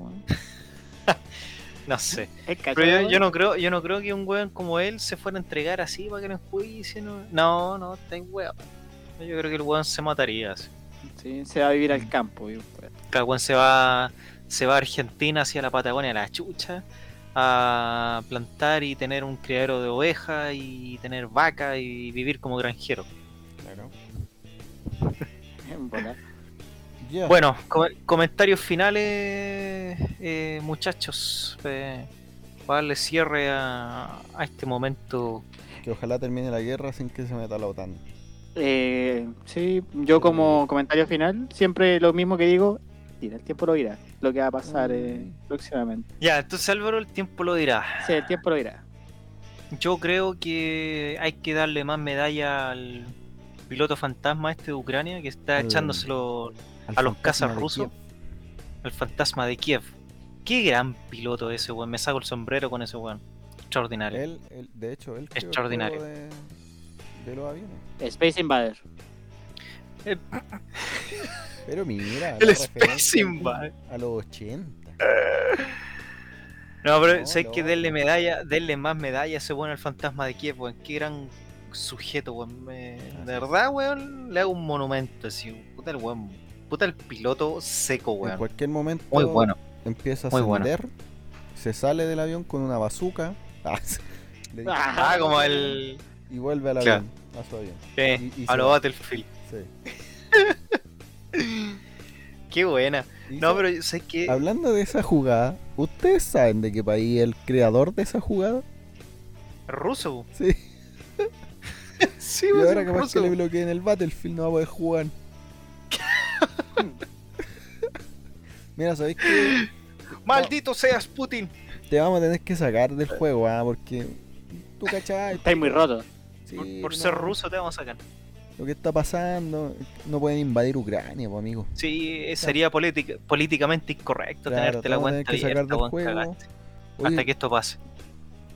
E: No sé.
C: Es
E: Pero yo, yo no creo, yo no creo que un weón como él se fuera a entregar así para que lo enjuicien. No, no, no está weón. Yo creo que el weón se mataría así.
C: Sí, se va a vivir al campo. y, pues,
E: Cada weón se va, se va a Argentina hacia la Patagonia, a la chucha, a plantar y tener un criadero de ovejas y tener vaca y vivir como granjero.
D: Claro.
E: Bueno, com- comentarios finales, eh, muchachos, eh, para darle cierre a, a este momento.
D: Que ojalá termine la guerra sin que se meta la OTAN.
C: Eh, sí, yo como comentario final, siempre lo mismo que digo, el tiempo lo dirá, lo que va a pasar eh, próximamente.
E: Ya, entonces Álvaro, el tiempo lo dirá.
C: Sí, el tiempo lo dirá.
E: Yo creo que hay que darle más medalla al piloto fantasma este de Ucrania que está
D: Al-
E: echándoselo
D: Al
E: a los cazas rusos. El fantasma de Kiev. Qué gran piloto ese weón. Me saco el sombrero con ese weón. Extraordinario.
D: Él, él- de hecho, él
E: Extraordinario.
D: de, de los aviones.
C: Space Invader.
E: El,
D: Pero mira,
E: el Space
D: a los 80.
E: No, pero
D: No,
E: sé
D: no.
E: que denle medalla, denle más medalla a ese weón al fantasma de Kiev, weón. Qué gran sujeto, weón. Me-
D: Así
E: de verdad, weón, le hago un monumento así. Puta el weón. Puta el piloto seco,
D: En
E: weón.
D: cualquier momento
E: Muy bueno.
D: empieza a
E: Muy bueno.
D: ascender, se sale del avión con una bazooka ah, le dice-
E: Ah, como el.
D: y vuelve al
E: Claro.
D: avión, a su avión.
E: eh,
D: Y- y
E: a lo
D: va.
E: Battlefield.
D: Sí.
E: Qué buena. No, pero sé que.
D: Hablando de esa jugada, ¿ustedes saben de qué país es el creador de esa jugada?
E: Ruso.
D: Sí.
E: sí,
D: Y
E: weón,
D: ahora capaz
E: ruso.
D: que le bloqueen el Battlefield no va a poder jugar. Mira, ¿sabéis qué?
E: Maldito seas, Putin.
D: Te vamos a tener que sacar del juego, ¿ah? Porque tú cachai.
C: Estáis muy roto.
D: Sí,
E: Por, por
D: no,
E: ser ruso te vamos a sacar.
D: Lo que está pasando, no pueden invadir Ucrania, pues amigo.
E: Sí, sería política- políticamente incorrecto
D: Claro,
E: tenerte
D: te
E: la cuenta
D: que sacar
E: abierta,
D: del juego. Oye,
E: Hasta que esto pase.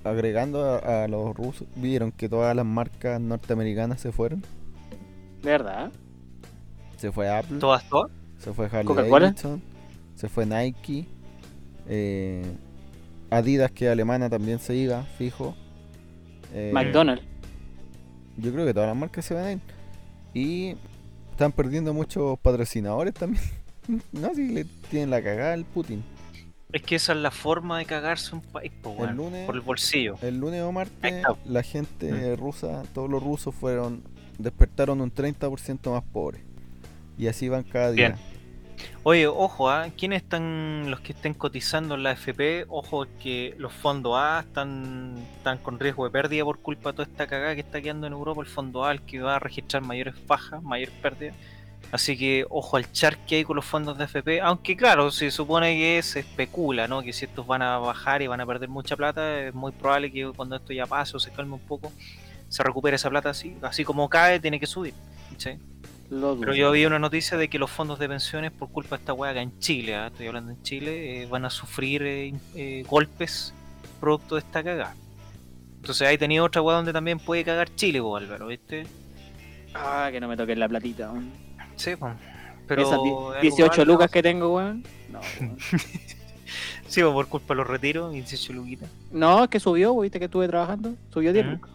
D: agregando a, a los rusos, vieron que todas las marcas norteamericanas se fueron.
C: ¿Verdad?
D: Se fue Apple,
E: ¿Todas, todas?
D: se fue Harley. Davidson, se fue Nike, eh, Adidas que alemana también se iba, fijo. Eh,
C: McDonald's.
D: Yo creo que todas las marcas se van a ir. Y están perdiendo muchos patrocinadores también. no, si le tienen la cagada al Putin.
E: Es que esa es la forma de cagarse un país, po,
D: El
E: weón,
D: lunes-
E: por el bolsillo.
D: El lunes o martes, la gente
E: Mm.
D: rusa, todos los rusos fueron, despertaron un 30% más pobres. Y así van cada día.
E: Bien. Oye, ojo, ¿ah? ¿quiénes están los que estén cotizando en la FP? Ojo que los fondos A están, están con riesgo de pérdida por culpa de toda esta cagada que está quedando en Europa. El fondo A, el que va a registrar mayores bajas, mayores pérdidas. Así que ojo al char que hay con los fondos de FP. Aunque claro, se supone que se especula, ¿no? Que si estos van a bajar y van a perder mucha plata, es muy probable que cuando esto ya pase o se calme un poco, se recupere esa plata así. Así como cae, tiene que subir. ¿sí?
C: Lo
E: Pero yo vi una noticia de que los fondos de pensiones, por culpa de esta hueá acá en Chile, ¿ah? estoy hablando en Chile, eh, van a sufrir eh, eh, golpes producto de esta cagada. Entonces ahí tenía otra hueá donde también puede cagar Chile, vos, Álvaro, ¿viste?
C: Ah, que no me toquen la platita. weón.
E: Sí, pues. Pero
C: Esas di-
E: es algo
C: 18
E: grande,
C: lucas
E: ¿no?
C: que tengo, weón. No, weón.
E: Sí, pues, por culpa de los retiros, 18 luquitas.
C: no, es que subió, viste que estuve trabajando. Subió 10
E: Ujú.
C: lucas.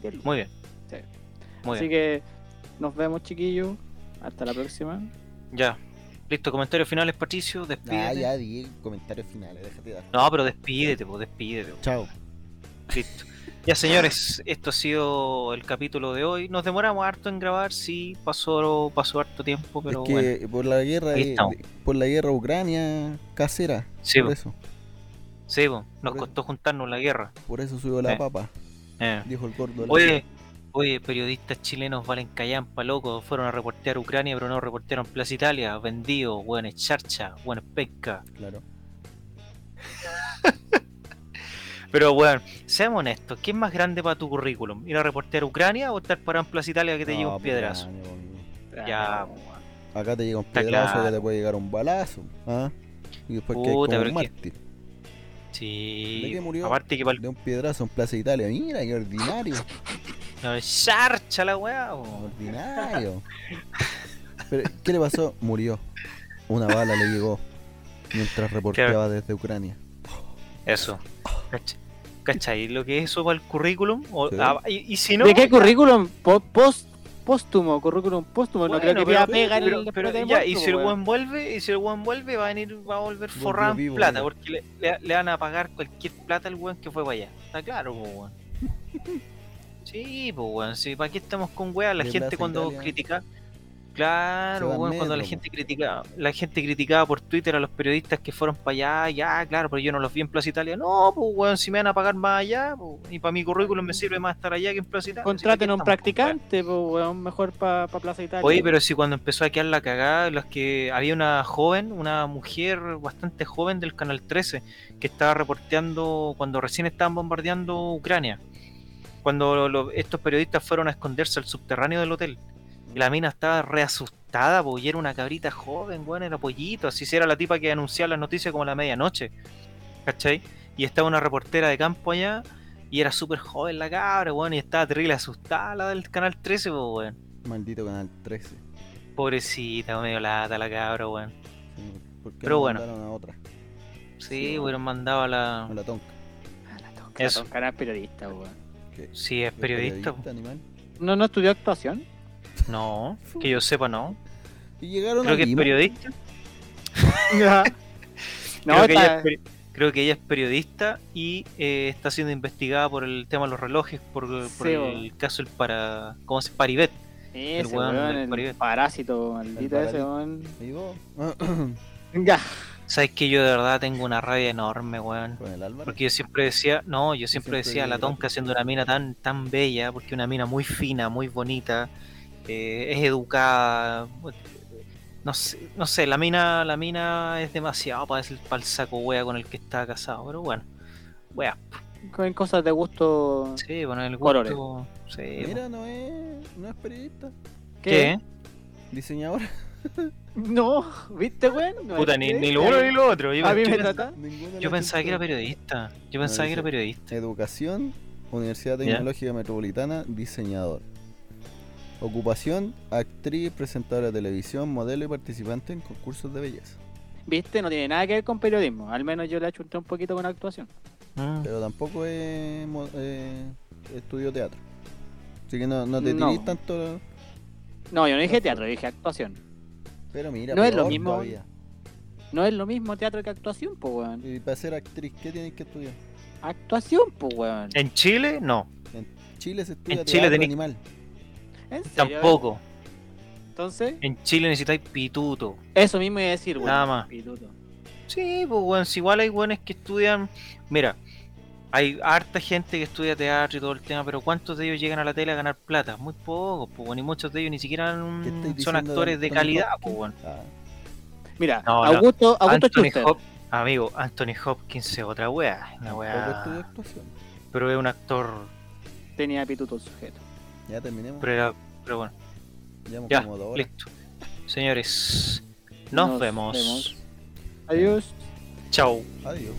C: 10 lucas.
E: Muy bien.
C: Sí.
E: Muy
C: Así
E: bien.
C: que nos vemos, chiquillos. Hasta la próxima.
E: Ya. Listo, comentarios finales, Patricio, despídete.
D: Ah, ya di comentarios finales, déjate dar.
E: No, pero despídete, pues, despídete. po.
D: Chao.
E: Listo. Ya señores, esto ha sido el capítulo de hoy. Nos demoramos harto en grabar, sí, pasó, pasó harto tiempo, pero
D: es que
E: bueno.
D: por la guerra por la guerra Ucrania casera.
E: Sí,
D: por
E: po.
D: eso.
E: Sí, po, nos
D: Por
E: costó juntarnos la guerra.
D: Por eso subió la
E: Eh.
D: papa,
E: Eh.
D: dijo el gordo.
E: Oye, oye, periodistas chilenos valen callampa, loco. Fueron a reportear Ucrania, pero no reportearon Plaza Italia. Vendido, weones charcha, weones pesca.
D: Claro.
E: Pero weón, seamos honestos, ¿qué es más grande para tu currículum? ¿Ir a reportear Ucrania o estar parado en Plaza Italia que te llegue
D: No,
E: un
D: pues,
E: piedrazo? Ya.
D: Acá te llega un
E: Está
D: piedrazo
E: claro.
D: que te puede llegar un balazo. ¿ah? Y después que hay
E: Puta,
D: como
E: pero
D: un
E: que-
D: mártir.
E: Sí.
D: ¿De qué murió?
E: Aparte que
D: De un piedrazo en Plaza Italia. Mira, qué ordinario.
E: el charcha la weá.
D: Ordinario. Pero, ¿qué le pasó? Murió. Una bala le llegó mientras reporteaba desde Ucrania.
E: Eso. ¿Cach- ¿Cachai? Lo que es eso para el currículum. O-
D: Sí.
E: ah, y, y si no.
C: ¿De qué currículum? Po- post, póstumo, currículum póstumo. no creo
E: Bueno,
C: que
E: pero-
C: pega el
E: pero- ya,
C: muerto,
E: y si el
C: weón.
E: buen vuelve, y si el buen vuelve, va a venir, va a volver forrado en plata,
D: weón.
E: porque le, le- le van a pagar cualquier plata al weón que fue para allá. Está claro, weón. Sí, pues weón, sí, ¿para qué estamos con weón? La gente cuando
D: Italia.
E: critica. Claro, weón, cuando la gente critica, la gente criticaba por Twitter a los periodistas que fueron para allá, ya, claro, pero yo no los vi en Plaza Italia. No, pues weón, si me van a pagar más allá, pues, y para mi currículum me sirve más estar allá que en Plaza Italia.
C: Contraten a un
E: ¿para qué estamos con weón?
C: practicante, pues, weón, mejor para Plaza Italia.
E: Oye, pero si cuando empezó a quedar la cagada, las que había una joven, una mujer bastante joven del Canal 13, que estaba reporteando cuando recién estaban bombardeando Ucrania. Cuando lo- estos periodistas fueron a esconderse al subterráneo del hotel. Y la mina estaba reasustada, porque era una cabrita joven, weón, era pollito. Así si era la tipa que anunciaba las noticias como a la medianoche. ¿Cachai? Y estaba una reportera de campo allá, y era súper joven la cabra, weón, y estaba terrible asustada la del Canal 13, pues, weón.
D: Maldito Canal 13.
E: Pobrecita, medio lata la cabra, weón.
D: Sí, ¿Por qué
E: Pero
D: no
E: bueno.
D: mandaron a otra?
E: Sí, hubieran mandado a la.
D: A la tonca.
E: Eso.
C: Un canal periodista, weón.
D: ¿Qué?
E: Sí, es
D: ¿Es
E: periodista.
D: animal?
C: ¿No, no estudió actuación?
E: No, que yo sepa, no.
D: Y llegaron
E: Creo
D: a
E: que es periodista.
C: No,
E: creo, que ella es, peri- creo que ella es periodista y eh, está siendo investigada por el tema de los relojes, por, por
C: Sí,
E: el caso del para. ¿Cómo se Paribet?
C: Ese,
E: weón
C: el
E: Paribet.
C: parásito, maldito
D: El
C: ese, weón.
E: Sabes que yo de verdad tengo una rabia enorme, weón.
D: Con el Álvaro.
E: Porque yo siempre decía, no, yo siempre
D: siempre
E: decía la tonca siendo una mina tan, tan bella, porque una mina muy fina, muy bonita, eh, es educada, no sé, no sé, la mina, la mina es demasiado para el saco wea con el que está casado, pero bueno, wea,
C: Con cosas de gusto.
E: sí, bueno, el
C: Colores.
E: gusto, sí,
D: Mira, no es, no es periodista.
E: ¿qué?
D: Diseñadora.
C: No, ¿viste, weón? No
E: Puta, ni, ni lo uno ni lo otro. Yo,
C: A mí
E: yo
C: me
E: pensaba-
C: trata.
E: Yo que era periodista, yo
D: No,
E: pensaba que era periodista.
D: Educación, Universidad Tecnológica Metropolitana, diseñador. Ocupación, actriz, presentadora de televisión, modelo y participante en concursos de belleza.
C: ¿Viste? No tiene nada que ver con periodismo. Al menos yo le achunté un poquito con actuación.
E: Mm.
D: Pero tampoco es, mo- eh, estudió teatro. Así que no, no te
C: No.
D: tirís tanto.
C: No, yo no dije teatro, dije actuación.
D: Pero mira,
C: No es lo mismo.
D: todavía.
C: No es lo mismo teatro que actuación, pues, weón.
D: Y para ser actriz, ¿qué tienes que estudiar?
C: Actuación, pues, weón.
E: En Chile, no,
D: En Chile se estudia
E: En Chile
D: animal.
C: ¿En serio?
E: tampoco.
C: Entonces,
E: En Chile necesitáis pituto.
C: eso mismo iba a decir, weón.
E: Nada más.
C: Pituto.
E: Sí, pues bueno, si igual hay buenos que estudian. Mira, hay harta gente que estudia teatro y todo el tema, pero ¿cuántos de ellos llegan a la tele a ganar plata? Muy pocos, pues bueno, y muchos de ellos ni siquiera mm,
D: ¿Qué estáis
E: son
D: diciendo
E: actores de calidad, pues bueno.
D: Ah,
C: Mira,
E: No, no.
C: Augusto, Augusto
E: Anthony
C: Schuster.
E: Hop- amigo, Anthony Hopkins es otra wea, una wea, pero es un actor,
C: Tenía pituto el sujeto.
D: Ya terminemos.
E: pero era, pero bueno,
D: Llevamos
E: ya,
D: como dos horas.
E: listo. Señores, nos,
C: Nos
E: vemos.
C: vemos. Adiós.
E: Chao.
D: Adiós.